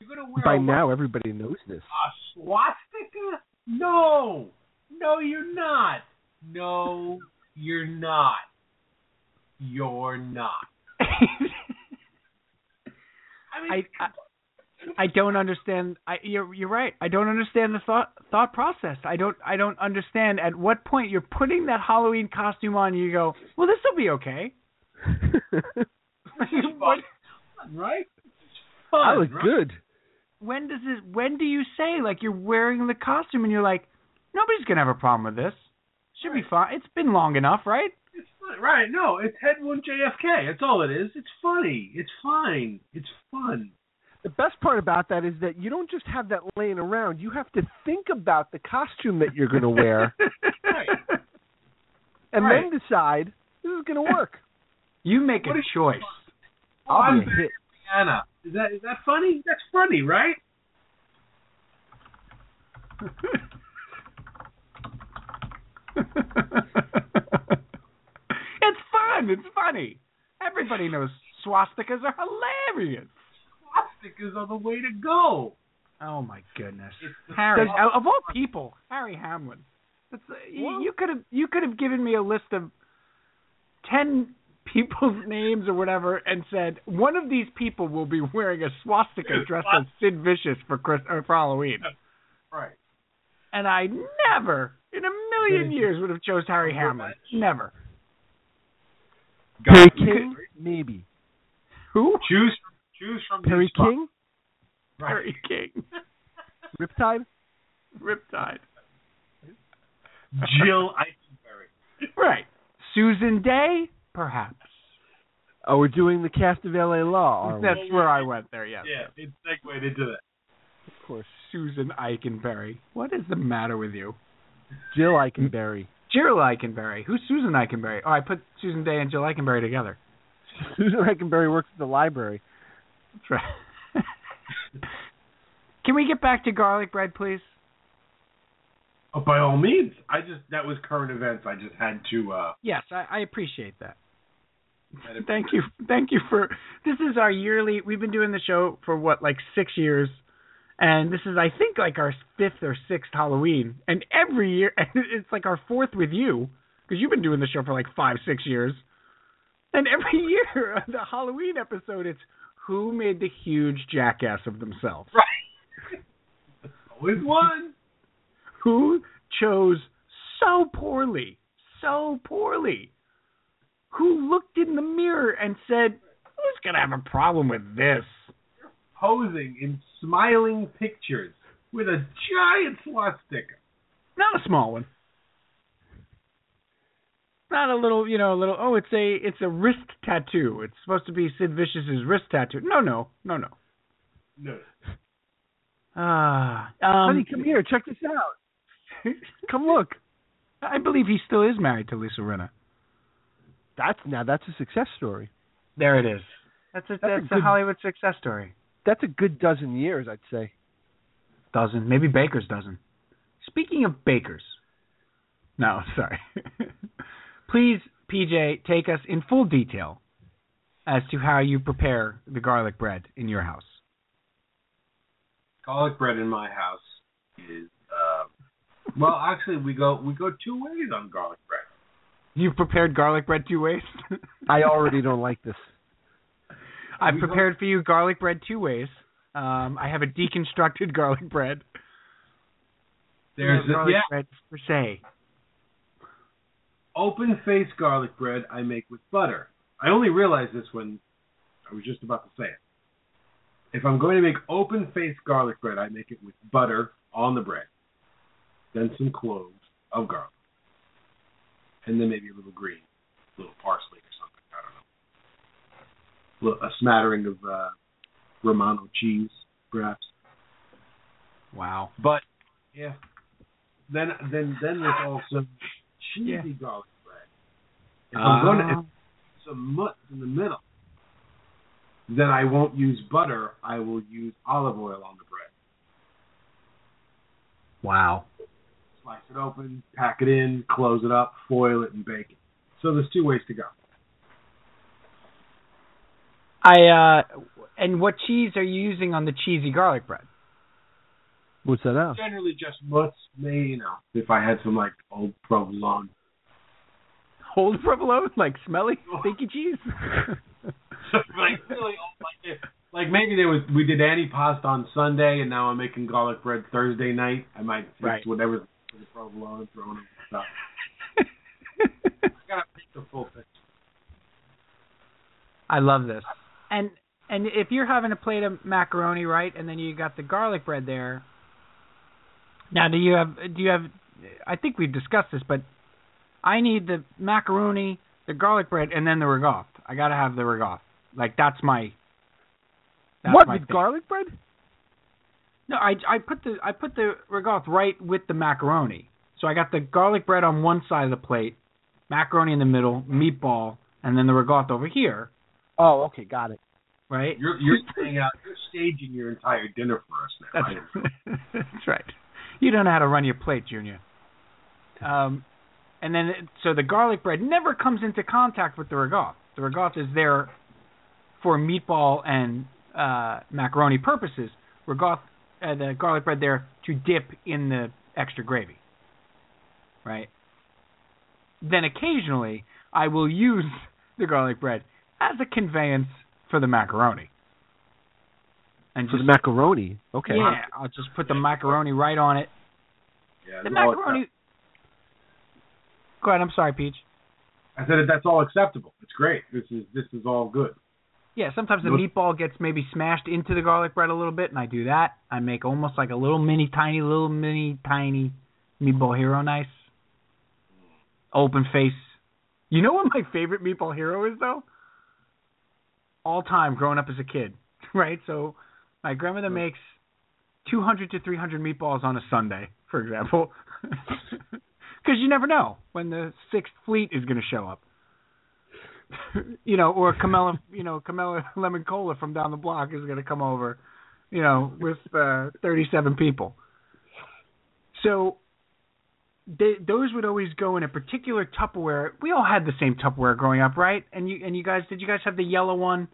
You're gonna wear by a now everybody knows this. A swastika? No. No, you're not. No, you're not. You're not. I mean, I, I I don't understand. I you're you're right. I don't understand the thought thought process. I don't I don't understand at what point you're putting that Halloween costume on. and You go, well, this will be okay. it's fun, right? Fun. I look right? good. When does it? When do you say like you're wearing the costume and you're like, nobody's gonna have a problem with this. Should be fine. It's been long enough, right? It's fun. Right? No, it's head wound JFK. That's all it is. It's funny. It's fine. It's fun. The best part about that is that you don't just have that laying around. You have to think about the costume that you're going to wear Right. and Right. then decide this is going to work. You make What a choice. Oh, I'll be hit. Anna. Is that is that funny? That's funny, right? it's fun. It's funny. Everybody knows swastikas are hilarious. Swastikas are the way to go. Oh my goodness, Harry! fun. Of all people, Harry Hamlin. That's, uh, you- Well- you could have you could have given me a list of ten people's names or whatever, and said one of these people will be wearing a swastika dressed as Sid Vicious for Chris or for Halloween. Right. And I never, in a million years, would have chose Harry Hamlin. Never. Perry God, Maybe. Who? Choose choose from Perry these spots. King? Right. Harry King. Riptide? Riptide. Jill Eikenberry. Right. Susan Dey, perhaps. Oh, we're doing the cast of L.A. Law, are we? That's where I went there. Yes. Yeah, it segued into that. Of course. Susan Eikenberry. What is the matter with you? Jill Eikenberry. Jill Eikenberry. Who's Susan Eikenberry? Oh, I put Susan Dey and Jill Eikenberry together. Susan Eikenberry works at the library. That's right. Can we get back to garlic bread, please? Oh, by all means. I just that was current events. I just had to. uh Yes, I, I appreciate that. Thank you, thank you for. This is our yearly. We've been doing the show for what, like six years, and this is, I think, like our fifth or sixth Halloween. And every year, and it's like our fourth with you, because you've been doing the show for like five, six years. And every year, the Halloween episode, it's who made the huge jackass of themselves. Right. Always one. who chose so poorly, so poorly, who looked in the mirror and said, "Who's gonna have a problem with this?" Posing in smiling pictures with a giant swastika. Not a small one. Not a little, you know, a little. Oh, it's a it's a wrist tattoo. It's supposed to be Sid Vicious's wrist tattoo. No, no, no, no. No. Ah, um, Honey, come here. Check this out. Come look. I believe he still is married to Lisa Rinna. That's now that's a success story. There it is. That's a That's a that's a good- Hollywood success story. That's a good dozen years, I'd say. dozen, maybe Baker's dozen. Speaking of bakers, no, sorry. Please, PJ, take us in full detail as to how you prepare the garlic bread in your house. Garlic bread in my house is uh, well, actually, we go we go two ways on garlic bread. You've prepared garlic bread two ways. I already don't like this. I've We go- prepared for you garlic bread two ways. Um, I have a deconstructed garlic bread. There's I have a, garlic yeah, bread per se. Open face garlic bread I make with butter. I only realized this when I was just about to say it. If I'm going to make open face garlic bread, I make it with butter on the bread, then some cloves of garlic, and then maybe a little green, a little parsley or something. I don't know. Little- A smattering of uh, Romano cheese, perhaps. Wow. But yeah, then then then there's also cheesy Yeah. garlic bread. If I'm going to if some mutts in the middle, then I won't use butter. I will use olive oil on the bread. Wow. Slice it open, pack it in, close it up, foil it, and bake it. So there's two ways to go. I uh, and what cheese are you using on the cheesy garlic bread? What's that out? Generally, just mutts. Maybe you uh, know, if I had some like old provolone. Old provolone, like smelly, oh. stinky cheese. like really old, like like maybe there was we did antipasta on Sunday and now I'm making garlic bread Thursday night. I might fix Right. whatever the provolone thrown in stuff. I gotta pick the full picture. I love this. And and if you're having a plate of macaroni, right, and then you got the garlic bread there. Now, do you have do you have? I think we've discussed this, but I need the macaroni, the garlic bread, and then the regauf. I gotta have the regauf. Like that's my. That's what my with thing. garlic bread? No, I I put the I put the regauf right with the macaroni. So I got the garlic bread on one side of the plate, macaroni in the middle, meatball, and then the regauf over here, Oh, okay, got it. right? You're you're out you're staging your entire dinner for us now. That's, that's right. You don't know how to run your plate, Junior. Um, and then so the garlic bread never comes into contact with the regauf. The regauf is there for meatball and uh, macaroni purposes. Regauf, uh, the garlic bread there to dip in the extra gravy. Right. Then occasionally I will use the garlic bread as a conveyance for the macaroni. And For just the macaroni. Okay. yeah, I'll just put the macaroni right on it. Yeah, The that's macaroni. Go ahead. I'm sorry, Peach. I said that's all acceptable. It's great. This is this is all good. Yeah, sometimes the Look- meatball gets maybe smashed into the garlic bread a little bit, and I do that. I make almost like a little mini, tiny, little mini, tiny meatball hero nice. Open face. You know what my favorite meatball hero is though? All time, growing up as a kid, right? So, my grandmother makes 200 to 300 meatballs on a Sunday, for example, because you never know when the Sixth Fleet is going to show up. you know, or Camilla, you know, Camilla Lemon Cola from down the block is going to come over, you know, with uh, 37 people. So they, those would always go in a particular Tupperware. We all had the same Tupperware growing up, right? And you and you guys, did you guys have the yellow one,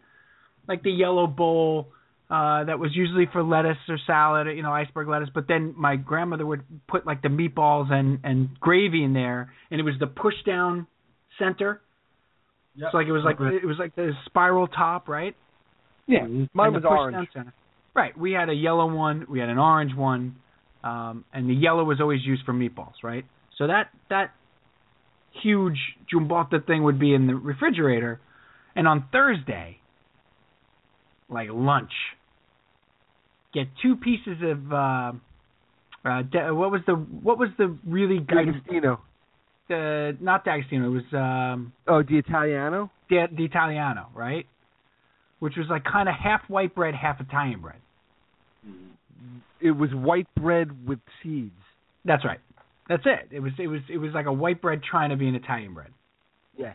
like the yellow bowl uh, that was usually for lettuce or salad, you know, iceberg lettuce. But then my grandmother would put like the meatballs and and gravy in there, and it was the push down center. Yep. So like it was like it was like the spiral top, right? Yeah. Mhm. Mine was orange. center. Right. We had a yellow one, we had an orange one, um, and the yellow was always used for meatballs, right? So that that huge jumbota thing would be in the refrigerator, and on Thursday, like lunch, get two pieces of uh, uh, de- what was the what was the really good D'Agostino. uh, not D'Agostino, it was um, Oh, the Italiano. the, the Italiano, right? Which was like kind of half white bread, half Italian bread. It was white bread with seeds. That's right. That's it. It was it was it was like a white bread trying to be an Italian bread. Yeah.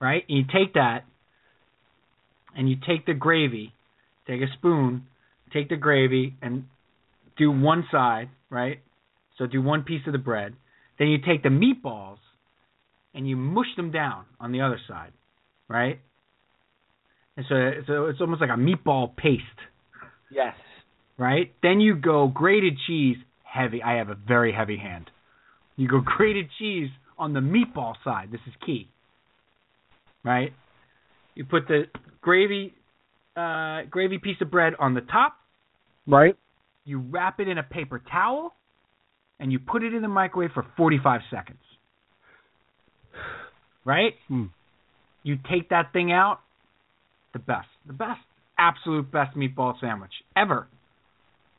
Right? And you take that and you take the gravy, take a spoon, take the gravy and do one side, right? So do one piece of the bread. Then you take the meatballs and you mush them down on the other side, right? And so so it's almost like a meatball paste. Yes. right? Then you go grated cheese heavy. I have a very heavy hand. You go grated cheese on the meatball side. This is key. Right? You put the gravy uh, gravy piece of bread on the top. Right. You wrap it in a paper towel, and you put it in the microwave for 45 seconds. Right? Hmm. You take that thing out. The best, the best, absolute best meatball sandwich ever.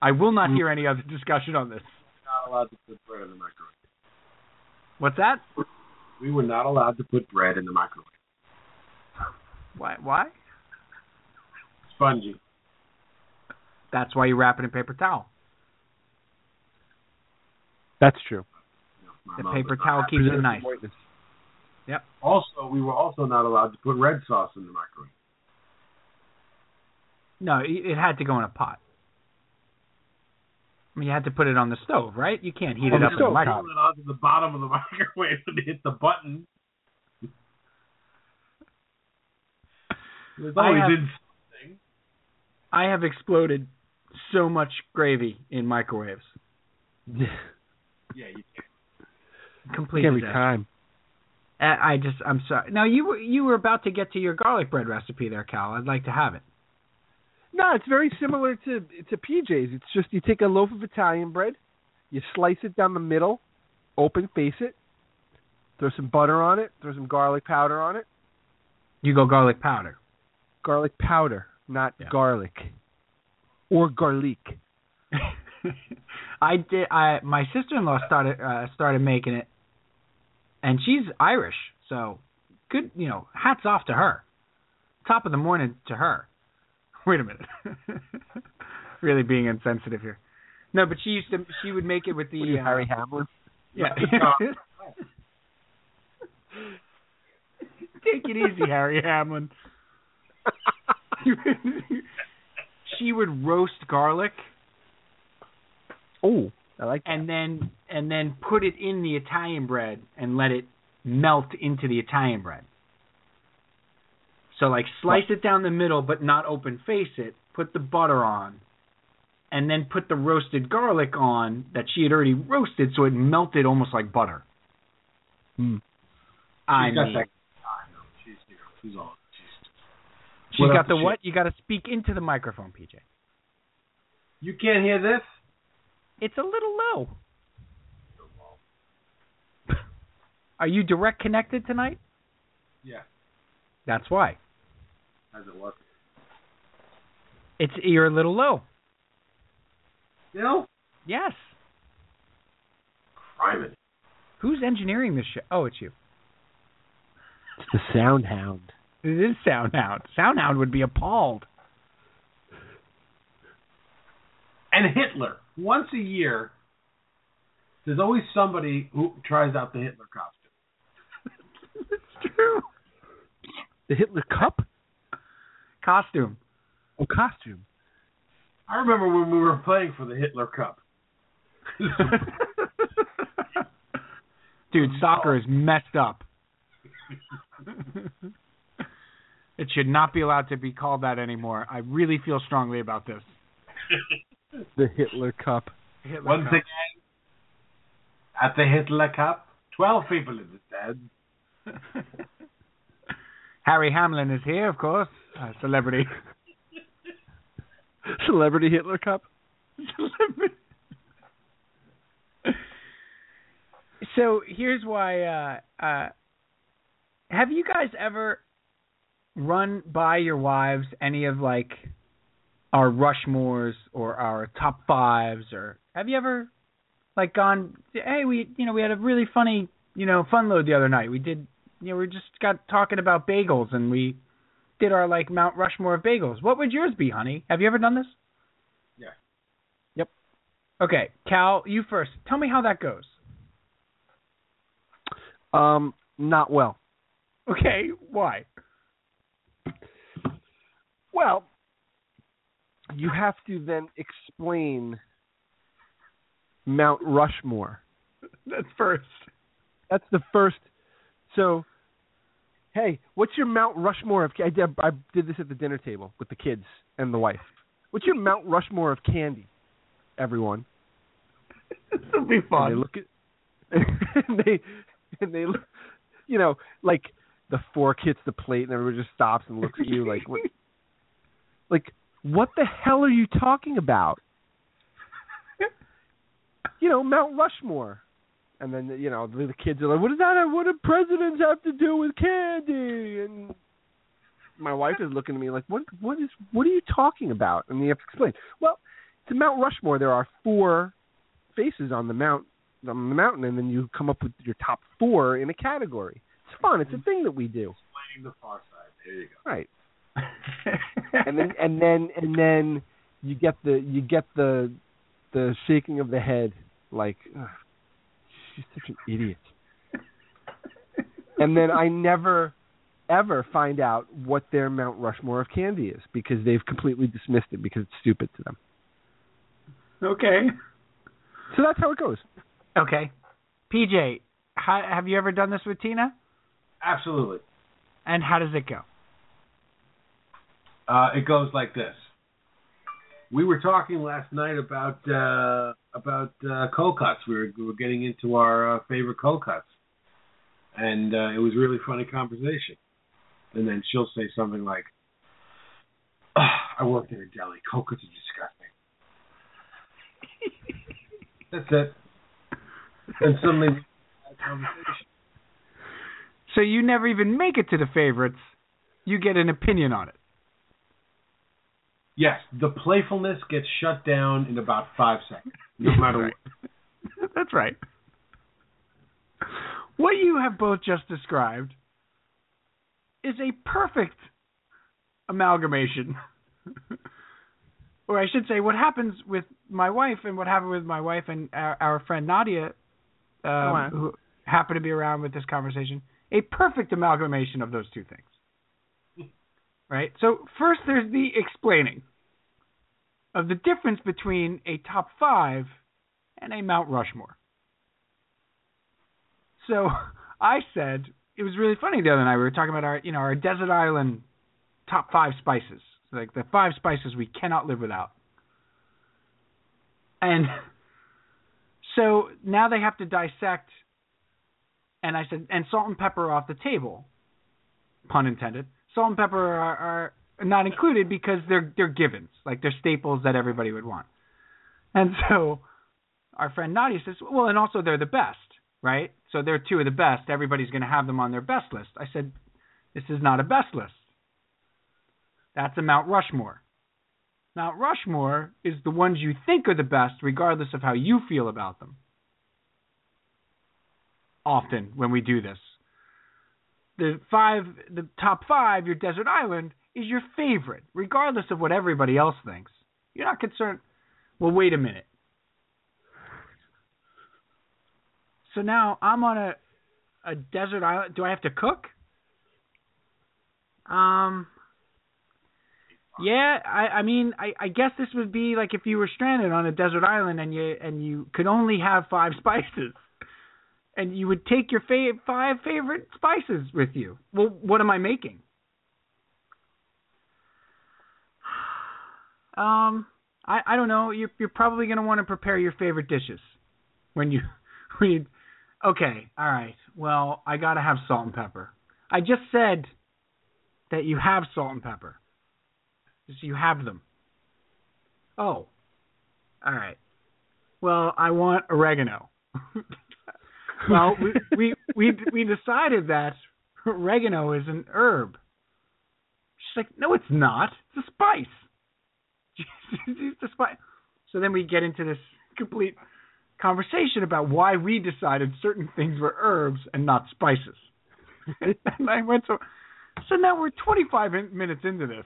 I will not Hmm. hear any other discussion on this. Not allowed to put bread in the microwave. What's that? We were not allowed to put bread in the microwave. Why? Why? Spongy. That's why you wrap it in paper towel. That's true. The mom paper towel keeps it nice. the moistness. Also, we were also not allowed to put red sauce in the microwave. No, it it had to go in a pot. I mean, you had to put it on the stove, right? You can't heat On it the up in the microwave. Pull it onto the bottom of the microwave and hit the button. It's I have- in. I have exploded so much gravy in microwaves. Yeah, you can't. Complete Every disaster. time. I I just, I'm sorry. Now you were you were about to get to your garlic bread recipe there, Cal. I'd like to have it. No, it's very similar to to PJ's. It's just you take a loaf of Italian bread, you slice it down the middle, open face it, throw some butter on it, throw some garlic powder on it. You go garlic powder. Garlic powder, not Yeah. garlic. Or garlic. I did. I my sister-in-law started uh, started making it, and she's Irish, so good. You know, hats off to her. Top of the morning to her. Wait a minute. really being insensitive here. No, but she used to. She would make it with the you, uh, Harry Hamlin? Yeah. Take it easy, Harry Hamlin. She would roast garlic Oh, I like that. and then and then put it in the Italian bread and let it melt into the Italian bread. So like slice it down the middle but not open face it, put the butter on, and then put the roasted garlic on that she had already roasted so it melted almost like butter. Hmm. I She's got mean, that. I know. She's, you know, she's all. She's, she's What got the what? You got to speak into the microphone, PJ. you can't hear this? It's a little low. Are you direct connected tonight? Yeah. That's why. How's it work? It's you're a little low. Still? Yes. Criminy. Who's engineering this show? Oh, it's you. It's the sound hound. It is Soundhound. Soundhound would be appalled. And Hitler. Once a year, there's always somebody who tries out the Hitler costume. it's true. The Hitler cup? Costume. Oh, costume. I remember when we were playing for the Hitler Cup. Dude, soccer is messed up. it should not be allowed to be called that anymore. I really feel strongly about this. The Hitler cup. Hitler Once Cup. again, at the Hitler Cup, 12 people in the stands. Harry Hamlin is here, of course. A celebrity. Celebrity Hitler cup. so here's why. Uh, uh, have you guys ever run by your wives any of like our Rushmores or our top fives, or have you ever like gone? Hey, we you know we had a really funny you know fun load the other night. We did you know we just got talking about bagels and we did our like Mount Rushmore of bagels. What would yours be, honey? Have you ever done this? Yeah. Yep. Okay, Cal, you first. Tell me how that goes. Um, not well. Okay, why? Well, you have to then explain Mount Rushmore. That's first. That's the first. So, hey, what's your Mount Rushmore of? I did, I did this at the dinner table with the kids and the wife. What's your Mount Rushmore of candy? Everyone. This will be And they fun. look at. and they and they look, you know, like the fork hits the plate and everybody just stops and looks at you like what Like, what the hell are you talking about? you know, Mount Rushmore. And then you know the, the kids are like, "What does that? Have, what do presidents have to do with candy?" And my wife is looking at me like, "What? What is? What are you talking about?" And you have to explain. Well, to Mount Rushmore, there are four faces on the mount on the mountain, and then you come up with your top four in a category. It's fun. It's a thing that we do. Playing the far side. There you go. Right. and then and then and then you get the you get the the shaking of the head like ugh, she's such an idiot. and then I never ever find out what their Mount Rushmore of candy is because they've completely dismissed it because it's stupid to them. Okay. So that's how it goes. Okay. PJ, how, have you ever done this with Tina? Absolutely. And how does it go? Uh, it goes like this. We were talking last night about uh, about uh, cold cuts. We were, we were getting into our uh, favorite cold cuts, and uh, it was a really funny conversation. And then she'll say something like, "Ugh, "I worked in a deli. Cold cuts are disgusting." That's it. And suddenly, we had a conversation. So you never even make it to the favorites. You get an opinion on it. Yes, the playfulness gets shut down in about five seconds, no matter Right. what. That's right. What you have both just described is a perfect amalgamation. or I should say, what happens with my wife and what happened with my wife and our, our friend Nadia, um, who happened to be around with this conversation, a perfect amalgamation of those two things. Right? So, first there's the explaining of the difference between a top five and a Mount Rushmore. So I said it was really funny the other night. We were talking about our, you know, our desert island top five spices, like the five spices we cannot live without. And so now they have to dissect. And I said, and salt and pepper off the table, pun intended. Salt and pepper are, are not included because they're they're givens, like they're staples that everybody would want. And so our friend Nadia says, well, and also they're the best, right? So they're two of the best. Everybody's going to have them on their best list. I said, this is not a best list. That's a Mount Rushmore. Mount Rushmore is the ones you think are the best, regardless of how you feel about them. Often when we do this, the five, the top five, your desert island is your favorite, regardless of what everybody else thinks. You're not concerned. Well, wait a minute. So now I'm on a a desert island. Do I have to cook? Um. Yeah, I I mean I I guess this would be like if you were stranded on a desert island and you and you could only have five spices. And you would take your five favorite spices with you. Well, what am I making? Um, I I don't know. You're you're probably gonna want to prepare your favorite dishes when you when you. Okay, all right. Well, I gotta have salt and pepper. I just said that you have salt and pepper. You have them. Oh, all right. Well, I want oregano. well, we we we we decided that oregano is an herb. She's like, no, it's not. It's a spice. it's a spice. So then we get into this complete conversation about why we decided certain things were herbs and not spices. and I went so. So now we're 25 in- minutes into this.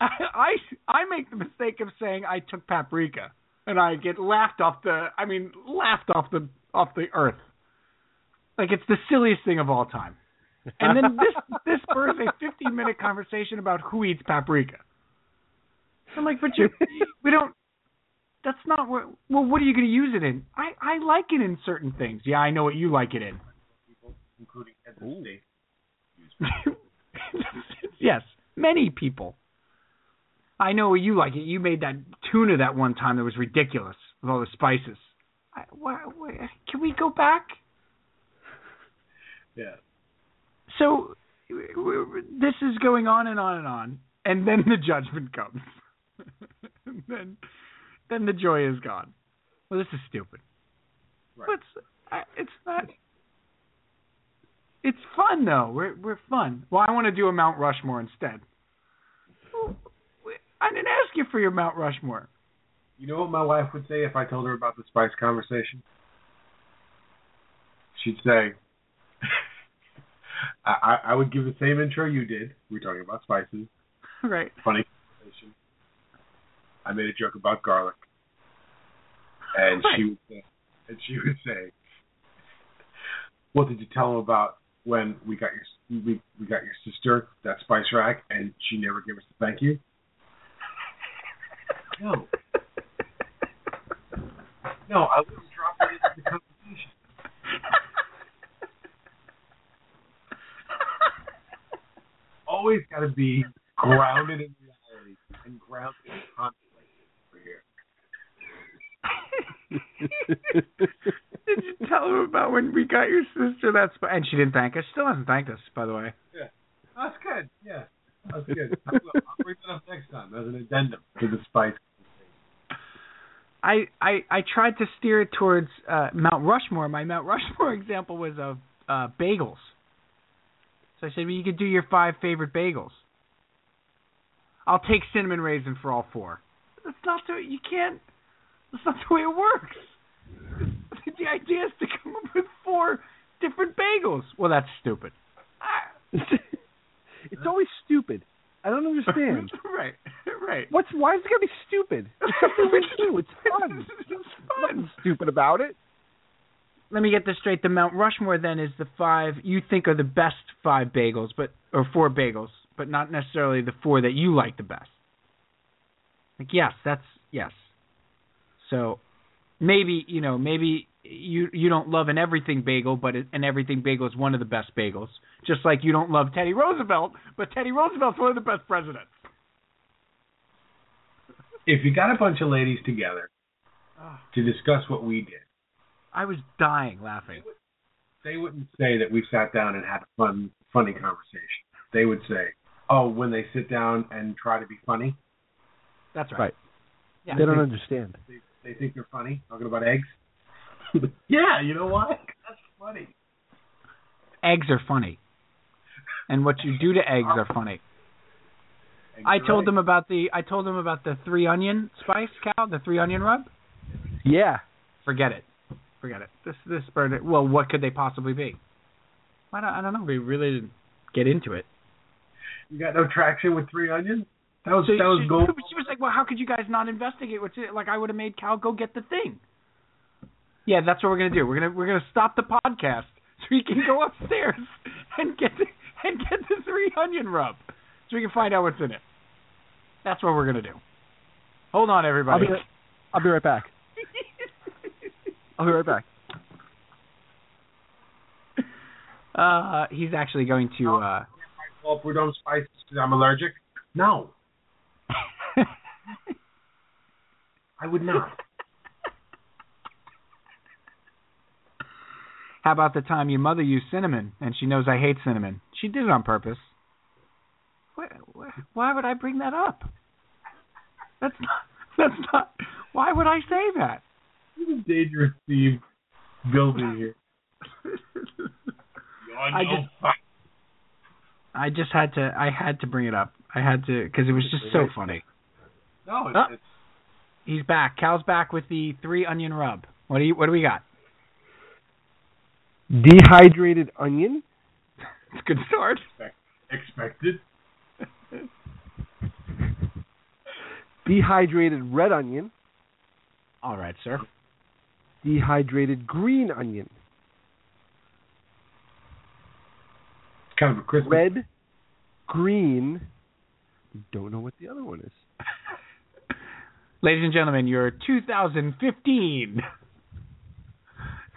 I, I I make the mistake of saying I took paprika, and I get laughed off the. I mean, laughed off the off the earth. Like it's the silliest thing of all time. And then this this spurs a 15 minute conversation about who eats paprika. I'm like, but you, we don't. That's not what. Well, what are you going to use it in? I I like it in certain things. Yeah, I know what you like it in. including of state. yes, many people. I know you like it. You made that tuna that one time that was ridiculous with all the spices. I, why, why, can we go back? Yeah. So this is going on and on and on, and then the judgment comes. and then, then the joy is gone. Well, this is stupid. Right. But it's, it's not. It's fun though. We're we're fun. Well, I want to do a Mount Rushmore instead. Well, I didn't ask you for your Mount Rushmore. You know what my wife would say if I told her about the spice conversation? She'd say, I, I, would give the same intro you did. We are talking about spices. right. Funny conversation. I made a joke about garlic. And she would say, and she would say, What did you tell him about when we got your we, we got your sister that spice rack and she never gave us a thank you? No. No, I wouldn't drop it into the conversation. Always got to be grounded in reality and grounded in conflict over here. Did you tell him about when we got your sister that sp- and she didn't thank us? She still hasn't thanked us, by the way. Yeah, that's good. Yeah, that's good. I'll bring that up next time as an addendum to the spice. I, I I tried to steer it towards uh, Mount Rushmore. My Mount Rushmore example was of uh, bagels. So I said, well, you could do your five favorite bagels. I'll take cinnamon raisin for all four. That's not the you can't. That's not the way it works. the idea is to come up with four different bagels. Well, that's stupid. it's always stupid. I don't understand. right, right. What's why is it gonna be stupid? It's something we do. It's fun. It's Nothing fun. stupid about it. Let me get this straight. The Mount Rushmore then is the five you think are the best five bagels, but or four bagels, but not necessarily the four that you like the best. Like yes, that's yes. So maybe you know maybe you you don't love an everything bagel, but it, an everything bagel is one of the best bagels. Just like you don't love Teddy Roosevelt, but Teddy Roosevelt's one of the best presidents. If you got a bunch of ladies together to discuss what we did, I was dying laughing. they wouldn't say that we sat down and had a fun, funny conversation. They would say, "Oh, when they sit down and try to be funny, That's right. Right. Yeah. They don't understand. they, they think they're funny, talking about eggs." yeah, you know what? That's funny. Eggs are funny, and what you do to eggs are funny. Eggs I told eggs. them about the I told them about the three onion spice cow, the three onion rub. Yeah. Forget it. Forget it. This this burned it. Well, what could they possibly be? I don't I don't know. We really didn't get into it. You got no traction with three onions. That was So that was she, gold. She was like, "Well, how could you guys not investigate what's in it? Like, I would have made Cal go get the thing." Yeah, that's what we're gonna do. We're gonna we're gonna stop the podcast so we can go upstairs and get the, and get the three onion rub so we can find out what's in it. That's what we're gonna do. Hold on, I'll everybody. be I'll be right back. I'll be right back. uh, he's actually going to. uh Well, Prudhomme spices because I'm allergic. No, I would not. How about the time your mother used cinnamon and she knows I hate cinnamon? She did it on purpose. Why, why, would I bring that up? That's not. That's not. Why would I say that? This is dangerous, Steve. Building here. I just. I just had to. I had to bring it up. I had to because it was just so funny. No, it's, Oh. it's He's back. Cal's back with the three onion rub. What do you? What do we got? Dehydrated onion, It's a good start. expected. dehydrated red onion, All right, sir. dehydrated green onion, It's kind of a Christmas. red, green. Don't know what the other one is. Ladies and gentlemen, your 2015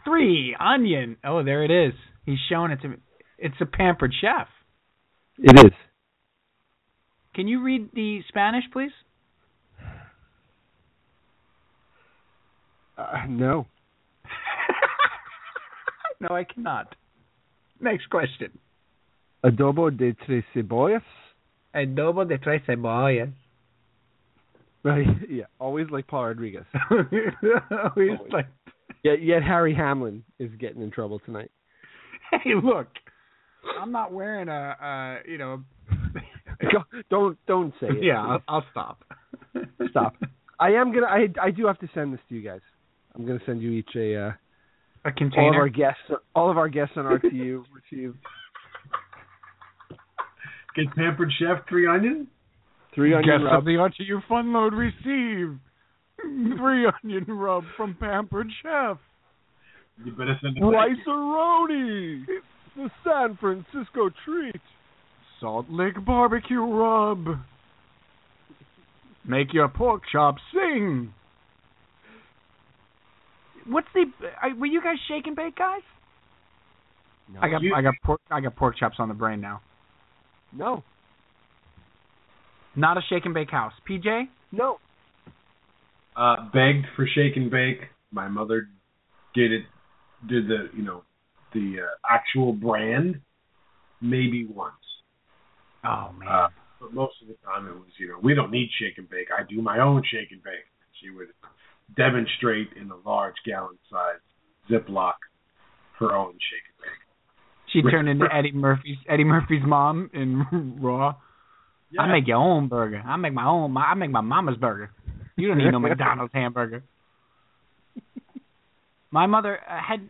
three onion. Oh, there it is. He's showing it to me. It's a pampered chef. It is. Can you read the Spanish, please? Uh, no. no, I cannot. Next question. Adobo de tres cebollas, adobo de tres cebollas. Right? Yeah. Always like Paul Rodriguez. Always like, Yet, yet Harry Hamlin is getting in trouble tonight. hey, look, I'm not wearing a, uh, you know. Don't don't say it. yeah, I'll, I'll stop. Stop. I am gonna. I I do have to send this to you guys. I'm gonna send you each a. Uh, A all of our guests. All of our guests on RTU receive Get pampered chef three onions. Three onion Guests rub. of the RTU Fun Load receive three onion rub from Pampered Chef. You better send it. Rice-A-Roni, the San Francisco treat. Salt Lake Barbecue Rub. Make your pork chop sing. What's the? Were you guys shake and bake guys? I got You- I got pork I got pork chops on the brain now. No, Not a shake and bake house. PJ? no. Uh, begged for shake and bake. My mother did it. Did the you know the uh, actual brand maybe once. Oh man. Uh, but most of the time it was, you know, we don't need shake and bake. I do my own shake and bake. She would demonstrate in a large gallon size Ziploc her own shake and bake. she turned into Eddie Murphy's Eddie Murphy's mom in Raw. I make your own burger. I make my own. I make my mama's burger. You don't need no McDonald's hamburger. My mother uh, had,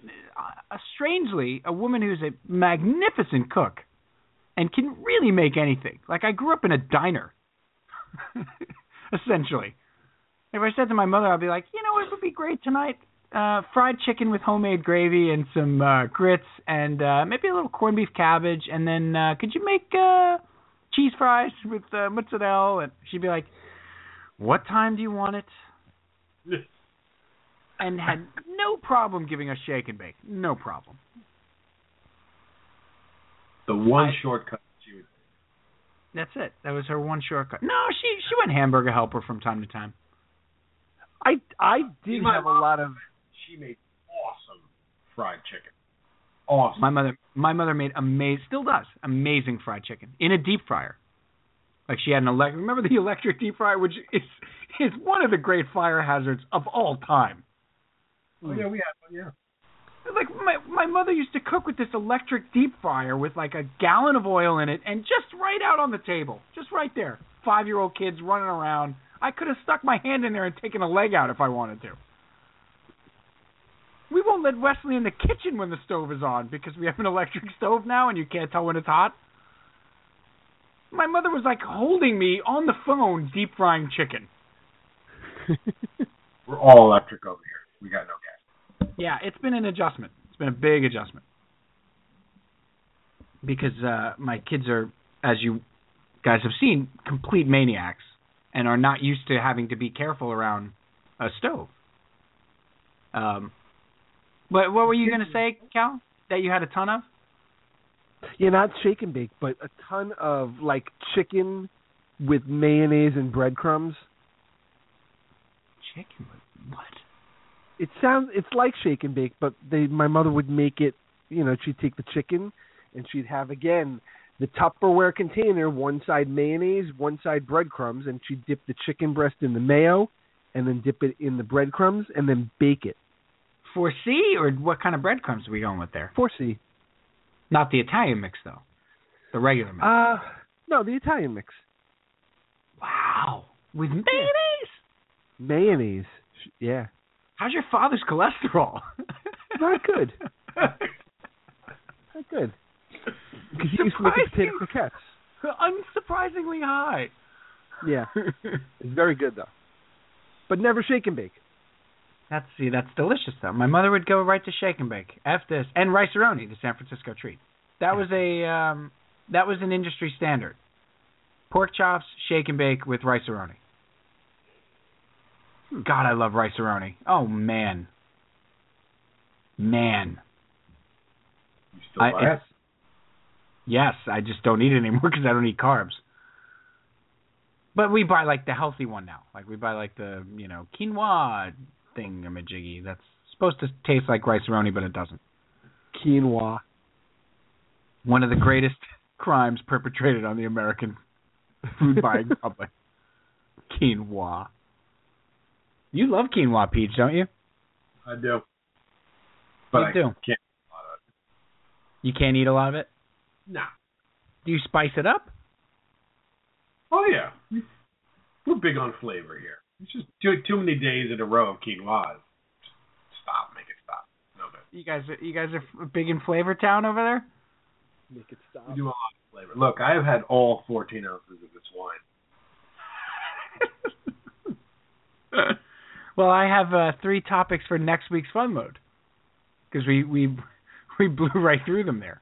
uh, strangely, a woman who's a magnificent cook, and can really make anything. Like I grew up in a diner, essentially. If I said to my mother, I'd be like, you know, what would be great tonight. Uh, fried chicken with homemade gravy and some uh, grits and uh, maybe a little corned beef cabbage, and then uh, could you make uh, cheese fries with uh, mozzarella? And she'd be like, "What time do you want it?" and had no problem giving us shake and bake, no problem. The one I- shortcut she would. That's it. That was her one shortcut. No, she she went hamburger helper from time to time. I I did My have a lot of. She made awesome fried chicken. Awesome. My mother my mother made amazing still does amazing fried chicken in a deep fryer. Like she had an electric. Remember the electric deep fryer, which is is one of the great fire hazards of all time. oh yeah, we had one. Yeah. Like my my mother used to cook with this electric deep fryer with like a gallon of oil in it, and just right out on the table, just right there. Five year old kids running around. I could have stuck my hand in there and taken a leg out if I wanted to. We won't let Wesley in the kitchen when the stove is on because we have an electric stove now and you can't tell when it's hot. My mother was like holding me on the phone deep frying chicken. We're all electric over here. We got no gas. Yeah, it's been an adjustment. It's been a big adjustment. Because uh my kids are as you guys have seen complete maniacs and are not used to having to be careful around a stove. Um but what were you going to say, Cal? That you had a ton of? Yeah, not shake and bake, but a ton of like chicken with mayonnaise and breadcrumbs. Chicken with what? It sounds it's like shake and bake, but they my mother would make it. You know, she'd take the chicken and she'd have again the Tupperware container, one side mayonnaise, one side breadcrumbs, and she'd dip the chicken breast in the mayo, and then dip it in the breadcrumbs, and then bake it. Four C or what kind of breadcrumbs are we going with there? Four C. Not the Italian mix though. The regular mix. Uh no, the Italian mix. wow. With mayonnaise? Mayonnaise. Yeah. How's your father's cholesterol? Not good. Not good. Because he used to the potato croquettes. Unsurprisingly high. Yeah. It's very good though. But never shake and bake. That's see, that's delicious though. My mother would go right to shake and bake. F this and rice roni, the San Francisco treat. That was a um that was an industry standard. Pork chops, shake and bake with rice roni. God, I love rice roni. Oh man, man. You still I, buy it? yes, I just don't eat it anymore because I don't eat carbs. But we buy like the healthy one now. Like we buy like the you know quinoa thing majiggy that's supposed to taste like rice roni, but it doesn't. Quinoa. One of the greatest crimes perpetrated on the American Food buying public. Quinoa. You love quinoa, Peach, don't you? I do. But You I do. can't. You can't eat a lot of it. No. Do you spice it up? Oh yeah. We're big on flavor here. It's just too too many days in a row of quinoa. Stop. Make it stop. No good. You guys, are, you guys are big in Flavor Town over there. Make it stop. We do a lot of flavor. Look, I have had all 14 ounces of this wine. well, I have uh, three topics for next week's fun load because we we we blew right through them there.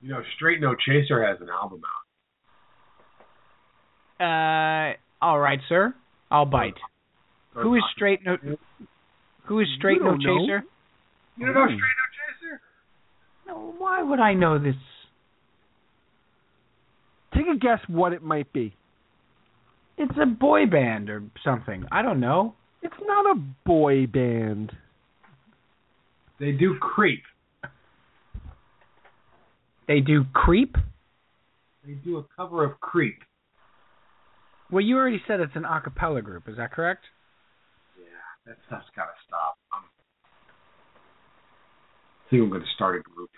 You know, Straight No Chaser has an album out. Uh, all right, sir. I'll bite. Who is straight no? Who is straight no don't know. chaser? You don't know hmm. Straight No Chaser? No, why would I know this? Take a guess what it might be. It's a boy band or something. I don't know. It's not a boy band. They do Creep. They do creep. They do a cover of Creep. Well, you already said it's an a cappella group. Is that correct? Yeah, that stuff's got to stop. I'm, I think I'm going to start a group.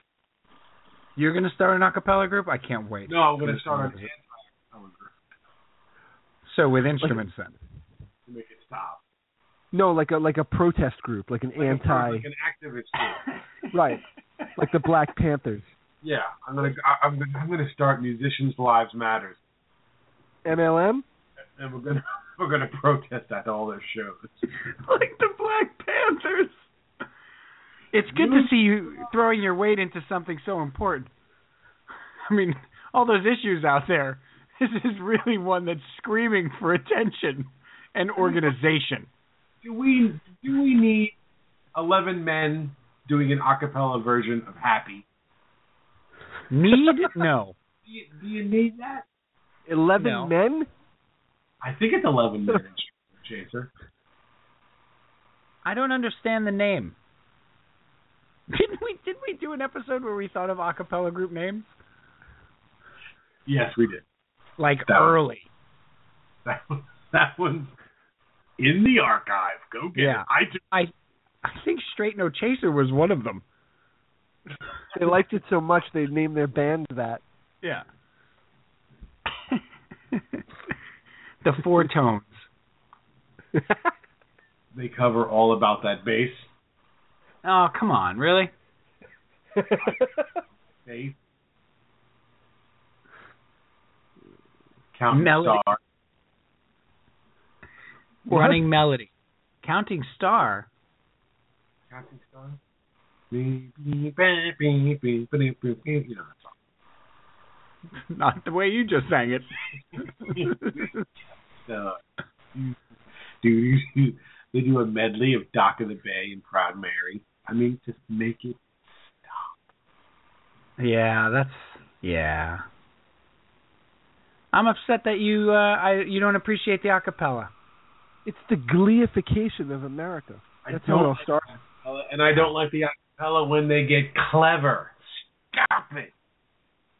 You're gonna start an a cappella group. I can't wait. No, I'm going to start an anti-acapella group So with instruments then. to make it stop. No, like a like a protest group, like an Like a- anti, like an activist group. right? Like the Black Panthers. Yeah, I'm gonna I- I'm gonna I'm gonna start Musicians Lives Matters, MLM. And we're gonna we're gonna protest at all their shows. like the Black Panthers. It's good to see you throwing your weight into something so important. I mean, all those issues out there. This is really one that's screaming for attention and organization. Do we do we need eleven men doing an a cappella version of Happy? Need? No. Do you, do you need that? Eleven No. men. I think it's eleven men. Chaser. I don't understand the name. Didn't we did we do an episode where we thought of a cappella group names? Yes, we did. Like That one. early. That one- that one's in the archive. Go get Yeah. it. I just, I I think Straight No Chaser was one of them. They liked it so much they named their band that. Yeah. the four tones. they cover all about that bass. Oh, come on, really? Bass. Counting Melody. Star. What? Running melody. Counting star. Counting Star. You know. Not the way you just sang it. Uh, do they do a medley of Dock of the Bay and Proud Mary? I mean, just make it stop. yeah, that's yeah. I'm upset that you uh I you don't appreciate the acapella. It's the gleification of America. I That's how it don't all started. acapella, and I don't like the acapella when they get clever. Stop it.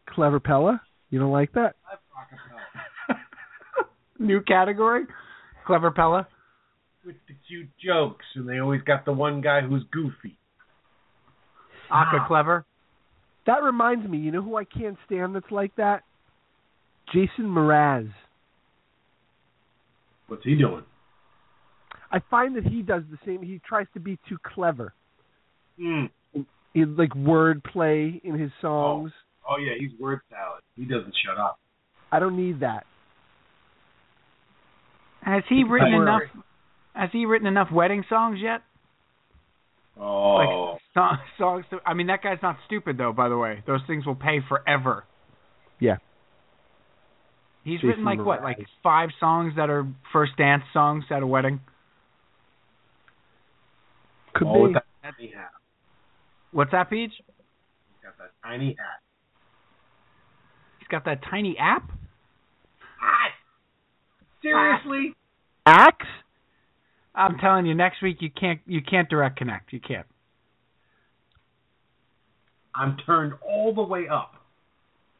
Clever Pella. You don't like that? Acapella. New category? Clever Pella? With the cute jokes, and they always got the one guy who's goofy. Aka clever? That reminds me. You know who I can't stand that's like that? Jason Mraz. What's he doing? I find that he does the same. He tries to be too clever. Mm. He like wordplay in his songs. Oh yeah, he's word salad. He doesn't shut up. I don't need that. Has he written Clever. enough has he written enough wedding songs yet? Oh, Like song, songs to, I mean that guy's not stupid though, by the way. Those things will pay forever. Yeah. He's Jason written like what, like five songs that are first dance songs at a wedding? Could all with be. that tiny hat. What's that, Peach? He's got that tiny hat. He's got that tiny app? Seriously? Axe? I'm telling you, next week you can't you can't direct connect. You can't. I'm turned all the way up.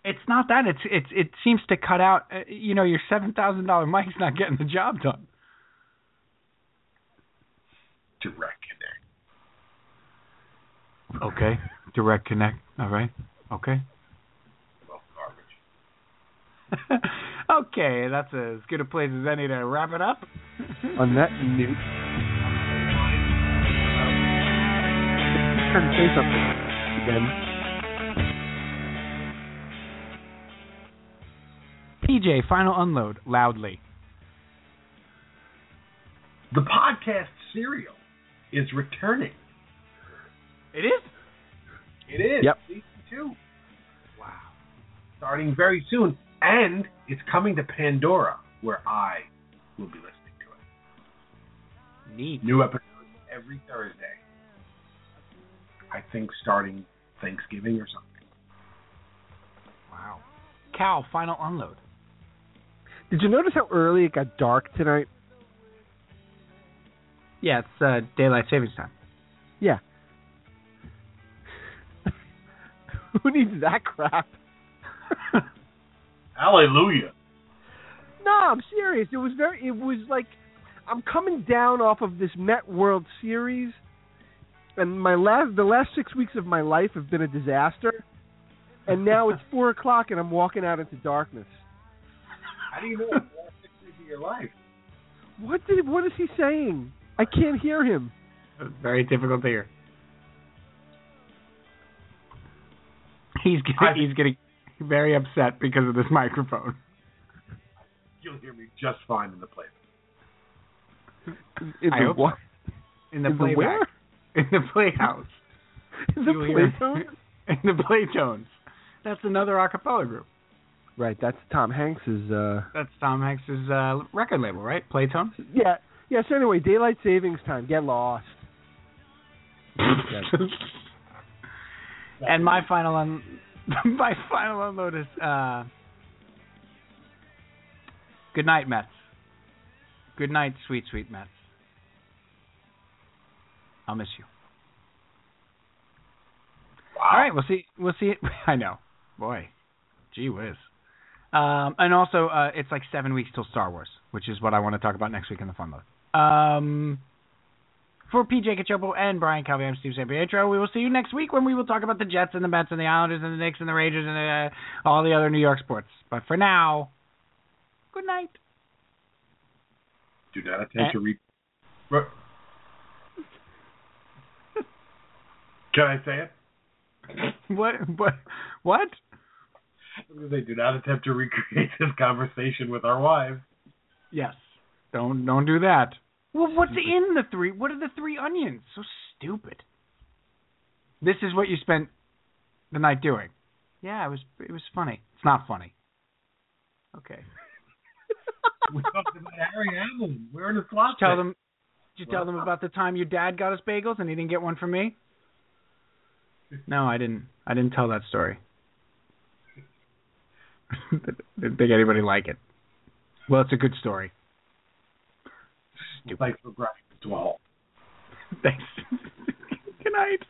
It's not that. It's it's it seems to cut out. Uh, you know, your seven thousand dollar mic's not getting the job done. Direct connect. Okay. Direct connect. All right. Okay. Well, garbage. okay, that's as good a place as any to wrap it up. On that note, trying to say something again. PJ, final unload loudly. The podcast serial is returning. It is. It is. Yep. Season two. Wow. Starting very soon. And it's coming to Pandora, where I will be listening to it. Neat. New episodes every Thursday. I think starting Thanksgiving or something. Wow. Cal, final unload. Did you notice how early it got dark tonight? Yeah, it's uh, daylight savings time. Yeah. Who needs that crap? Hallelujah. No, I'm serious. It was very. It was like I'm coming down off of this Met World Series, and my last the last six weeks of my life have been a disaster. And now it's four o'clock, and I'm walking out into darkness. How do you know it's the last six weeks of your life? What did? What is he saying? I can't hear him. Very difficult to hear. He's getting, he's getting very upset because of this microphone. You'll hear me just fine in the place. In the hope what? In the In the playback. where? In the playhouse. In the You'll Playtone? In the Playtones. That's another acapella group. Right, that's Tom Hanks's. uh That's Tom Hanks's uh, record label, right? Playtone. Yeah. Yeah. So anyway, daylight savings time. Get lost. and my final un- my final unload is uh, good night, Mets. Good night, sweet, sweet Mets. I'll miss you. All right, we'll see. We'll see. I know, boy, gee whiz. Um, and also, uh, it's like seven weeks till Star Wars, which is what I want to talk about next week in the fun load. Um, for PJ Cachopo and Brian Calvi, I'm Steve San Pietro. We will see you next week when we will talk about the Jets and the Mets and the Islanders and the Knicks and the Rangers and uh, all the other New York sports. But for now, good night. Do not attempt Eh. to read. Can I say it? What? What? What? I was gonna say, do not attempt to recreate this conversation with our wives. Yes. Don't don't do that. Well, what's in the three? What are the three onions? So stupid. This is what you spent the night doing. Yeah, it was it was funny. It's not funny. Okay. We talked about Harry Hamlin wearing a slot. Tell them. Did you tell them about the time your dad got us bagels and he didn't get one from me? No, I didn't. I didn't tell that story. didn't think anybody like it. Well, it's a good story. Thanks for grinding to a halt. Thanks. Good night.